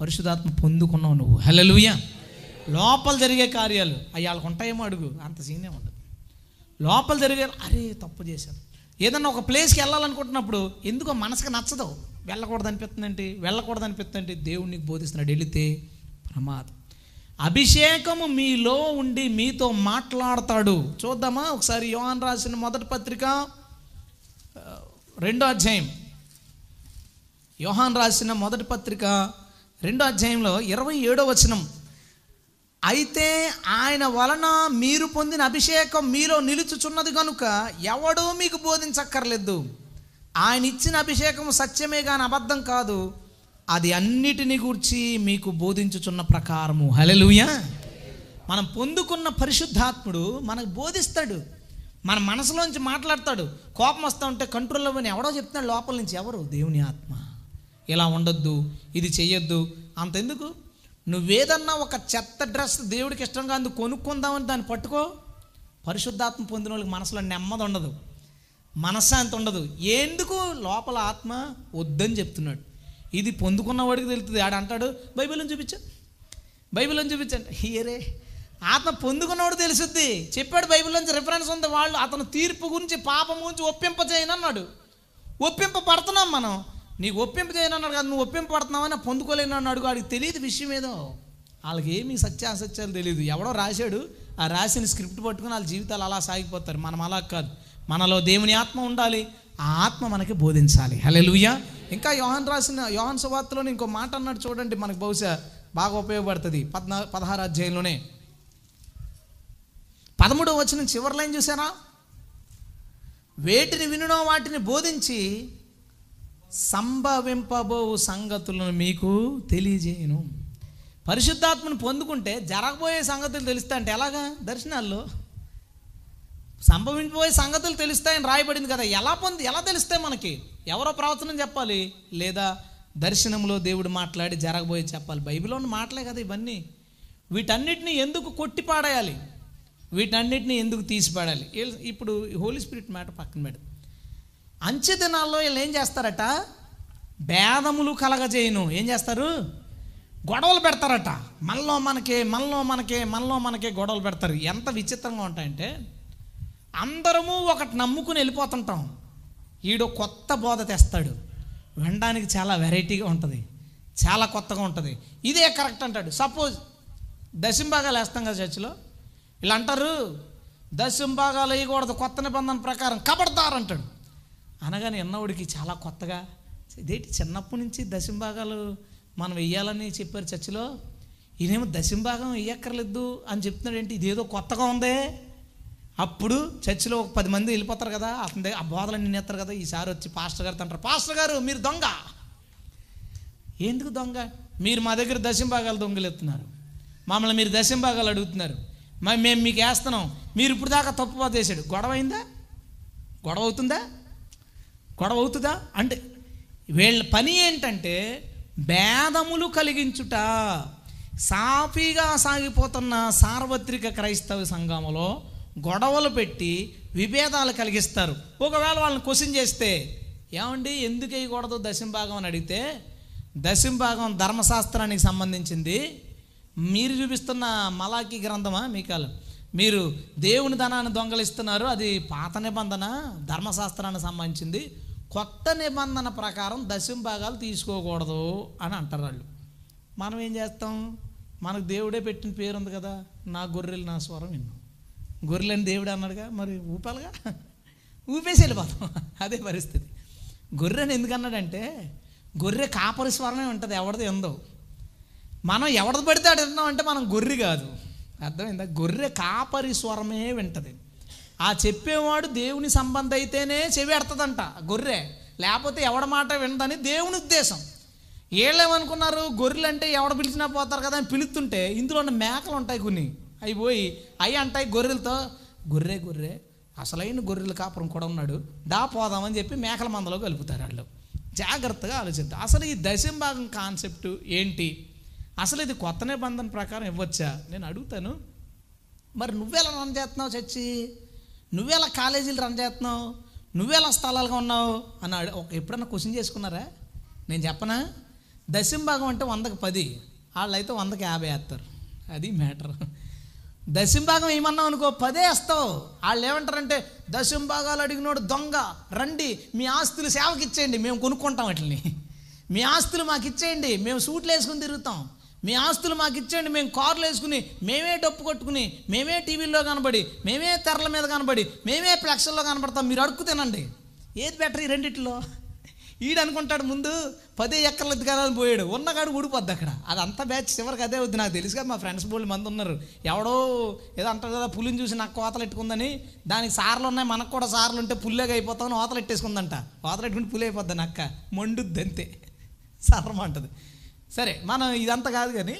పరిశుద్ధాత్మ పొందుకున్నావు నువ్వు. హలలుయ లోపల జరిగే కార్యాలు అయ్యాళ్ళకు ఉంటాయేమో అడుగు. అంత సీనే ఉండదు. లోపల జరిగే అరే తప్పు చేశాను. ఏదన్నా ఒక ప్లేస్కి వెళ్ళాలనుకుంటున్నప్పుడు ఎందుకో మనసుకు నచ్చదు. వెళ్ళకూడదు అనిపిస్తుందంటే? వెళ్ళకూడదు అనిపిస్తుందంటే? దేవుడు నీకు బోధిస్తున్నాడు. వెళితే ప్రమాదం. అభిషేకము మీలో ఉండి మీతో మాట్లాడతాడు. చూద్దామా? ఒకసారి యోహాన్ రాసిన మొదటి పత్రిక రెండో అధ్యాయం. యోహాన్ రాసిన మొదటి పత్రిక రెండో అధ్యాయంలో ఇరవై ఏడో వచనం. అయితే ఆయన వలన మీరు పొందిన అభిషేకం మీలో నిలుచుచున్నది కనుక ఎవడూ మీకు బోధించక్కర్లేదు. ఆయన ఇచ్చిన అభిషేకం సత్యమే కానీ అబద్ధం కాదు. అది అన్నిటిని గూర్చి మీకు బోధించుచున్న ప్రకారము. హలెలుయా మనం పొందుకున్న పరిశుద్ధాత్ముడు మనకు బోధిస్తాడు. మన మనసులోంచి మాట్లాడతాడు. కోపం వస్తూ ఉంటే కంట్రోల్ అవ్వని ఎవడో చెప్తున్నాడు లోపల నుంచి ఎవరు? దేవుని ఆత్మ. ఇలా ఉండొద్దు ఇది చెయ్యొద్దు. అంతెందుకు? నువ్వేదన్నా ఒక చెత్త డ్రెస్ దేవుడికి ఇష్టంగా అందుకు కొనుక్కుందామని దాన్ని పట్టుకో. పరిశుద్ధాత్మ పొందిన వాళ్ళకి మనసులో నెమ్మది ఉండదు. మనశ్శాంతి ఉండదు. ఎందుకు? లోపల ఆత్మ వద్దని చెప్తున్నాడు. ఇది పొందుకున్న వాడికి తెలుస్తుంది. ఆడ అంటాడు బైబిల్ని చూపించు. బైబిల్ని చూపించండి ఏరే ఆత్మ పొందుకున్నవాడు తెలుసుద్ది. చెప్పాడు బైబిల్ నుంచి రిఫరెన్స్ ఉంది. వాళ్ళు అతను తీర్పు గురించి పాపం గురించి ఒప్పింప చేయను అన్నాడు. ఒప్పింప పడుతున్నాం మనం. నీకు ఒప్పింప చేయను అన్నాడు కదా నువ్వు ఒప్పింప పడుతున్నావని పొందుకోలేను అన్నాడు. వాడికి తెలియదు విషయం ఏదో. వాళ్ళకి ఏమీ సత్యాసత్యాలు తెలియదు. ఎవడో రాశాడు. ఆ రాసిన స్క్రిప్ట్ పట్టుకుని వాళ్ళ జీవితాలు అలా సాగిపోతారు. మనం అలా కాదు. మనలో దేవుని ఆత్మ ఉండాలి. ఆ ఆత్మ మనకి బోధించాలి. హలే ఇంకా యోహన్ రాసిన యోహన్ సువార్తలో ఇంకో మాట అన్నాడు చూడండి మనకు బహుశా బాగా ఉపయోగపడుతుంది. పద్నా పదహారు అధ్యాయంలోనే. పదమూడవ వచ్చిన చివరి లైన్ చూసారా వేటిని వినునో వాటిని బోధించి సంభవింపబో సంగతులను మీకు తెలియజేయను. పరిశుద్ధాత్మను పొందుకుంటే జరగబోయే సంగతులు తెలుస్తా అంటే ఎలాగా? దర్శనాల్లో. సంభవించబోయే సంగతులు తెలుస్తాయని రాయబడింది కదా. ఎలా పొంది ఎలా తెలుస్తాయి మనకి? ఎవరో ప్రవచనం చెప్పాలి లేదా దర్శనంలో దేవుడు మాట్లాడి జరగబోయే చెప్పాలి. బైబిల్లో ఉన్న మాటలే కదా ఇవన్నీ. వీటన్నిటిని ఎందుకు కొట్టి పాడేయాలి వీటన్నిటిని ఎందుకు తీసిపాడాలి ఇప్పుడు హోలీ స్పిరిట్ మాట పక్కన పెడదు. అంచె దినాల్లో వీళ్ళు ఏం చేస్తారట? భేదములు కలగజేయను. ఏం చేస్తారు? గొడవలు పెడతారట. మనలో మనకే మనలో మనకే మనలో మనకే గొడవలు పెడతారు. ఎంత విచిత్రంగా ఉంటాయంటే అందరము ఒకటి నమ్ముకుని వెళ్ళిపోతుంటాం. ఈడో కొత్త బోధ తెస్తాడు. వినడానికి చాలా వెరైటీగా ఉంటుంది. చాలా కొత్తగా ఉంటుంది. ఇదే కరెక్ట్ అంటాడు. సపోజ్ దశంభాగాలు వేస్తాం కదా చర్చిలో. వీళ్ళు అంటారు దశంభాగాలు వేయకూడదు కొత్త నిబంధన ప్రకారం కబడతారు అంటాడు. అనగానే ఎన్నవుడికి చాలా కొత్తగా ఇదేంటి చిన్నప్పటి నుంచి దశంభాగాలు మనం వెయ్యాలని చెప్పారు చర్చిలో? ఈయనేమో దశంభాగం వెయ్యక్కర్లేదు అని చెప్తున్నాడు. ఏంటి? ఇదేదో కొత్తగా ఉందే? అప్పుడు చర్చిలో ఒక పది మంది వెళ్ళిపోతారు కదా అతని దగ్గర ఆ బోధలు నిన్నేస్తారు కదా ఈసారి వచ్చి పాస్టర్ గారు అంటారు పాస్టర్ గారు మీరు దొంగ. ఎందుకు దొంగ? మీరు మా దగ్గర దశంభాగాలు దొంగలు ఎత్తున్నారు. మమ్మల్ని మీరు దశంభాగాలు అడుగుతున్నారు. మరి మేము మీకు వేస్తున్నాం. మీరు ఇప్పుడు దాకా తప్పు చేశాడు. గొడవ అయిందా? గొడవ అవుతుందా? గొడవ అవుతుందా? అంటే వీళ్ళ పని ఏంటంటే భేదములు కలిగించుట. సాఫీగా సాగిపోతున్న సార్వత్రిక క్రైస్తవ సంఘములో గొడవలు పెట్టి విభేదాలు కలిగిస్తారు. ఒకవేళ వాళ్ళని క్వశ్చన్ చేస్తే ఏమండి ఎందుకు వేయకూడదు దశంభాగం? అని అడిగితే దశంభాగం ధర్మశాస్త్రానికి సంబంధించింది. మీరు చూపిస్తున్న మలాకి గ్రంథమా మీకాలు మీరు దేవుని ధనాన్ని దొంగలిస్తున్నారు అది పాత నిబంధన ధర్మశాస్త్రానికి సంబంధించింది. కొత్త నిబంధన ప్రకారం దశంభాగాలు తీసుకోకూడదు అని అంటారు వాళ్ళు. మనం ఏం చేస్తాం? మనకు దేవుడే పెట్టిన పేరు ఉంది కదా నా గొర్రెలు నా స్వరం విన్నాం. గొర్రెలని దేవుడు అన్నాడుగా మరి ఊపాలిగా? ఊపేసి వెళ్ళిపోతాం అదే పరిస్థితి. గొర్రెని ఎందుకన్నాడంటే గొర్రె కాపరి స్వరమే ఉంటుంది ఎవరిది ఎందో. మనం ఎవడది పడితే ఆడు వింటున్నాం అంటే మనం గొర్రె కాదు. అర్థమైందా? గొర్రె కాపరి స్వరమే వింటది. ఆ చెప్పేవాడు దేవుని సంబంధం అయితేనే చెవి ఎడతదంట గొర్రె. లేకపోతే ఎవడ మాట వినదని దేవుని ఉద్దేశం. వీళ్ళేమనుకున్నారు? గొర్రెలు అంటే ఎవడ పిలిచినా పోతారు కదా అని పిలుస్తుంటే ఇందులో ఉన్న మేకలు ఉంటాయి కొన్ని. అవి పోయి అవి అంటాయి గొర్రెలతో. గొర్రె గొర్రె అసలైన గొర్రెల కాపురం కూడా ఉన్నాడు. దా పోదామని చెప్పి మేకల మందలో కలుపుతారు వాళ్ళు. జాగ్రత్తగా ఆలోచిద్దాం. అసలు ఈ దశంభాగం కాన్సెప్ట్ ఏంటి? అసలు ఇది కొత్త నిబంధన ప్రకారం ఇవ్వచ్చా? నేను అడుగుతాను. మరి నువ్వెలా రన్ చేస్తున్నావు చచ్చి? నువ్వెలా కాలేజీలు రన్ చేస్తున్నావు? నువ్వెలా స్థలాలుగా ఉన్నావు? అని ఒక ఎప్పుడన్నా క్వశ్చన్ చేసుకున్నారా? నేను చెప్పనా? దశంభాగం అంటే వందకి పది. వాళ్ళైతే వందకి యాభై వేస్తారు. అది మ్యాటర్ దశంభాగం ఏమన్నావు అనుకో పదే వేస్తావు. వాళ్ళు ఏమంటారంటే దశంభాగాలు అడిగినోడు దొంగ రండి మీ ఆస్తులు సేవకి ఇచ్చేయండి మేము కొనుక్కుంటాం వాటిని. మీ ఆస్తులు మాకు ఇచ్చేయండి మేము సూట్లు వేసుకుని తిరుగుతాం. మీ ఆస్తులు మాకు ఇచ్చేయండి మేము కార్లు వేసుకుని మేమే డప్పు కొట్టుకుని మేమే టీవీల్లో కనబడి మేమే తెరల మీద కనబడి మేమే ప్లక్షల్లో కనబడతాం. మీరు అడుక్కు తినండి. ఏది బెటర్ ఈ రెండిట్లో? ఈడు అనుకుంటాడు ముందు పదే ఎక్కర్లు ఎత్తుకాలని పోయాడు. ఉన్నగాడు ఊడిపోద్ది అక్కడ. అది అంత బ్యాచ్ చివరికి అదే వద్దు నాకు తెలుసు కదా మా ఫ్రెండ్స్ బోళ్ళు మంది ఉన్నారు. ఎవడో ఏదో అంటారు కదా పులిని చూసి నాకు కోతలు ఎట్టుకుందని. దానికి సార్లు ఉన్నాయి మనకు కూడా సార్లు ఉంటే పుల్లేగా అయిపోతామని ఓతలు ఎట్టేసుకుందంట. ఓతలు ఎట్టుకుంటే పులి అయిపోద్ది అక్క. మండుద్ది అంతే. సర్రం సరే మనం ఇదంతా కాదు కానీ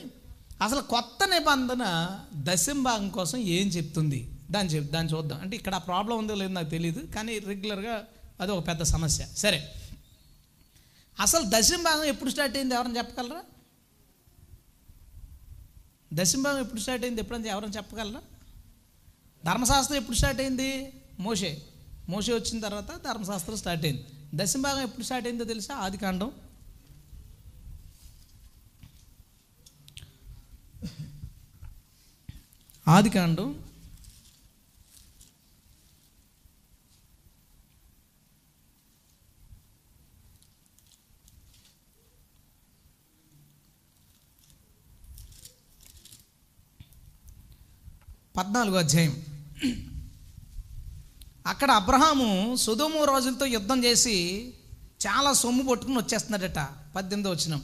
అసలు కొత్త నిబంధన దశంభాగం కోసం ఏం చెప్తుంది? దాన్ని చెప్ దాన్ని చూద్దాం. అంటే ఇక్కడ ప్రాబ్లం ఉందో లేదో నాకు తెలియదు కానీ రెగ్యులర్గా అది ఒక పెద్ద సమస్య. సరే అసలు దశంభాగం ఎప్పుడు స్టార్ట్ అయింది ఎవరైనా చెప్పగలరా? దశంభాగం ఎప్పుడు స్టార్ట్ అయింది ఎప్పుడైనా ఎవరైనా చెప్పగలరా? ధర్మశాస్త్రం ఎప్పుడు స్టార్ట్ అయింది? మోషే. మోషే వచ్చిన తర్వాత ధర్మశాస్త్రం స్టార్ట్ అయింది. దశంభాగం ఎప్పుడు స్టార్ట్ అయిందో తెలుసా? ఆదికాండం ఆదికాండం పద్నాలుగో అధ్యాయం. అక్కడ అబ్రహాము సుధుము రోజులతో యుద్ధం చేసి చాలా సొమ్ము పట్టుకుని వచ్చేస్తున్నాడట. పద్దెనిమిదో వచ్చినాం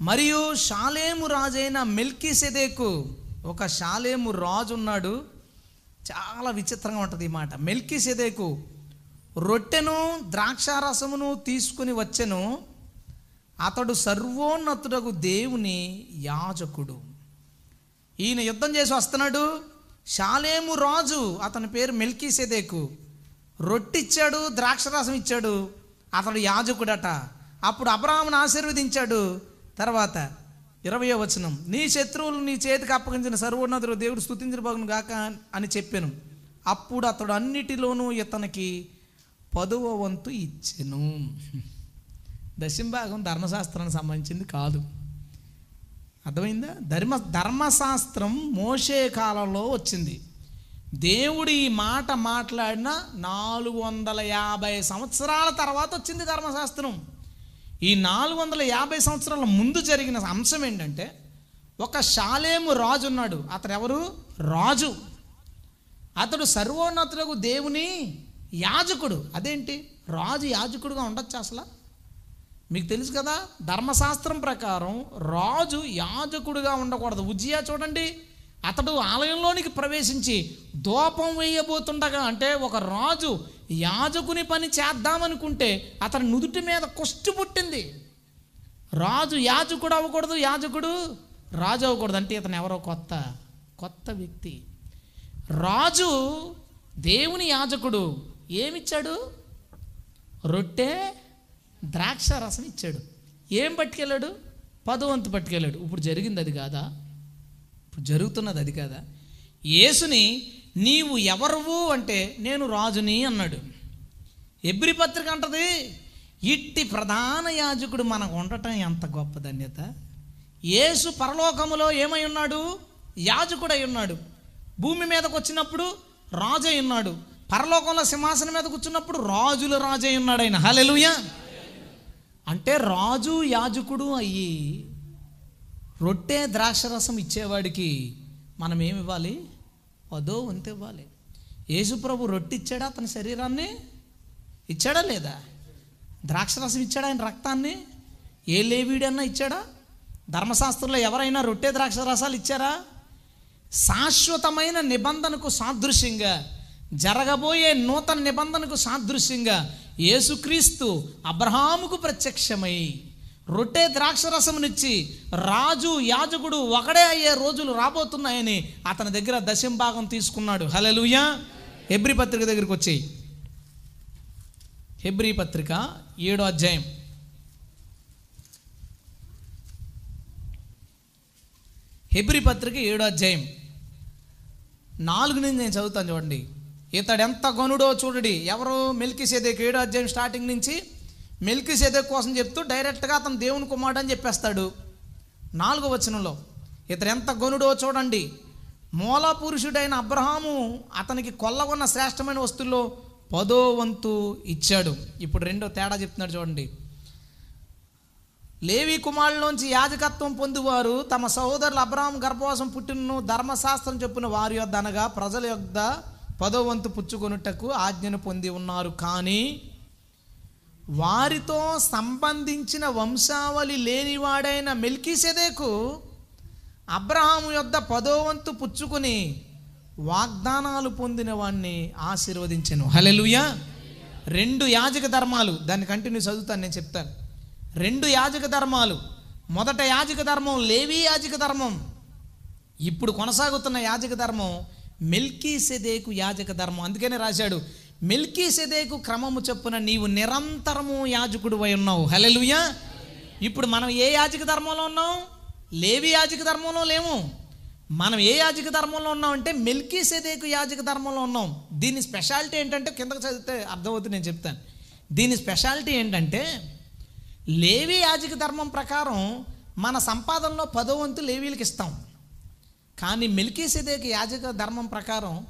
మరియు షాలేము రాజైన మెల్కీ సెదేకు ఒక షాలేము రాజు ఉన్నాడు. చాలా విచిత్రంగా ఉంటుంది ఈ మాట. మెల్కీ సెదేకు రొట్టెను ద్రాక్షారసమును తీసుకుని వచ్చెను. అతడు సర్వోన్నతుడకు దేవుని యాజకుడు. ఈయన యుద్ధం చేసి వస్తున్నాడు. షాలేము రాజు అతని పేరు మెల్కీసెదేకు. రొట్టిచ్చాడు ద్రాక్షరసం ఇచ్చాడు. అతడు యాజకుడట. అప్పుడు అబ్రాహ్మను ఆశీర్వదించాడు. తర్వాత ఇరవయో వచనం నీ శత్రువులు నీ చేతికి అప్పగించిన సర్వోన్నతుడు దేవుడు స్తుతించిన గాక అని చెప్పాను. అప్పుడు అతడు అన్నిటిలోనూ ఇతనికి పదువ వంతు ఇచ్చెను. దశంభాగం ధర్మశాస్త్రానికి సంబంధించింది కాదు. అర్థమైందా? ధర్మ ధర్మశాస్త్రం మోషే కాలంలో వచ్చింది. దేవుడు ఈ మాట మాట్లాడిన నాలుగు వందల యాభై సంవత్సరాల తర్వాత వచ్చింది ధర్మశాస్త్రం. ఈ నాలుగు వందల యాభై సంవత్సరాల ముందు జరిగిన అంశం ఏంటంటే ఒక షాలేము రాజు ఉన్నాడు. అతడు ఎవరు రాజు. అతడు సర్వోన్నతులకు దేవుని యాజకుడు. అదేంటి? రాజు యాజకుడుగా ఉండొచ్చు అసలు? మీకు తెలుసు కదా ధర్మశాస్త్రం ప్రకారం రాజు యాజకుడిగా ఉండకూడదు. ఉజ్జియా చూడండి అతడు ఆలయంలోనికి ప్రవేశించి దూపం వేయబోతుండగా అంటే ఒక రాజు యాజకుని పని చేద్దామనుకుంటే అతని నుదుటి మీద కుష్టి పుట్టింది. రాజు యాజకుడు అవ్వకూడదు యాజకుడు రాజు అవ్వకూడదు అంటే ఇతను ఎవరో కొత్త కొత్త వ్యక్తి. రాజు దేవుని యాజకుడు ఏమిచ్చాడు? రొట్టె ద్రాక్ష రసం ఇచ్చాడు. ఏం పట్టుకెళ్ళాడు? పదవంతు పట్టుకెళ్ళాడు. ఇప్పుడు జరిగింది అది కాదా? ఇప్పుడు జరుగుతున్నది అది కాదా? యేసుని నీవు ఎవరువు అంటే నేను రాజుని అన్నాడు. ఎబ్రి పత్రిక అంటది ఇట్టి ప్రధాన యాజకుడు మనకు ఉండటం ఎంత గొప్ప ధన్యత. యేసు పరలోకములో ఏమై ఉన్నాడు? యాజకుడై ఉన్నాడు. భూమి మీదకు వచ్చినప్పుడు రాజు అయి ఉన్నాడు. పరలోకంలో సింహాసనం మీద కూర్చున్నప్పుడు రాజుల రాజు అయి ఉన్నాడు ఆయన హలెలుయా అంటే రాజు యాజకుడు అయ్యి రొట్టె ద్రాక్షరసం ఇచ్చేవాడికి మనం ఏమి ఇవ్వాలి? పదో వంతు ఇవ్వాలి. యేసుప్రభు రొట్టె ఇచ్చాడా తన శరీరాన్ని? ఇచ్చాడా లేదా? ద్రాక్షరసం ఇచ్చాడా ఆయన రక్తాన్ని? ఏ లేవీడన్నా ఇచ్చాడా? ధర్మశాస్త్రంలో ఎవరైనా రొట్టె ద్రాక్ష రసాలు ఇచ్చారా? శాశ్వతమైన నిబంధనకు సాదృశ్యంగా జరగబోయే నూతన నిబంధనకు సాదృశ్యంగా యేసుక్రీస్తు అబ్రహాముకు ప్రత్యక్షమై రొట్టె ద్రాక్షరసమునిచ్చి రాజు యాజకుడు ఒకడే అయ్యే రోజులు రాబోతున్నాయని అతని దగ్గర దశం భాగం తీసుకున్నాడు. హలలుయా హెబ్రి పత్రిక దగ్గరికి వచ్చేయి. హెబ్రి పత్రిక ఏడో అధ్యాయం. హెబ్రి పత్రిక ఏడో అధ్యాయం. నాలుగు నుంచి నేను చదువుతాను చూడండి. ఇతడు ఎంత గనుడో చూడండి. ఎవరు మెల్కి సేదేకు ఏడో అధ్యాయం స్టార్టింగ్ నుంచి మెల్కిసేదేకు కోసం చెప్తూ డైరెక్ట్గా అతను దేవుని కుమారుడు అని చెప్పేస్తాడు. నాలుగో వచనంలో ఇతడు ఎంత గనుడో చూడండి. మూల పురుషుడైన అబ్రహాము అతనికి కొల్లగొన్న శ్రేష్టమైన వస్తువుల్లో పదో వంతు ఇచ్చాడు. ఇప్పుడు రెండో తేడా చెప్తున్నాడు చూడండి. లేవి కుమారులోంచి యాజకత్వం పొందివారు తమ సహోదరులు అబ్రహాం గర్భవాసం పుట్టినను ధర్మశాస్త్రం చెప్పిన వారి యొద్ద అనగా ప్రజల యొద్ద పదో వంతు పుచ్చుకొనుటకు ఆజ్ఞను పొంది ఉన్నారు. కానీ వారితో సంబంధించిన వంశావళి లేనివాడైన మెల్కీసెదేకు అబ్రహాము యొద్ద పదో వంతు పుచ్చుకొని వాగ్దానాలు పొందిన వాణ్ణి ఆశీర్వదించను. హలెలుయా రెండు యాజక ధర్మాలు. దాన్ని కంటిన్యూ చదువుతాను నేను చెప్తాను. రెండు యాజక ధర్మాలు. మొదట యాజక ధర్మం లేవి యాజక ధర్మం. ఇప్పుడు కొనసాగుతున్న యాజక ధర్మం మెల్కీ సెదేకు యాజక ధర్మం. అందుకనే రాశాడు మెల్కీ సెదేకు క్రమము చొప్పున నీవు నిరంతరము యాజకుడు అయి ఉన్నావు. హలెలుయా ఇప్పుడు మనం ఏ యాజక ధర్మంలో ఉన్నాం? లేవి యాజక ధర్మంలో లేము. మనం ఏ యాజక ధర్మంలో ఉన్నాం అంటే మెల్కీ సెదేకు యాజక ధర్మంలో ఉన్నాం. దీని స్పెషాలిటీ ఏంటంటే కిందకు చదివితే అర్థమవుతుంది నేను చెప్తాను. దీని స్పెషాలిటీ ఏంటంటే లేవి యాజక ధర్మం ప్రకారం మన సంపాదనలో పదో వంతు లేవీలకు ఇస్తాం. కానీ మెలికేసేదేకు యాజక ధర్మం ప్రకారం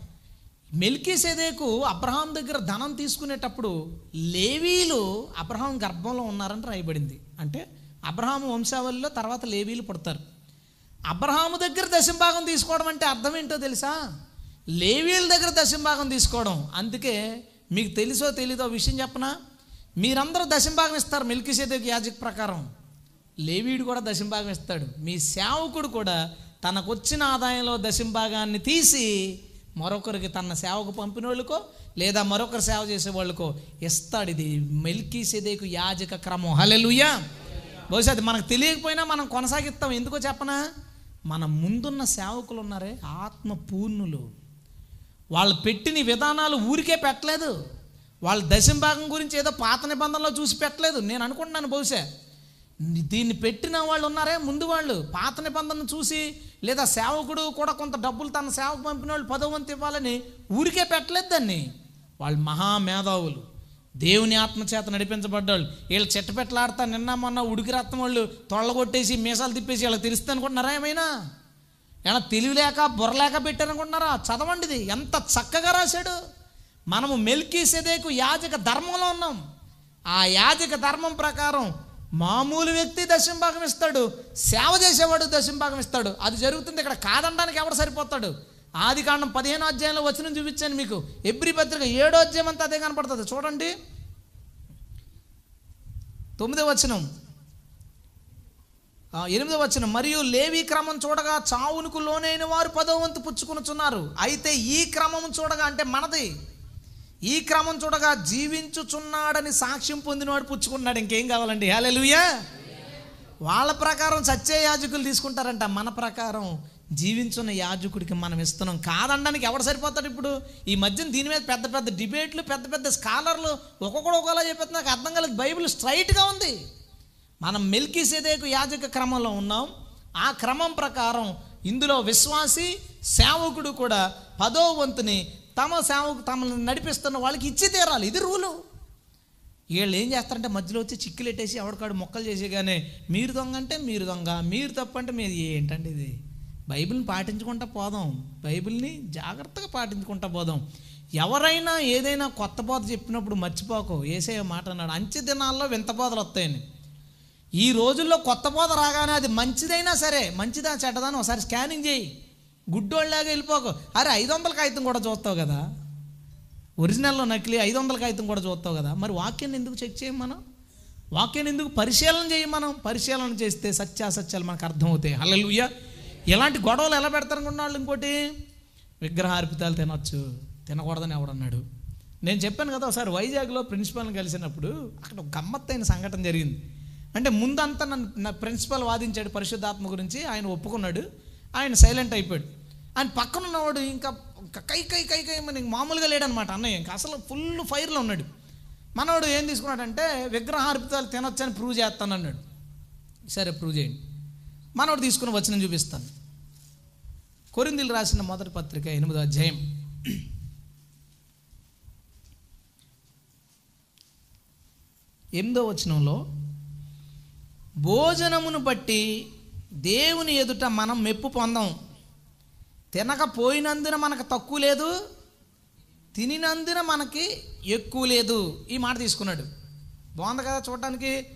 మెల్కీసేదేకు అబ్రహాం దగ్గర ధనం తీసుకునేటప్పుడు లేవీలు అబ్రహాం గర్భంలో ఉన్నారని రాయబడింది. అంటే అబ్రహాము వంశావళిలో తర్వాత లేవీలు పుడతారు. అబ్రహాము దగ్గర దశంభాగం తీసుకోవడం అంటే అర్థం ఏంటో తెలుసా? లేవీల దగ్గర దశంభాగం తీసుకోవడం. అందుకే మీకు తెలుసో తెలీదో విషయం చెప్పనా? మీరందరూ దశంభాగం ఇస్తారు మెల్కిసేదేకు యాజక ప్రకారం. లేవీడు కూడా దశంభాగం ఇస్తాడు. మీ సేవకుడు కూడా తనకొచ్చిన ఆదాయంలో దశంభాగాన్ని తీసి మరొకరికి తన సేవకు పంపిన వాళ్ళకో లేదా మరొకరు సేవ చేసే వాళ్ళకో ఇస్తాడు ఇది మెల్కీ సెదేకు యాజక క్రమం. హలెలుయా బహుశా అది మనకు తెలియకపోయినా మనం కొనసాగిస్తాం. ఎందుకో చెప్పనా? మన ముందున్న సేవకులు ఉన్నారే ఆత్మ పూర్ణులు వాళ్ళు పెట్టిన విధానాలు ఊరికే పెట్టలేదు. వాళ్ళ దశంభాగం గురించి ఏదో పాత నిబంధనలో చూసి పెట్టలేదు. నేను అనుకుంటున్నాను బహుశా. దీన్ని పెట్టిన వాళ్ళు ఉన్నారే ముందు వాళ్ళు. పాత నిబంధన చూసి లేదా సేవకుడు కూడా కొంత డబ్బులు తన సేవకు పంపిన వాళ్ళు పదవంతు ఇవ్వాలని ఊరికే పెట్టలేదు దాన్ని. వాళ్ళు మహామేధావులు దేవుని ఆత్మచేత నడిపించబడ్డాళ్ళు. వీళ్ళు చెట్టపెట్టలాడతా నిన్న మొన్న ఉడికి రత్నం వాళ్ళు తొళ్ళగొట్టేసి మీసాలు తిప్పేసి వీళ్ళకి తెలుస్తుంది అనుకుంటున్నారా ఏమైనా? ఏమైనా తెలివిలేక బుర్రలేక పెట్టారనుకుంటున్నారా? చదవండి ఇది ఎంత చక్కగా రాశాడు. మనము మెల్కీసెదేకు యాజక ధర్మంలో ఉన్నాం. ఆ యాజక ధర్మం ప్రకారం మామూలు వ్యక్తి దశంభాగం ఇస్తాడు. సేవ చేసేవాడు దశంభాగం ఇస్తాడు. అది జరుగుతుంది ఇక్కడ కాదనడానికి ఎవడు సరిపోతాడు? ఆది కాండం పదిహేను అధ్యాయంలో వచ్చిన చూపించాను మీకు. ఎబ్రి పత్రిక ఏడో అధ్యాయం అంతా అదే కనపడుతుంది. చూడండి. తొమ్మిదో వచనం. ఎనిమిదో వచనం. మరియు లేవి క్రమం చూడగా చావునుకు లోనైన వారు పదో వంతు పుచ్చుకునిచున్నారు. అయితే ఈ క్రమం చూడగా అంటే మనది. ఈ క్రమం చూడగా జీవించుచున్నాడని సాక్ష్యం పొందినవాడు పుచ్చుకున్నాడు. ఇంకేం కావాలండి? హల్లెలూయా! వాళ్ళ ప్రకారం సత్య యాజకులు తీసుకుంటారంట. మన ప్రకారం జీవించున్న యాజకుడికి మనం ఇస్తున్నాం. కాదనడానికి ఎవడు సరిపోతాడు ఇప్పుడు? ఈ మధ్యన దీని మీద పెద్ద పెద్ద డిబేట్లు పెద్ద పెద్ద స్కాలర్లు ఒక్కొక్కడు ఒకలా చెప్పేది నాకు అర్థం కాలేదు. బైబిల్ స్ట్రైట్గా ఉంది. మనం మెల్కిసేదేకు యాజక క్రమంలో ఉన్నాం. ఆ క్రమం ప్రకారం ఇందులో విశ్వాసి సేవకుడు కూడా పదో వంతుని తమ సేవకు తమను నడిపిస్తున్న వాళ్ళకి ఇచ్చి తీరాలి. ఇది రూలు. వీళ్ళు ఏం చేస్తారంటే మధ్యలో వచ్చి చిక్కులెట్టేసి ఎవడికాడు మొక్కలు చేసేగానే మీరు దొంగ అంటే మీరు దొంగ మీరు తప్పంటే అంటే మీరు ఏంటంటే ఇది? బైబిల్ని పాటించుకుంటా పోదాం. బైబిల్ని జాగ్రత్తగా పాటించుకుంటా పోదాం. ఎవరైనా ఏదైనా కొత్త బోధ చెప్పినప్పుడు మర్చిపోకు. ఏసే మాట అన్నాడు అంచె దినాల్లో వింత బోధలు వస్తాయని. ఈ రోజుల్లో కొత్త బోధ రాగానే అది మంచిదైనా సరే మంచిదా చెడ్డదా ఒకసారి స్కానింగ్ చేయి. గుడ్డోళ్ళలాగా వెళ్ళిపోకు. అరే ఐదు వందల కాగితం కూడా చూస్తావు కదా? ఒరిజినల్లో నకిలీ ఐదు వందల కాగితం కూడా చూస్తావు కదా? మరి వాక్యాన్ని ఎందుకు చెక్ చేయం మనం? వాక్యాన్ని ఎందుకు పరిశీలన చేయం మనం? పరిశీలన చేస్తే సత్యాసత్యాలు మనకు అర్థమవుతాయి. హలలుయ్య ఎలాంటి గొడవలు ఎలా పెడతారనుకున్న వాళ్ళు ఇంకోటి? విగ్రహార్పితాలు తినొచ్చు. తినకూడదని ఎవడన్నాడు నేను చెప్పాను కదా ఒకసారి వైజాగ్లో ప్రిన్సిపాల్ని కలిసినప్పుడు అక్కడ ఒక గమ్మత్తైన సంఘటన జరిగింది. అంటే ముందంతా నన్ను నా ప్రిన్సిపల్ వాదించాడు పరిశుద్ధాత్మ గురించి ఆయన ఒప్పుకున్నాడు. ఆయన సైలెంట్ అయిపోయాడు. ఆయన పక్కన ఉన్నవాడు ఇంకా కై కై కై కై మన మామూలుగా లేడనమాట అన్నయ్య ఇంకా అసలు ఫుల్ ఫైర్లో ఉన్నాడు. మనవాడు ఏం తీసుకున్నాడంటే విగ్రహార్పితాలు తినొచ్చని ప్రూవ్ చేస్తాను అన్నాడు సరే ప్రూవ్ చేయండి. మనవాడు తీసుకుని వచ్చిన చూపిస్తాను. కొరిందులు రాసిన మొదటి పత్రిక ఎనిమిదో అధ్యాయం. ఎనిమిదో వచనంలో భోజనమును బట్టి దేవుని ఎదుట మనం మెప్పు పొందాం. తినకపోయినందున మనకు తక్కువ లేదు తినినందున మనకి ఎక్కువ లేదు ఈ మాట తీసుకున్నాడు. బాగుంది కదా చూడటానికి?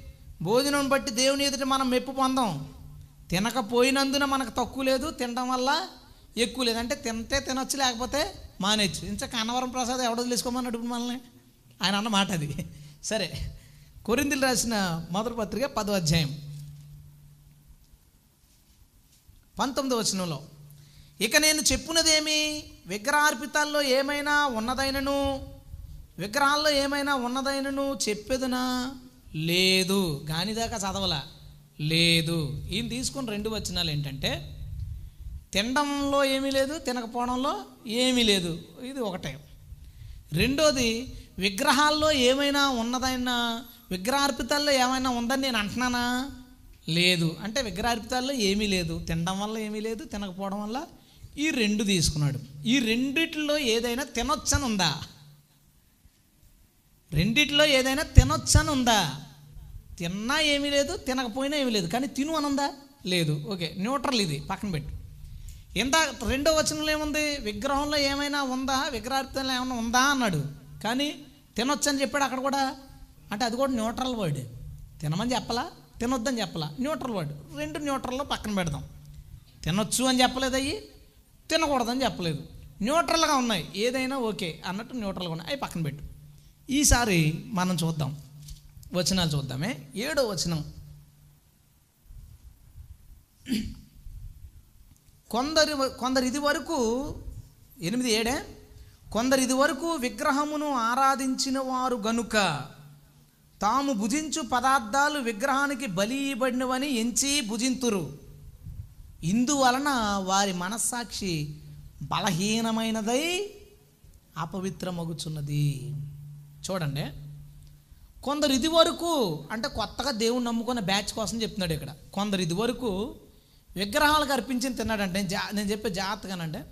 భోజనం బట్టి దేవుని ఎదుట మనం మెప్పు పొందాం. తినకపోయినందున మనకు తక్కువ లేదు తినడం వల్ల ఎక్కువ లేదు. అంటే తింటే తినొచ్చు లేకపోతే మానేచ్చు ఇంత కన్నవరం ప్రసాద్ ఎవడ తెలుసుకోమన్నాడు ఇప్పుడు మనల్ని? ఆయన అన్న మాట అది. సరే. కొరిందులు రాసిన మొదటి పత్రిక పదో అధ్యాయం. పంతొమ్మిదో వచనంలో ఇక నేను చెప్పున్నదేమి విగ్రహార్పితాల్లో ఏమైనా ఉన్నదైనను? విగ్రహాల్లో ఏమైనా ఉన్నదైనను చెప్పేదనా? లేదు. గానిదాకా చదవలా. లేదు. ఈయన తీసుకున్న రెండు వచనాలు ఏంటంటే తినడంలో ఏమీ లేదు తినకపోవడంలో ఏమీ లేదు. ఇది ఒకటే. రెండోది విగ్రహాల్లో ఏమైనా ఉన్నదైనా? విగ్రహార్పితాల్లో ఏమైనా ఉందని నేను అంటున్నానా? లేదు. అంటే విగ్రహార్పితాల్లో ఏమీ లేదు. తినడం వల్ల ఏమీ లేదు. తినకపోవడం వల్ల ఈ రెండు తీసుకున్నాడు. ఈ రెండిట్లో ఏదైనా తినొచ్చని ఉందా రెండిట్లో ఏదైనా తినొచ్చని ఉందా తిన్నా ఏమీ లేదు తినకపోయినా ఏమీ లేదు. కానీ తిను అనుందా? లేదు. ఓకే న్యూట్రల్ ఇది. పక్కన పెట్టు. ఎంత రెండో వచనంలో ఏముంది? విగ్రహంలో ఏమైనా ఉందా? విగ్రహార్థంలో ఏమైనా ఉందా? అన్నాడు. కానీ తినొచ్చని చెప్పాడు అక్కడ కూడా. అంటే అది కూడా న్యూట్రల్ వర్డ్. తినమని చెప్పలా? తినొద్దని చెప్పలా. Neutral word. రెండు న్యూట్రల్లో పక్కన పెడదాం. తినొచ్చు అని చెప్పలేదు అయ్యి తినకూడదని చెప్పలేదు. న్యూట్రల్గా ఉన్నాయి. ఏదైనా ఓకే అన్నట్టు న్యూట్రల్గా ఉన్నాయి. అవి పక్కన పెట్టు. ఈసారి మనం చూద్దాం. వచనాలు చూద్దామే. ఏడో వచనం. కొందరి కొందరు ఇది వరకు ఎనిమిది ఏడే? కొందరు ఇది వరకు విగ్రహమును ఆరాధించిన వారు గనుక తాము భుజించు పదార్థాలు విగ్రహానికి బలి ఇవ్వబడినవని ఎంచి భుజింతురు. ఇందువలన వారి మనస్సాక్షి బలహీనమైనదై అపవిత్రమగుచున్నది. చూడండి. కొందరు ఇది వరకు అంటే కొత్తగా దేవుని నమ్ముకున్న బ్యాచ్ కోసం చెప్తున్నాడు ఇక్కడ. కొందరు ఇది వరకు విగ్రహాలకు అర్పించింది తిన్నాడంటే జా నేను చెప్పే జాగ్రత్తగానంటే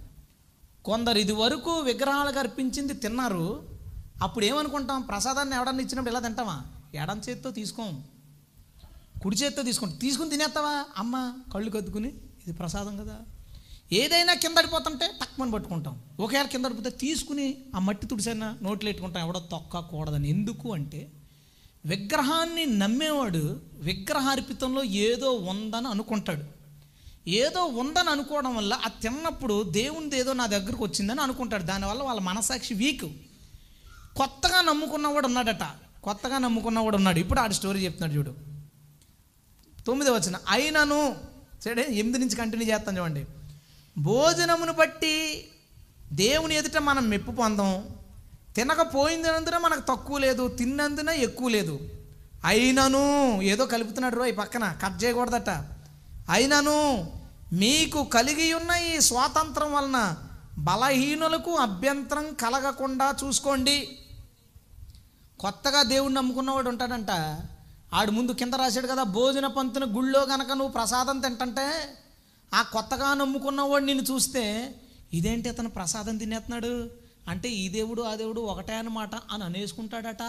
కొందరు ఇది వరకు విగ్రహాలకు అర్పించింది తిన్నారు. అప్పుడు ఏమనుకుంటాం? ప్రసాదాన్ని ఎవడన్నా ఇచ్చినప్పుడు ఇలా తింటామా? ఎడం చేత్తో తీసుకోం. కుడి చేత్తో తీసుకుంటాం తీసుకుని తినేస్తావా? అమ్మ కళ్ళు కద్దుకుని ఇది ప్రసాదం కదా. ఏదైనా కిందడిపోతుంటే తక్కువని పట్టుకుంటాం. ఒకవేళ కింద పడిపోతే తీసుకుని ఆ మట్టి తుడిసైనా నోట్లో పెట్టుకుంటాం. ఎవడో తొక్కకూడదని. ఎందుకు అంటే విగ్రహాన్ని నమ్మేవాడు విగ్రహార్పితంలో ఏదో ఉందని అనుకుంటాడు. ఏదో ఉందని అనుకోవడం వల్ల ఆ తిన్నప్పుడు దేవునిది ఏదో నా దగ్గరకు వచ్చిందని అనుకుంటాడు. దానివల్ల వాళ్ళ మనసాక్షి వీక్. కొత్తగా నమ్ముకున్నవాడు ఉన్నాడట. కొత్తగా నమ్ముకున్న కూడా ఉన్నాడు. ఇప్పుడు ఆడు స్టోరీ చెప్తున్నాడు చూడు. తొమ్మిది వచ్చిన అయినను సరే ఎనిమిది నుంచి కంటిన్యూ చేస్తాం చూడండి. భోజనమును బట్టి దేవుని ఎదుట మనం మెప్పు పొందాం. తినకపోయినందున మనకు తక్కువ లేదు తిన్నందున ఎక్కువ లేదు. అయినను ఏదో కలుపుతున్నాడు రో ఈ పక్కన కట్ చేయకూడదట. అయినను మీకు కలిగి ఉన్న ఈ స్వాతంత్రం వలన బలహీనులకు అభ్యంతరం కలగకుండా చూసుకోండి. కొత్తగా దేవుణ్ణి నమ్ముకున్నవాడు ఉంటాడంట. ఆడు ముందు కింద రాశాడు కదా భోజన పంతున గుళ్ళో కనుక నువ్వు ప్రసాదం తింటంటే ఆ కొత్తగా నమ్ముకున్నవాడు నిన్ను చూస్తే ఇదేంటి అతను ప్రసాదం తినేస్తున్నాడు? అంటే ఈ దేవుడు ఆ దేవుడు ఒకటే అన్నమాట అని అనేసుకుంటాడట.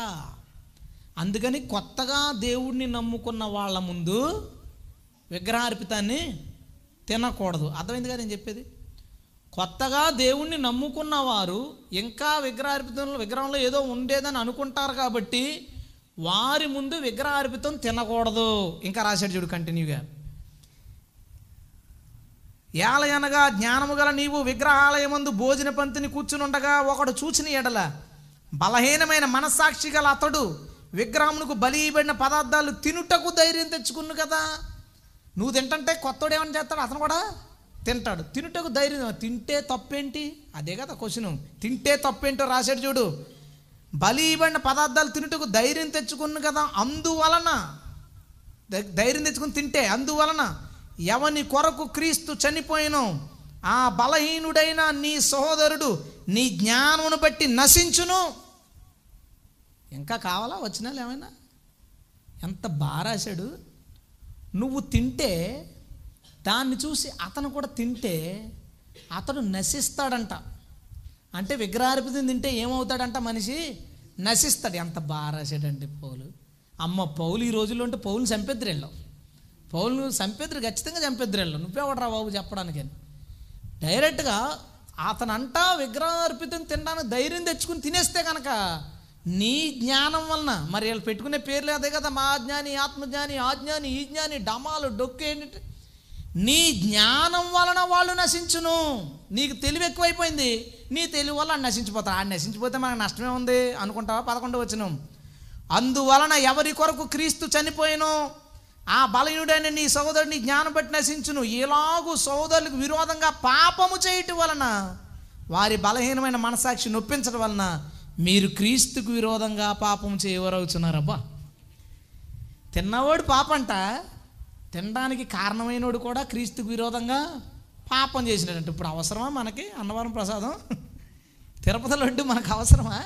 అందుకని కొత్తగా దేవుడిని నమ్ముకున్న వాళ్ళ ముందు విగ్రహార్పితాన్ని తినకూడదు. అర్థమైంది కదా నేను చెప్పేది? కొత్తగా దేవుణ్ణి నమ్ముకున్న వారు ఇంకా విగ్రహార్పితంలో విగ్రహంలో ఏదో ఉండేదని అనుకుంటారు కాబట్టి వారి ముందు విగ్రహార్పితం తినకూడదు. ఇంకా రాశాడు చూడు కంటిన్యూగా. ఏలయనగా జ్ఞానము గల నీవు విగ్రహాలయమందు భోజన పంతిని కూర్చునుండగా ఒకడు చూచిన ఎడల బలహీనమైన మనస్సాక్షి గల అతడు విగ్రహమునకు బలియబడిన పదార్థాలు తినుటకు ధైర్యం తెచ్చుకున్ను కదా. నువ్వు తింటంటే కొత్తోడు ఏమని చేస్తాడు? అతను కూడా తింటాడు. తినుటకు ధైర్యం తింటే తప్పేంటి? అదే కదా క్వశ్చన్ తింటే తప్పేంటో రాశాడు చూడు. బలి ఇవ్వండి పదార్థాలు తినుటకు ధైర్యం తెచ్చుకున్నాను కదా అందువలన. ధైర్యం తెచ్చుకుని తింటే అందువలన. ఎవని కొరకు క్రీస్తు చనిపోయినో ఆ బలహీనుడైన నీ సహోదరుడు నీ జ్ఞానమును బట్టి నశించును. ఇంకా కావాలా? వచ్చినాలు ఏమైనా? ఎంత బాగా నువ్వు తింటే దాన్ని చూసి అతను కూడా తింటే అతడు నశిస్తాడంట. అంటే విగ్రహార్పితం తింటే ఏమవుతాడంట మనిషి? నశిస్తాడు. ఎంత బాగా రాశాడండి పౌలు. అమ్మ పౌలు ఈ రోజుల్లో ఉంటే పౌలుని చంపేద్దరు పౌలు చంపేద్దరు ఖచ్చితంగా చంపేద్దరు వెళ్ళావు నువ్వెవడరా బాబు చెప్పడానికి డైరెక్ట్గా అతనంటా విగ్రహార్పితం తినడానికి ధైర్యం తెచ్చుకుని తినేస్తే కనుక నీ జ్ఞానం వలన మరి వీళ్ళు పెట్టుకునే పేర్లు అదే కదా మా జ్ఞాని ఆత్మజ్ఞాని ఆజ్ఞాని ఈ జ్ఞాని డమాలు డొక్కు ఏంటి నీ జ్ఞానం వలన వాళ్ళు నశించును. నీకు తెలివి ఎక్కువైపోయింది. నీ తెలివి వల్ల ఆడు నశించిపోతారు. ఆడు నశించిపోతే మనకు నష్టమే ఉంది అనుకుంటావా? పదకొండు వచ్చిన అందువలన ఎవరి కొరకు క్రీస్తు చనిపోయినో ఆ బలయుడైన నీ సహోదరుని జ్ఞానం బట్టి నశించును. ఎలాగూ సోదరులకు విరోధంగా పాపము చేయటం వలన వారి బలహీనమైన మనసాక్షి నొప్పించడం వలన మీరు క్రీస్తుకు విరోధంగా పాపం చేయవరవుతున్నారబ్బా తిన్నవాడు పాపంట తినడానికి కారణమైనోడు కూడా క్రీస్తుకు విరోధంగా పాపం చేసినాడంటే. ఇప్పుడు అవసరమా మనకి? అన్నవరం ప్రసాదం. తిరుపతి లడ్డు మనకు అవసరమా?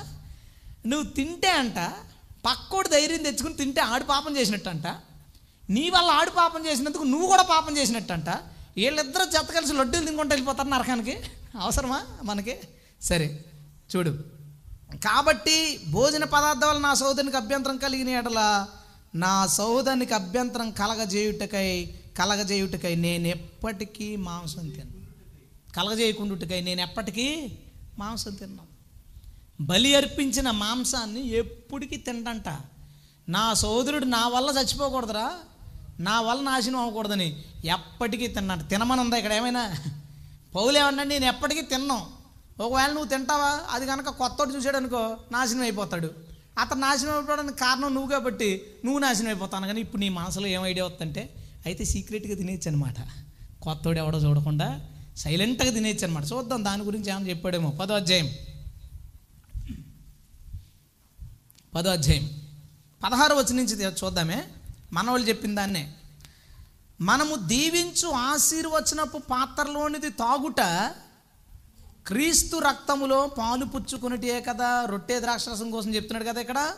నువ్వు తింటే అంట పక్కోడు ధైర్యం తెచ్చుకుని తింటే ఆడు పాపం చేసినట్టంట. నీ వల్ల ఆడు పాపం చేసినందుకు నువ్వు కూడా పాపం చేసినట్టంట. వీళ్ళిద్దరూ చెత్త కలిసి లడ్డూలు తినుకుంటూ వెళ్ళిపోతారు నరకానికి. అవసరమా మనకి? సరే చూడు. కాబట్టి భోజన పదార్థాలు నా సోదరునికి అభ్యంతరం కలిగిన ఎడలా నా సోదరునికి అభ్యంతరం కలగజేయుటకై కలగజేయుటకై నేను ఎప్పటికీ మాంసం తిన్నాను కలగజేయకుండుటకై నేను ఎప్పటికీ మాంసం తిన్నాను బలి అర్పించిన మాంసాన్ని ఎప్పటికీ తింటంట నా సోదరుడు నా వల్ల చచ్చిపోకూడదురా. నా వల్ల నాశనం అవ్వకూడదని ఎప్పటికీ తిన్నాడు. తినమని ఉందా ఇక్కడ ఏమైనా? పౌలేమన్నా నేను ఎప్పటికీ తిన్నాం. ఒకవేళ నువ్వు తింటావా? అది కనుక కొత్తోడు చూసాడు అనుకో నాశనం అయిపోతాడు. అతను నాశనం అయిపోవడానికి కారణం నువ్వు కాబట్టి నువ్వు నాశనం అయిపోతాను. కానీ ఇప్పుడు నీ మనసులో ఏం ఐడియా వస్తుందంటే అయితే సీక్రెట్గా తినేచ్చు అనమాట కొత్తోడు ఎవడో చూడకుండా సైలెంట్గా తినేయచ్చు అనమాట చూద్దాం దాని గురించి ఏమైనా చెప్పాడేమో. పదో అధ్యాయం. పదో అధ్యాయం. పదహారు వచ్చి నుంచి చూద్దామే. మనవాళ్ళు చెప్పిన దాన్నే. మనము దీవించు ఆశీర్వచనపు పాత్రలోనిది తాగుట క్రీస్తు రక్తములో పాలు పుచ్చుకున్నటే కదా రొట్టె ద్రాక్షరసం కోసం చెప్తున్నాడు కదా ఇక్కడ.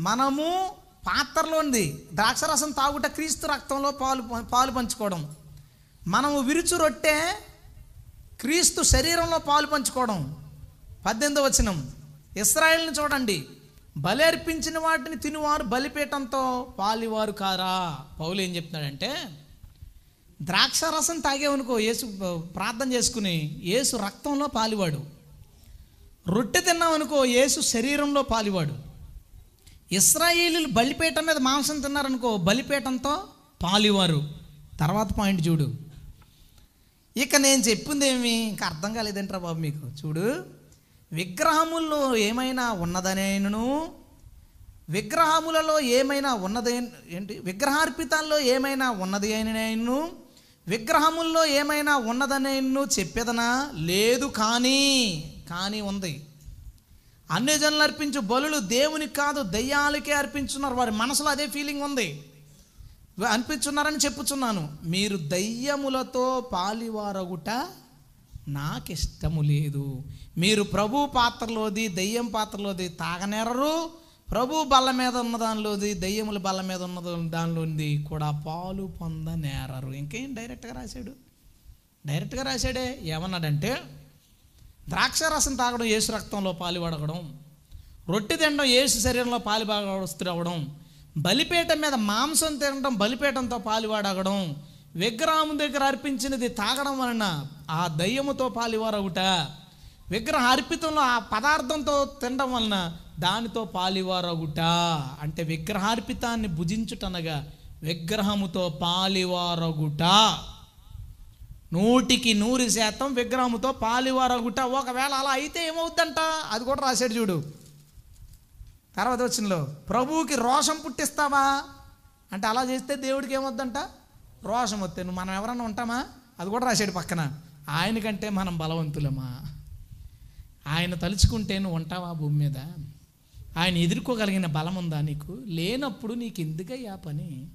మనము పాత్రలోనిది ద్రాక్షరసం తాగుట క్రీస్తు రక్తంలో పాలు పాలు పంచుకోవడం. మనము విరుచు రొట్టె క్రీస్తు శరీరంలో పాలు పంచుకోవడం. పద్దెనిమిదో వచనం. ఇస్రాయల్ని చూడండి. బలర్పించిన వాటిని తినువారు బలిపేటంతో పాలివారు కారా? పౌలు ఏం చెప్తున్నాడంటే ద్రాక్ష రసం తాగేవనుకో యేసు ప్రార్థన చేసుకుని యేసు రక్తంలో పాలివాడు. రొట్టె తిన్నామనుకో యేసు శరీరంలో పాలివాడు. ఇస్రాయేలీలు బలిపీఠం మీద మాంసం తిన్నారనుకో బలిపీఠంతో పాలివారు. తర్వాత పాయింట్ చూడు. ఇక నేను చెప్పింది ఏమి? ఇంకా అర్థం కాలేదంటారా బాబు మీకు. చూడు. విగ్రహముల్లో ఏమైనా ఉన్నదనేను విగ్రహములలో ఏమైనా ఉన్నది? ఏంటి? విగ్రహార్పితాల్లో ఏమైనా ఉన్నది అయినను? విగ్రహముల్లో ఏమైనా ఉన్నదనేను చెప్పేదనా? లేదు కానీ కానీ ఉంది. అన్ని జనులు అర్పించు బలులు దేవునికి కాదు దయ్యాలకే అర్పించున్నారు. వారి మనసులో అదే ఫీలింగ్ ఉంది. అనిపించున్నారని చెప్పుచున్నాను. మీరు దయ్యములతో పాలివారగుట నాకిష్టము లేదు. మీరు ప్రభు పాత్రలోది దయ్యం పాత్రలోది తాగనేరరు. ప్రభు బల్ల మీద ఉన్న దానిలోది దయ్యముల బల్ల మీద ఉన్న దానిలోది కూడా పాలు పొందనేరరు. ఇంకేం డైరెక్ట్గా రాశాడు? డైరెక్ట్గా రాశాడే ఏమన్నాడంటే ద్రాక్ష రసం తాగడం ఏసు రక్తంలో పాలు రొట్టె తినడం ఏసు శరీరంలో పాలు అవ్వడం బలిపీఠం మీద మాంసం తినడం బలిపీఠంతో పాలువాడగడం విగ్రహం దగ్గర అర్పించినది తాగడం వలన ఆ దయ్యముతో పాలివారవుట విగ్రహ అర్పితంలో ఆ పదార్థంతో తినడం వలన దానితో పాలివారగుట. అంటే విగ్రహార్పితాన్ని భుజించుటనగా విగ్రహముతో పాలివారగుట. నూటికి నూరు శాతం విగ్రహముతో పాలివారగుట. ఒకవేళ అలా అయితే ఏమవుద్దంట? అది కూడా రాశాడు చూడు. తర్వాత వచ్చినలో ప్రభువుకి రోషం పుట్టిస్తావా? అంటే అలా చేస్తే దేవుడికి ఏమొద్దంట? రోషం వస్తే నువ్వు మనం ఎవరన్నా ఉంటామా? అది కూడా రాశాడు పక్కన. ఆయనకంటే మనం బలవంతులమా? ఆయన తలుచుకుంటే నువ్వు ఉంటావా భూమి మీద? ఆయన ఎదుర్కోగలిగిన బలం ఉందా నీకు? లేనప్పుడు నీకు ఎందుకయ్యా పని?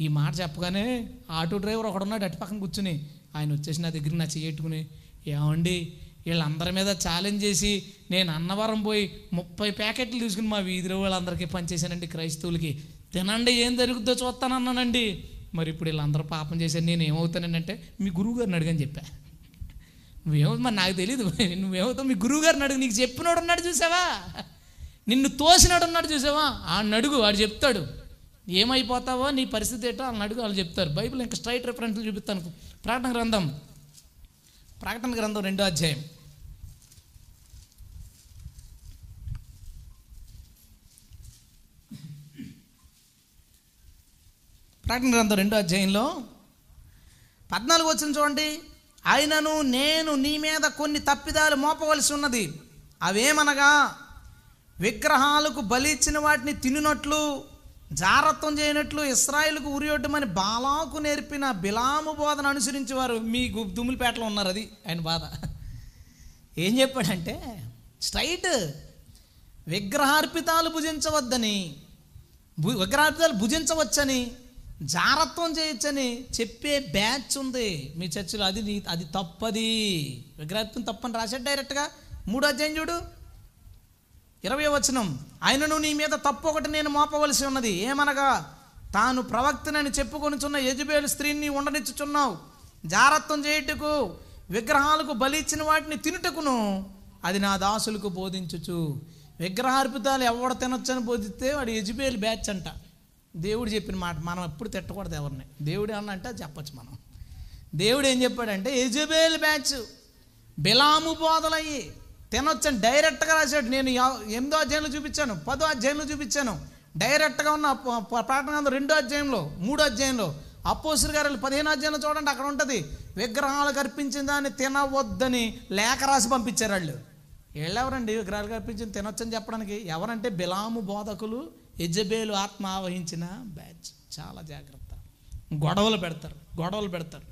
ఈ మాట చెప్పగానే ఆటో డ్రైవర్ ఒకడున్నాడు అటు పక్కన కూర్చుని. ఆయన వచ్చేసి నా దగ్గర నా చేయట్టుకుని ఏమండి వీళ్ళందరి మీద ఛాలెంజ్ చేసి నేను అన్నవరం పోయి ముప్పై ప్యాకెట్లు తీసుకుని మా వీధిలో వాళ్ళందరికీ పనిచేశానండి క్రైస్తవులకి. తినండి ఏం జరుగుద్దో చూస్తానన్నానండి. మరి ఇప్పుడు వీళ్ళందరూ పాపం చేశాను నేను ఏమవుతానంటే మీ గురువు గారిని అడిగని చెప్పా. నువ్వేమో నాకు తెలియదు నువ్వేమవుతావు మీ గురువు గారిని అడుగు. నీకు చెప్పినోడు ఉన్నాడు చూసావా? నిన్ను తోసినాడు ఉన్నాడు చూసావా? ఆ అడుగు వాడు చెప్తాడు. ఏమైపోతావో నీ పరిస్థితి ఏంటో వాళ్ళని అడుగు వాళ్ళు చెప్తారు. బైబిల్ ఇంకా స్ట్రైట్ రిఫరెన్స్లు చూపిస్తాను. ప్రకటన గ్రంథం. ప్రకటన గ్రంథం రెండో అధ్యాయం. ప్రకటన గ్రంథం రెండో అధ్యాయంలో పద్నాలుగు వచ్చిన చూడండి. ఆయనను నేను నీ మీద కొన్ని తప్పిదాలు మోపవలసి ఉన్నది. అవేమనగా విగ్రహాలకు బలి ఇచ్చిన వాటిని తినినట్లు జారత్వం చేయనట్లు ఇస్రాయిల్కు ఉరియొడ్డమని బాలాకు నేర్పిన బిలాము బోధన అనుసరించేవారు. మీ దుమ్ములపేటలో ఉన్నారు అది ఆయన బాధ. ఏం చెప్పాడంటే స్ట్రైట్ విగ్రహార్పితాలు భుజించవద్దని విగ్రహార్పితాలు భుజించవచ్చని జారత్వం చేయొచ్చని చెప్పే బ్యాచ్ ఉంది మీ చర్చిలో. అది నీ అది తప్పది. విగ్రహత్వం తప్పని రాశాడు డైరెక్ట్గా. మూడో అధ్యాయం చూడు. ఇరవై వచనం. ఆయనను నీ మీద తప్పు ఒకటి నేను మోపవలసి ఉన్నది. ఏమనగా తాను ప్రవక్తనని చెప్పుకొనుచున్న యజబేలు స్త్రీని ఉండనిచ్చుచున్నావు. జారత్వం చేయుటకు విగ్రహాలకు బలిచ్చిన వాటిని తినుటకును అది నా దాసులకు బోధించుచు. విగ్రహార్పితాలు ఎవడ తినొచ్చని బోధిస్తే వాడు యజుబేలు బ్యాచ్ అంట. దేవుడు చెప్పిన మాట మనం ఎప్పుడు తిట్టకూడదు ఎవరిని. దేవుడు ఏమన్నా అంటే చెప్పచ్చు మనం. దేవుడు ఏం చెప్పాడంటే ఎజబేల్ బ్యాచ్ బిలాము బోధలయ్యి తినొచ్చని డైరెక్ట్గా రాశాడు. నేను ఎనిమిదో అధ్యాయంలో చూపించాను పదో అధ్యాయంలో చూపించాను. డైరెక్ట్గా ఉన్న ప- రెండో అధ్యాయంలో మూడో అధ్యాయంలో. అప్పోసురు గారు పదిహేను అధ్యాయంలో చూడండి అక్కడ ఉంటుంది. విగ్రహాలకు అర్పించిన దాన్ని తినవద్దని లేఖ రాసి పంపించారు వాళ్ళు. వీళ్ళెవరండి విగ్రహాలు కర్పించింది తినొచ్చని చెప్పడానికి? ఎవరంటే బిలాము బోధకులు ఎజబేలు ఆత్మ ఆవహించిన బ్యాచ్. చాలా జాగ్రత్త. గొడవలు పెడతారు గొడవలు పెడతారు.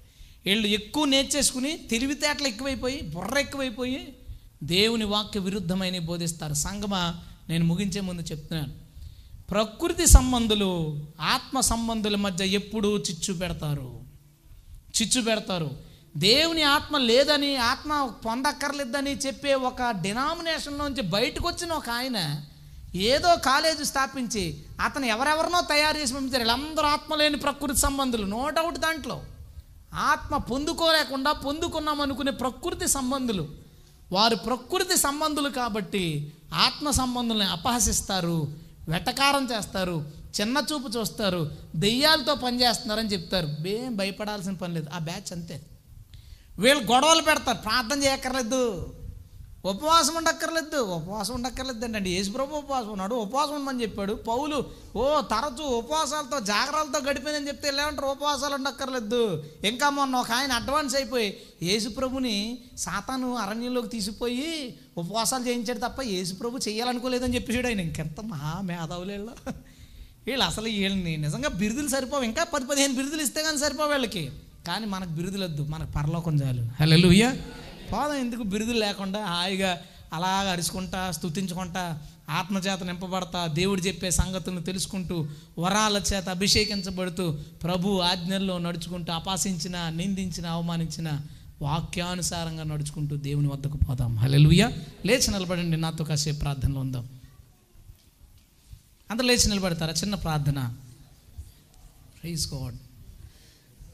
వీళ్ళు ఎక్కువ నేర్చేసుకుని తెలివితేటలు ఎక్కువైపోయి బుర్ర ఎక్కువైపోయి దేవుని వాక్య విరుద్ధమైన బోధిస్తారు. సంగమా నేను ముగించే ముందు చెప్తున్నాను. ప్రకృతి సంబంధులు ఆత్మ సంబంధుల మధ్య ఎప్పుడూ చిచ్చు పెడతారు. చిచ్చు పెడతారు. దేవుని ఆత్మ లేదని ఆత్మ పొందక్కర్లేదని చెప్పే ఒక డినామినేషన్లోంచి బయటకు వచ్చిన ఒక ఆయన ఏదో కాలేజీ స్థాపించి అతను ఎవరెవరినో తయారు చేసి పంపించారు. వీళ్ళందరూ ఆత్మ లేని ప్రకృతి సంబంధులు నో డౌట్ దాంట్లో. ఆత్మ పొందుకోలేకుండా పొందుకున్నాం అనుకునే ప్రకృతి సంబంధులు. వారు ప్రకృతి సంబంధులు కాబట్టి ఆత్మ సంబంధుల్ని అపహసిస్తారు వెటకారం చేస్తారు చిన్న చూపు చూస్తారు దెయ్యాలతో పనిచేస్తున్నారని చెప్తారు. ఏం భయపడాల్సిన పని లేదు. ఆ బ్యాచ్ అంతే. వీళ్ళు గొడవలు పెడతారు. ప్రార్థన చేయక్కర్లేదు. ఉపవాసం ఉండక్కర్లేదు ఉపవాసం ఉండక్కర్లేదు అండి యేసుప్రభు ఉపవాసం ఉన్నాడు ఉపవాసం ఉండమని చెప్పాడు. పౌలు ఓ తరచూ ఉపవాసాలతో జాగ్రత్తలతో గడిపోయిందని చెప్తే లేవంటారు ఉపవాసాలు ఉండక్కర్లేదు. ఇంకా మొన్న ఒక ఆయన అడ్వాన్స్ అయిపోయి యేసుప్రభుని సాతాను అరణ్యంలోకి తీసిపోయి ఉపవాసాలు చేయించాడు తప్ప యేసుప్రభు చేయాలనుకోలేదని చెప్పేసాడు ఆయన. ఇంకెంత మహా మేధావులేళ్ళు వీళ్ళు. అసలు వీళ్ళని నిజంగా బిరుదులు సరిపోవు. ఇంకా పది పదిహేను బిరుదులు ఇస్తే కానీ సరిపోవు వీళ్ళకి. కానీ మనకు బిరుదులొద్దు మనకు పరలోకం చాలు. హలో పాదం ఎందుకు బిరుదులు లేకుండా హాయిగా అలాగ అరుచుకుంటా స్తుతించుకుంటా ఆత్మచేత నింపబడతా దేవుడు చెప్పే సంగతులను తెలుసుకుంటూ వరాల చేత అభిషేకించబడుతూ ప్రభు ఆజ్ఞల్లో నడుచుకుంటూ అపాసించిన నిందించిన అవమానించిన వాక్యానుసారంగా నడుచుకుంటూ దేవుని వద్దకు పోదాం. హల్లెలూయా. లేచి నిలబడండి. నాతో కాసేపు ప్రార్థనలో ఉందాం. అంత లేచి నిలబడతారా? చిన్న ప్రార్థన. ప్రైజ్ గాడ్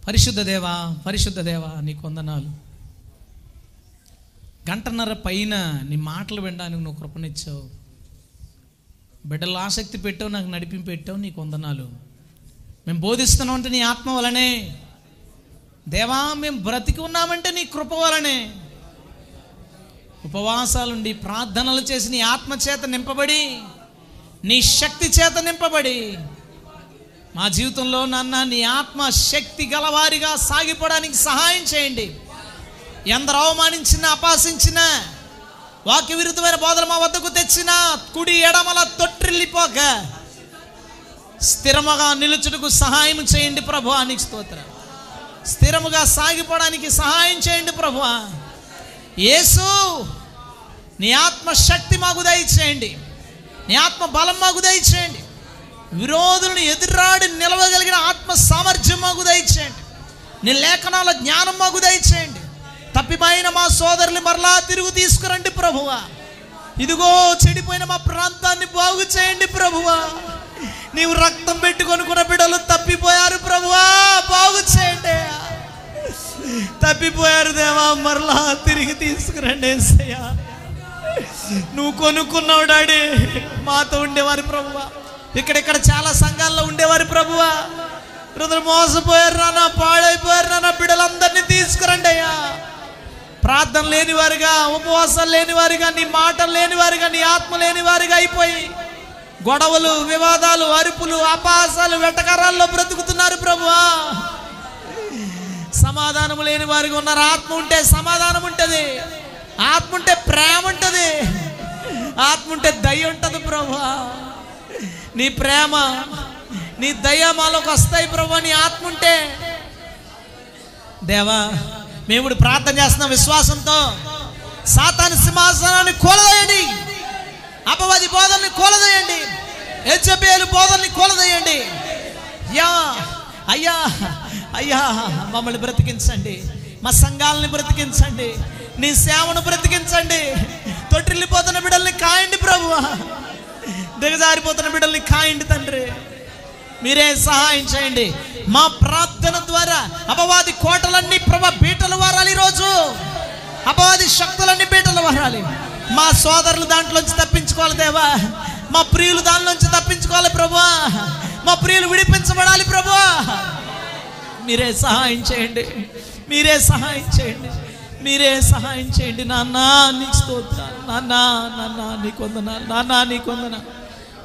పరిశుద్ధ దేవా పరిశుద్ధ దేవా నీ కొందనాలు గంటన్నర పైన నీ మాటలు వినడానికి నువ్వు కృపనిచ్చావు. బిడ్డలు ఆసక్తి పెట్టావు నాకు నడిపి పెట్టావు నీ కొందనాలు మేము బోధిస్తున్నాం అంటే నీ ఆత్మ వలనే. దేవా మేము బ్రతికి ఉన్నామంటే నీ కృప వలనే. ఉపవాసాలుండి ప్రార్థనలు చేసి నీ ఆత్మ చేత నింపబడి నీ శక్తి చేత నింపబడి మా జీవితంలో నాన్న నీ ఆత్మ శక్తి గలవారిగా సాగిపోవడానికి సహాయం చేయండి. ఎందరు అవమానించిన అపాసించిన వాక్య విరుద్ధమైన బోధలు మా వద్దకు తెచ్చిన కుడి ఎడమల తొట్టిల్లిపోక స్థిరముగా నిలుచుటకు సహాయం చేయండి ప్రభు నీకు స్తోత్ర స్థిరముగా సాగిపోవడానికి సహాయం చేయండి ప్రభు యేసు నీ ఆత్మశక్తి మాకు దయచేయండి. నీ ఆత్మ బలం మాకు దయచేయండి. విరోధులను ఎదురాడి నిలవగలిగిన ఆత్మ సామర్థ్యం మాకు దయచేయండి. నీ లేఖనాల జ్ఞానం మాకు దయచేయండి. తప్పిపోయిన మా సోదరులు మరలా తిరుగు తీసుకురండి ప్రభువా. ఇదిగో చెడిపోయిన మా ప్రాంతాన్ని బాగు చేయండి ప్రభువా. నీవు రక్తం పెట్టుకొనుకున్న బిడలు బిడ్డలు తప్పిపోయారు ప్రభువా. బాగు చేయండి తప్పిపోయారు దేవా మరలా తిరిగి తీసుకురండి ఏసయ్యా. నువ్వు కొనుక్కున్నావు డాడీ మాతో ఉండేవారు ప్రభువా. ఇక్కడిక్కడ చాలా సంఘాల్లో ఉండేవారు ప్రభువా. రుద్ర మోసపోయారు నాన్న పాడైపోయారు నాన్న బిడ్డలందరినీ తీసుకురండి అయ్యా. ప్రార్థన లేని వారిగా లేనివారుగా లేని వారిగా నీ మాటలు లేని వారిగా నీ ఆత్మ లేని వారిగా అయిపోయి గొడవలు వివాదాలు అరుపులు అపాసాలు వెటకరాల్లో బ్రతుకుతున్నారు ప్రభువా. సమాధానం లేని వారిగా ఉన్నారు. ఆత్మ ఉంటే సమాధానం ఉంటుంది. ఆత్మ ఉంటే ప్రేమ ఉంటుంది. ఆత్మ ఉంటే దయ ఉంటుంది ప్రభువా. నీ ప్రేమ నీ దయ మాలోకి వస్తాయి ప్రభు నీ ఆత్మ ఉంటే దేవా మేము ఇప్పుడు ప్రార్థన చేస్తున్నాం విశ్వాసంతో. సాతాను సింహాసనాన్ని కూలదేయండి. అపవాది బోధల్ని కూలదేయండి. హెచ్ఎబిఎల్ బోధల్ని కూలదేయండి. యా అయ్యా అయ్యా మమ్మల్ని బ్రతికించండి. మా సంఘాలని బ్రతికించండి. నీ సేవను బ్రతికించండి. తొట్టిల్లిపోతున్న బిడ్డల్ని కాయండి ప్రభువా. దిగజారిపోతున్న బిడ్డల్ని కాయండి తండ్రి. మీరే సహాయం చేయండి. మా ప్రార్థన ద్వారా అపవాది కోటలన్నీ ప్రభ బీటలు వారాలి ఈరోజు. అపవాది శక్తులన్నీ బీటలు వారాలి. మా సోదరులు దాంట్లోంచి తప్పించుకోవాలి దేవా. మా ప్రియులు దానిలోంచి తప్పించుకోవాలి ప్రభా. మా ప్రియులు విడిపించబడాలి ప్రభా. మీరే సహాయం చేయండి. మీరే సహాయం చేయండి. మీరే సహాయం చేయండి. నాన్న నీకు స్తోత్రాలు. నాన్న నాన్న నీకు వందనాలు. నాన్న నీకు వందనాలు.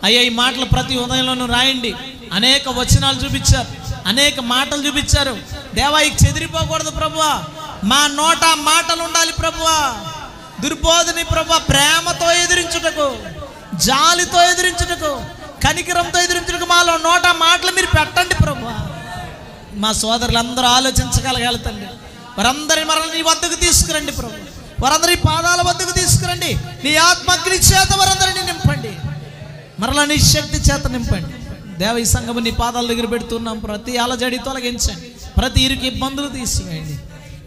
అయ్యా ఈ మాటలు ప్రతి ఉదయంలోనూ రాయండి. అనేక వచనాలు చూపించారు. అనేక మాటలు చూపించారు. దేవా ఇక చెదిరిపోకూడదు ప్రభువా. మా నోట మాటలు ఉండాలి ప్రభువా. దుర్బోధని ప్రభు ప్రేమతో ఎదిరించుటకు జాలితో ఎదిరించుటకు కనికరంతో ఎదిరించుటకు మాలో నోట మాటలు మీరు పెట్టండి ప్రభు మా సోదరులందరూ ఆలోచించగలగాలి తండ్రి. వారందరి మరణ నీ వద్దకు తీసుకురండి ప్రభు వారందరి పాదాల వద్దకు తీసుకురండి. నీ ఆత్మగ్ని చేత వారందరినీ నింపండి. మరలా నీ శక్తి చేత నింపండి. దేవ ఈ సంఘము నీ పాదాల దగ్గర పెడుతున్నాం. ప్రతి అలజడి తొలగించండి. ప్రతి ఇరుకు ఇబ్బందులు తీసివేయండి.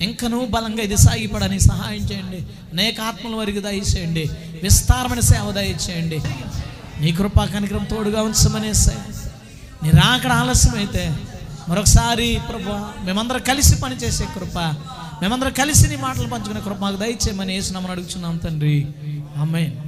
ఇంకనూ బలంగా ఇది సాగిపడని సహాయం చేయండి. అనేక ఆత్మల వరకు దయచేయండి. విస్తారమైన సేవ దయచేయండి. నీ కృపా కనికరం తోడుగా ఉంచమనేసే నీ రాకడ ఆలస్యమైతే మరొకసారి ప్రభు మేమందరం కలిసి పనిచేసే కృప మేమందరం కలిసి నీ మాటలు పంచుకునే కృప మాకు దయచేయమని వేసినామని అడుగుచున్నాం తండ్రి. అమ్మాయి